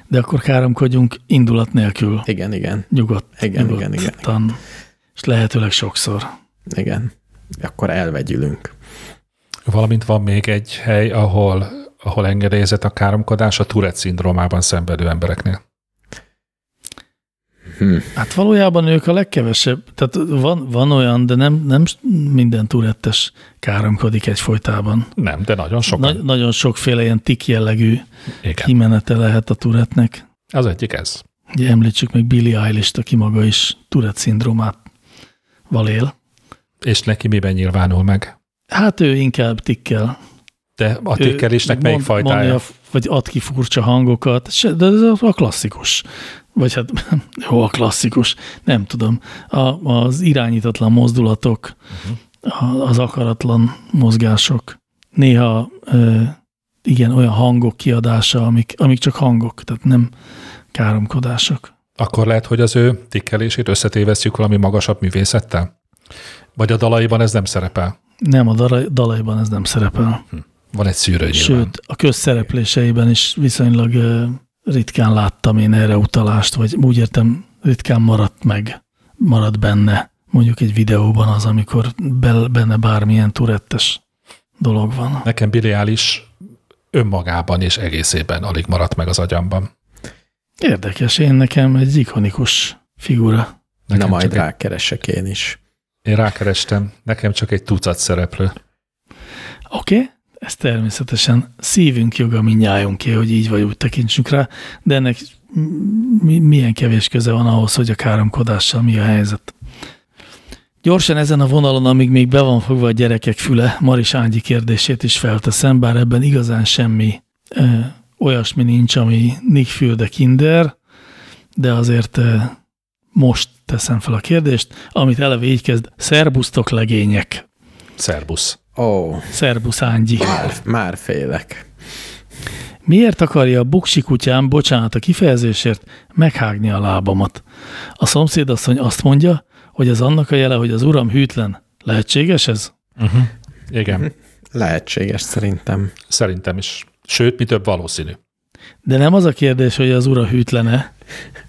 De akkor káromkodjunk indulat nélkül, Igen, igen, nyugodt, Igen, igen, igen, nyugodtan, és lehetőleg sokszor. igen. Akkor elvegyülünk. Valamint van még egy hely, ahol, ahol engedélyezett a káromkodás a Tourette szindrómában szenvedő embereknél. Hát valójában ők a legkevesebb, tehát van, van olyan, de nem, nem minden turettes káromkodik egyfolytában. Nem, de nagyon sokan. Na, nagyon sokféle ilyen tik jellegű Igen. kimenete lehet a turetnek. Az egyik ez. Ugye említsük meg Billie Eilish-t, aki maga is Tourette szindrómát valél. És neki miben nyilvánul meg? Hát ő inkább tikkel. De a Ő tikkelésnek melyik mond- fajtája? mondja, vagy ad ki furcsa hangokat, de ez a klasszikus. Vagy hát jó, a klasszikus, nem tudom. A, az irányítatlan mozdulatok, a, az akaratlan mozgások, néha igen, olyan hangok kiadása, amik, amik csak hangok, tehát nem káromkodások. Akkor lehet, hogy az ő tikkelését összetévesztjük valami magasabb művészettel? Vagy a dalaiban ez nem szerepel? Nem, a dalai, dalaiban ez nem szerepel. Van egy szűrő nyilván. Sőt, a közszerepléseiben is viszonylag ritkán láttam én erre utalást, vagy úgy értem, ritkán maradt meg, maradt benne mondjuk egy videóban az, amikor benne bármilyen turettes dolog van. Nekem Billie Eilish önmagában és egészében alig maradt meg az agyamban. Érdekes, én nekem egy ikonikus figura. Na Nekem majd csak egy, rákeresek én is. én rákerestem, nekem csak egy tucat szereplő. Oké, okay? Ez természetesen szívünk joga minnyájunké, hogy így vagy úgy tekintsünk rá, de ennek mi, milyen kevés köze van ahhoz, hogy a káromkodással mi a helyzet. Gyorsan ezen a vonalon, amíg még be van fogva a gyerekek füle, Maris Ángyi kérdését is felteszem, bár ebben igazán semmi ö, olyasmi nincs, ami Nick Fülde Kinder, de azért ö, most teszem fel a kérdést, amit eleve így kezd, szerbusztok legények. Szerbusz. Ó, Szerbusz Ángyi. már, már félek. Miért akarja a buksi kutyám, bocsánat a kifejezésért, meghágni a lábamat? A szomszédasszony azt mondja, hogy ez annak a jele, hogy az uram hűtlen. Lehetséges ez? Igen, Lehetséges szerintem. szerintem is. Sőt, mi több valószínű. De nem az a kérdés, hogy az ura hűtlene,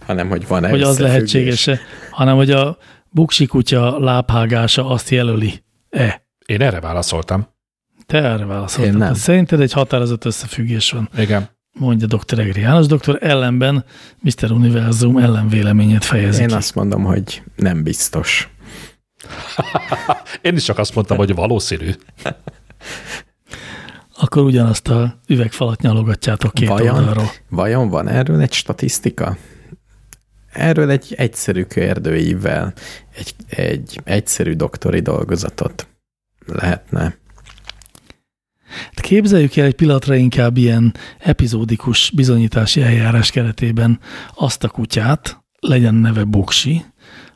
Hanem, hogy van-e hogy az lehetséges-e, hanem hogy a buksi kutya lábhágása azt jelöli-e. Én erre válaszoltam. Te erre válaszoltad. Én nem. Szerinted egy határozott összefüggés van, Igen. mondja dr. Egri János doktor, ellenben Mr. Univerzum ellenvéleményét fejezi Én ki. azt mondom, hogy nem biztos. Én is csak azt mondtam, hogy valószínű. Akkor ugyanazt a üvegfalat nyalogatjátok két Vajon? oldalról. Vajon van erről egy statisztika? Erről egy egyszerű kérdőívvel, egy, egy egyszerű doktori dolgozatot lehetne. Hát Képzeljük el egy pillanatra inkább ilyen epizódikus bizonyítási eljárás keretében azt a kutyát, legyen neve Buksi,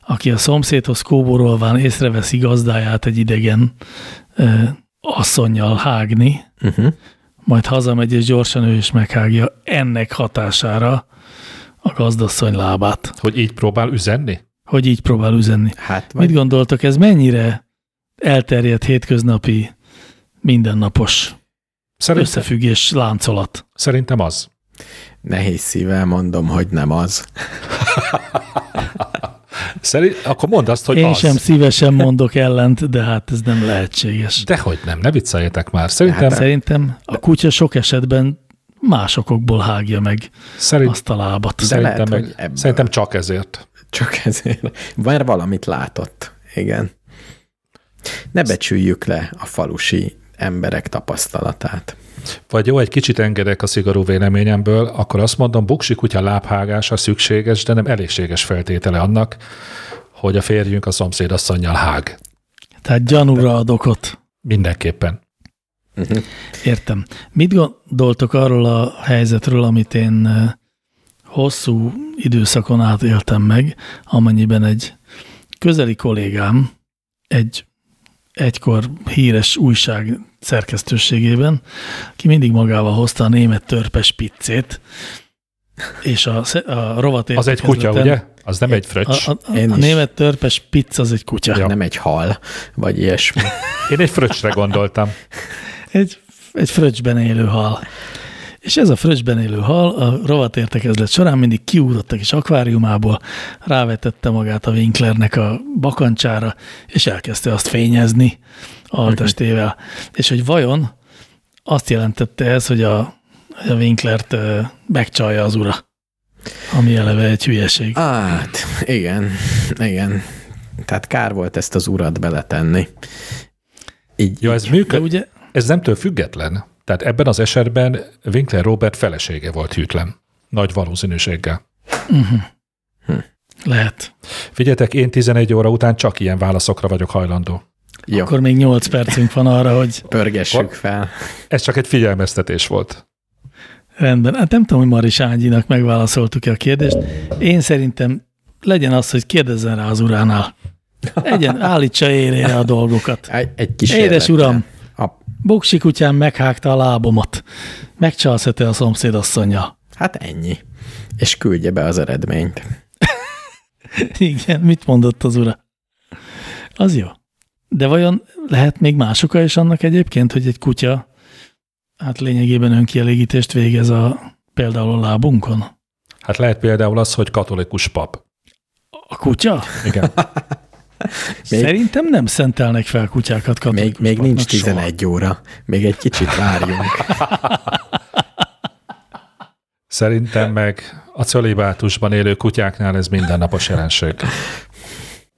aki a szomszédhoz kóborolván észreveszi gazdáját egy idegen ö, asszonynal hágni, Uh-huh. majd hazamegy és gyorsan ő is meghágja ennek hatására a gazdasszony lábát, Hogy így próbál üzenni? hogy így próbál üzenni. Hát, Mit gondoltok, ez mennyire elterjedt hétköznapi, mindennapos Szerintem, összefüggés láncolat? szerintem az. nehéz szívvel mondom, hogy nem az. Szerint, akkor mondd azt, hogy Én az. sem szívesen mondok ellent, de hát ez nem lehetséges. Dehogy nem, ne vicceljetek már. Szerintem, Hát, Szerintem a kutya sok esetben más okokból hágja meg szerint, azt a lábat. De szerintem, lehet, meg, ebből. szerintem csak ezért. Csak ezért. Mert valamit látott. Igen. Ne becsüljük le a falusi emberek tapasztalatát. Vagy jó, egy kicsit engedek a szigorú véleményemből, akkor azt mondom, buksi kutya lábhágása szükséges, de nem elégséges feltétele annak, hogy a férjünk a szomszédasszonynal hág. Tehát gyanúra ad okot. Mindenképpen. Értem. Mit gondoltok arról a helyzetről, amit én eh, hosszú időszakon át éltem meg, amennyiben egy közeli kollégám egy egykor híres újság szerkesztőségében, ki mindig magával hozta a német törpes pizzét, és a, a rovat Az egy kutya, ugye? Az nem egy fröccs. A, a, a, a német törpes pizza az egy kutya. Ja. Nem egy hal, vagy ilyesmi. Én egy fröccsre gondoltam. Egy, egy fröccsben élő hal. És ez a fröccsben élő hal a rovat értekezlet során mindig kiúrott a kis akváriumából, rávetette magát a Winklernek a bakancsára, és elkezdte azt fényezni altestével. És hogy vajon azt jelentette ez, hogy a, hogy a Winklert megcsalja az ura. ami eleve egy hülyeség. Hát, igen, igen. Tehát kár volt ezt az urat beletenni. Így, Ja, ez De működ, ugye, ez nemtől független. Tehát ebben az esetben Winkler Robert felesége volt hűtlen. Nagy valószínűséggel. lehet. Figyeljetek, én 11 óra után csak ilyen válaszokra vagyok hajlandó. jó, Akkor még 8 percünk van arra, hogy pörgessük fel. Ez csak egy figyelmeztetés volt. rendben. Hát nem tudom, hogy Maris Ágyinak megválaszoltuk-e a kérdést. Én szerintem legyen az, hogy kérdezzen rá az uránál. Egyen, állítsa érére a dolgokat. Egy, egy kis Édes uram, Boksi kutyám meghágta a lábomat. Megcsalszete a szomszédasszonya. hát ennyi. És küldje be az eredményt. Igen, mit mondott az ura? Az jó. De vajon lehet még más oka is annak egyébként, hogy egy kutya hát lényegében önkielégítést végez a például a lábunkon? Hát lehet például az, hogy katolikus pap. A kutya? Igen. Még- Szerintem nem szentelnek fel kutyákat Még, még nincs papnak soha. 11 óra. Még egy kicsit várjunk. Szerintem meg a cölibátusban élő kutyáknál ez mindennapos jelenség.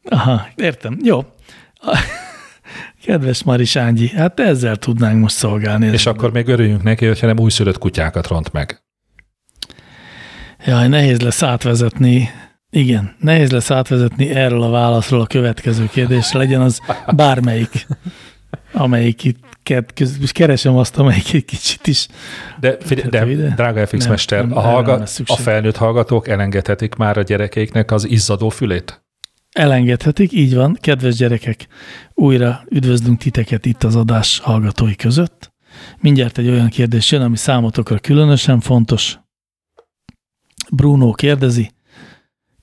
Aha, értem. Jó. Kedves Maris Ángyi, hát ezzel tudnánk most szolgálni. És akkor még örüljünk neki, hogyha nem újszülött kutyákat ront meg. Jaj, nehéz lesz átvezetni. Igen, nehéz lesz átvezetni erről a válaszról a következő kérdésre. Legyen az bármelyik, amelyik itt köz- keresem azt, amelyik egy kicsit is. De, figyelj, de Rövide? drága FX Nem, mester, nem, a, erre hallga, nem lesz a felnőtt hallgatók elengedhetik már a gyerekeiknek az izzadó fülét? Elengedhetik, így van. Kedves gyerekek, újra üdvözlünk titeket itt az adás hallgatói között. Mindjárt egy olyan kérdés jön, ami számotokra különösen fontos. Bruno kérdezi,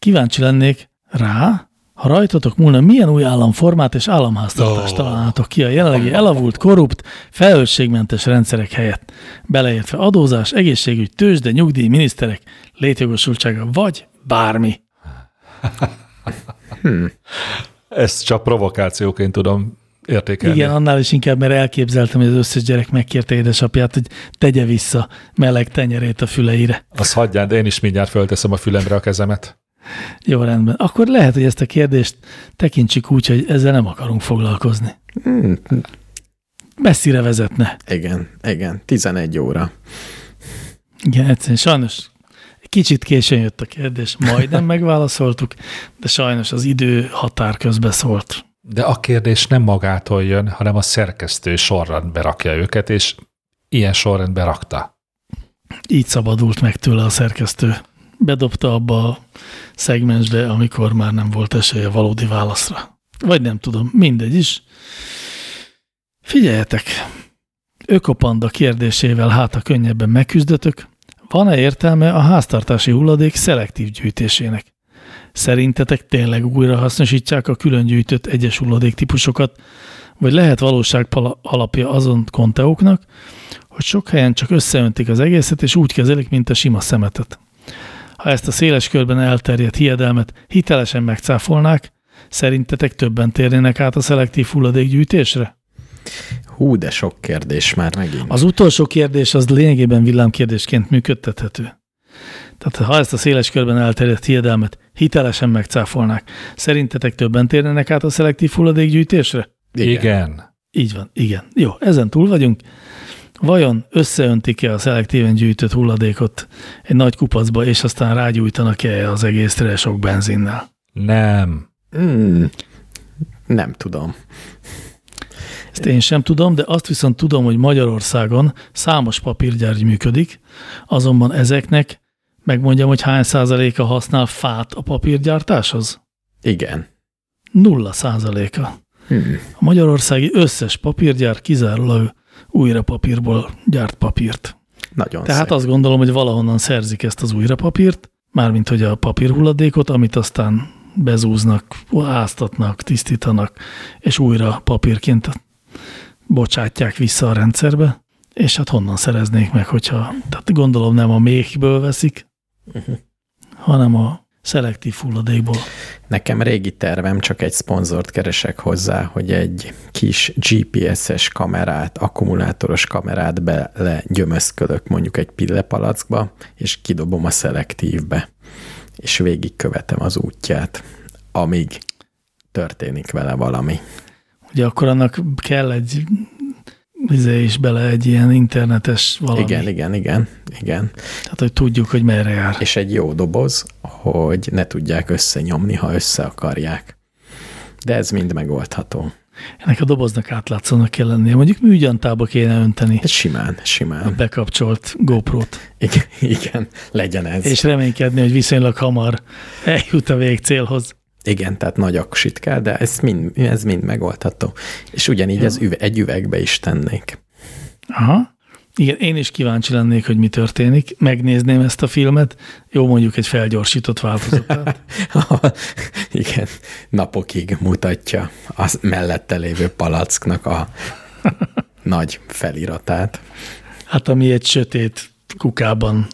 kíváncsi lennék rá, ha rajtatok múlna, milyen új államformát és államháztartást találnátok ki a jelenlegi elavult, korrupt, felelősségmentes rendszerek helyett, beleértve adózás, egészségügy, tőzsde, nyugdíj, miniszterek, létjogosultsága, vagy bármi. Ezt csak provokációként tudom értékelni. Igen, annál is inkább, mert elképzeltem, hogy az összes gyerek megkérte édesapját, hogy tegye vissza meleg tenyerét a füleire. Az hagyján, de én is mindjárt fölteszem a fülemre a kezemet. Jó, rendben. Akkor lehet, hogy ezt a kérdést tekintsük úgy, hogy ezzel nem akarunk foglalkozni. Hmm, Messzire vezetne. igen, igen, 11 óra. Igen, egyszerűen sajnos kicsit későn jött a kérdés, majdnem megválaszoltuk, de sajnos az idő határ közbe szólt. De a kérdés nem magától jön, hanem a szerkesztő sorrendbe rakja őket, és ilyen sorrendbe rakta. Így szabadult meg tőle a szerkesztő. Bedobta abba a szegmensbe, amikor már nem volt esélye valódi válaszra. Vagy nem tudom, mindegy is. Figyeljetek! Ökopanda kérdésével hát a könnyebben megküzdötök. Van-e értelme a háztartási hulladék szelektív gyűjtésének? Szerintetek tényleg újra hasznosítják a külön gyűjtött egyes hulladék típusokat, vagy lehet valóság alapja azon konteóknak, hogy sok helyen csak összeöntik az egészet, és úgy kezelik, mint a sima szemetet. Ha ezt a széles körben elterjedt hiedelmet hitelesen megcáfolnák, szerintetek többen térnének át a szelektív hulladékgyűjtésre? Hú, de sok kérdés már megint. Az utolsó kérdés az lényegében villámkérdésként működtethető. Tehát ha ezt a széles körben elterjedt hiedelmet hitelesen megcáfolnák, szerintetek többen térnének át a szelektív hulladékgyűjtésre? Igen. Igen. Így van, igen. Jó, ezen túl vagyunk. Vajon összeöntik-e a szelektíven gyűjtött hulladékot egy nagy kupacba, és aztán rágyújtanak-e az egészre sok benzinnel? Nem. Hmm, nem tudom. Ezt én sem tudom, de azt viszont tudom, hogy Magyarországon számos papírgyár működik, azonban ezeknek megmondjam, hogy hány százaléka használ fát a papírgyártáshoz? Igen. Nulla százaléka. Hmm. A magyarországi összes papírgyár kizárólag újra papírból gyárt papírt. Nagyon Tehát szép. azt gondolom, hogy valahonnan szerzik ezt az újra papírt, mármint hogy a papírhulladékot, amit aztán bezúznak, áztatnak, tisztítanak, és újra papírként bocsátják vissza a rendszerbe, és hát honnan szereznék meg, hogyha, tehát gondolom nem a méhből veszik, hanem a szelektív hulladékból. Nekem régi tervem, csak egy szponzort keresek hozzá, hogy egy kis GPS-es kamerát, akkumulátoros kamerát bele gyömözkölök mondjuk egy pillepalackba, és kidobom a szelektívbe, és végigkövetem az útját, amíg történik vele valami. Ugye akkor annak kell egy izé is bele egy ilyen internetes valami. Igen, igen, igen, igen. Tehát, hogy tudjuk, hogy merre jár. És egy jó doboz, hogy ne tudják összenyomni, ha össze akarják. De ez mind megoldható. Ennek a doboznak átlátszónak kell lennie. Mondjuk műgyantába kéne önteni Ez simán, a simán. bekapcsolt GoPro-t. Igen, igen, legyen ez. És reménykedni, hogy viszonylag hamar eljut a végcélhoz. Igen, tehát nagy aksit kell, de ez mind, ez mind megoldható. És ugyanígy ez üve, egy üvegbe is tennék. Aha. Igen, én is kíváncsi lennék, hogy mi történik. Megnézném ezt a filmet. Jó, mondjuk egy felgyorsított változatát. Igen, napokig mutatja az mellette lévő palacknak a nagy feliratát. Hát ami egy sötét kukában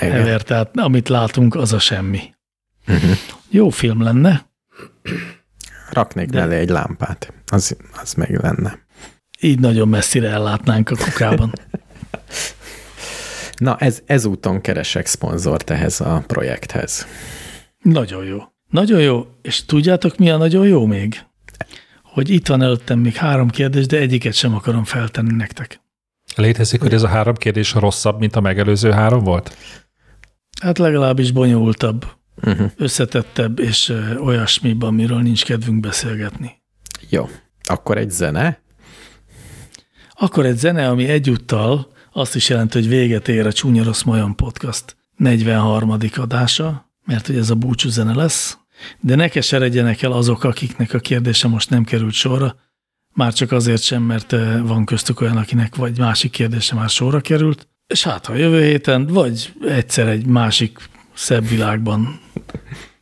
Igen. hever, tehát amit látunk, az a semmi. Mhm. Jó film lenne. Raknék De- mellé egy lámpát, az, az meg lenne. Így nagyon messzire ellátnánk a kukában. Na, ez, ezúton keresek szponzort ehhez a projekthez. Nagyon jó. Nagyon jó. És tudjátok, mi a nagyon jó még? Hogy itt van előttem még három kérdés, de egyiket sem akarom feltenni nektek. Létezik, hogy ez a három kérdés rosszabb, mint a megelőző három volt? Hát legalábbis bonyolultabb, Uh-huh. összetettebb és ö, olyasmiban, amiről nincs kedvünk beszélgetni. Jó, akkor egy zene. Akkor egy zene, ami egyúttal azt is jelenti, hogy véget ér a Csúnya Rossz Majom Podcast 43. adása, mert hogy ez a búcsú zene lesz, de ne keseredjenek el azok, akiknek a kérdése most nem került sorra, már csak azért sem, mert eh, van köztük olyan, akinek vagy másik kérdése már sorra került, és hát ha jövő héten, vagy egyszer egy másik szebb világban,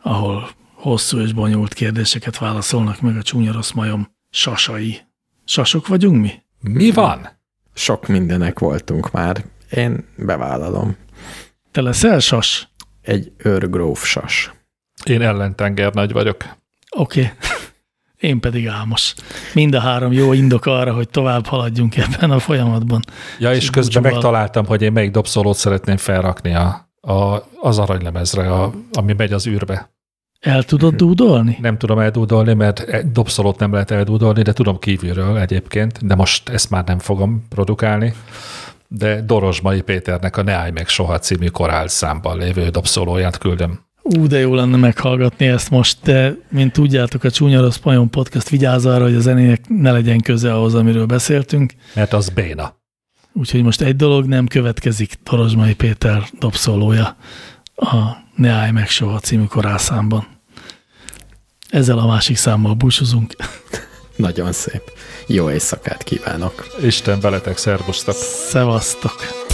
ahol hosszú és bonyolult kérdéseket válaszolnak meg a Csúnya Rossz Majom sasai. Sasok vagyunk mi? Mi van? Sok mindenek voltunk már. Én bevállalom. Te leszel sas? Egy őrgróf sas. Én ellentenger nagy vagyok. Oké. Okay. Én pedig álmos. Mind a három jó indok arra, hogy tovább haladjunk ebben a folyamatban. Ja, és És közben búcsúval- megtaláltam, hogy én melyik dobszolót szeretném felrakni a, a, az aranylemezre, a, ami megy az űrbe. El tudod dúdolni? Nem tudom eldúdolni, mert egy dobszolót nem lehet eldúdolni, de tudom kívülről egyébként, de most ezt már nem fogom produkálni. De Dorozsmai Péternek a Ne állj meg soha című korál számban lévő dobszolóját küldöm. Ú, de jó lenne meghallgatni ezt most, de mint tudjátok, a Csúnya Rossz Pajon Podcast vigyáz arra, hogy a zenének ne legyen köze ahhoz, amiről beszéltünk. Mert az béna. Úgyhogy most egy dolog nem következik Torozsmai Péter dobszólója a Ne állj meg soha című korálszámban. Ezzel a másik számmal búcsúzunk. Nagyon szép. Jó éjszakát kívánok. Isten veletek, szervusztok! Szevasztok!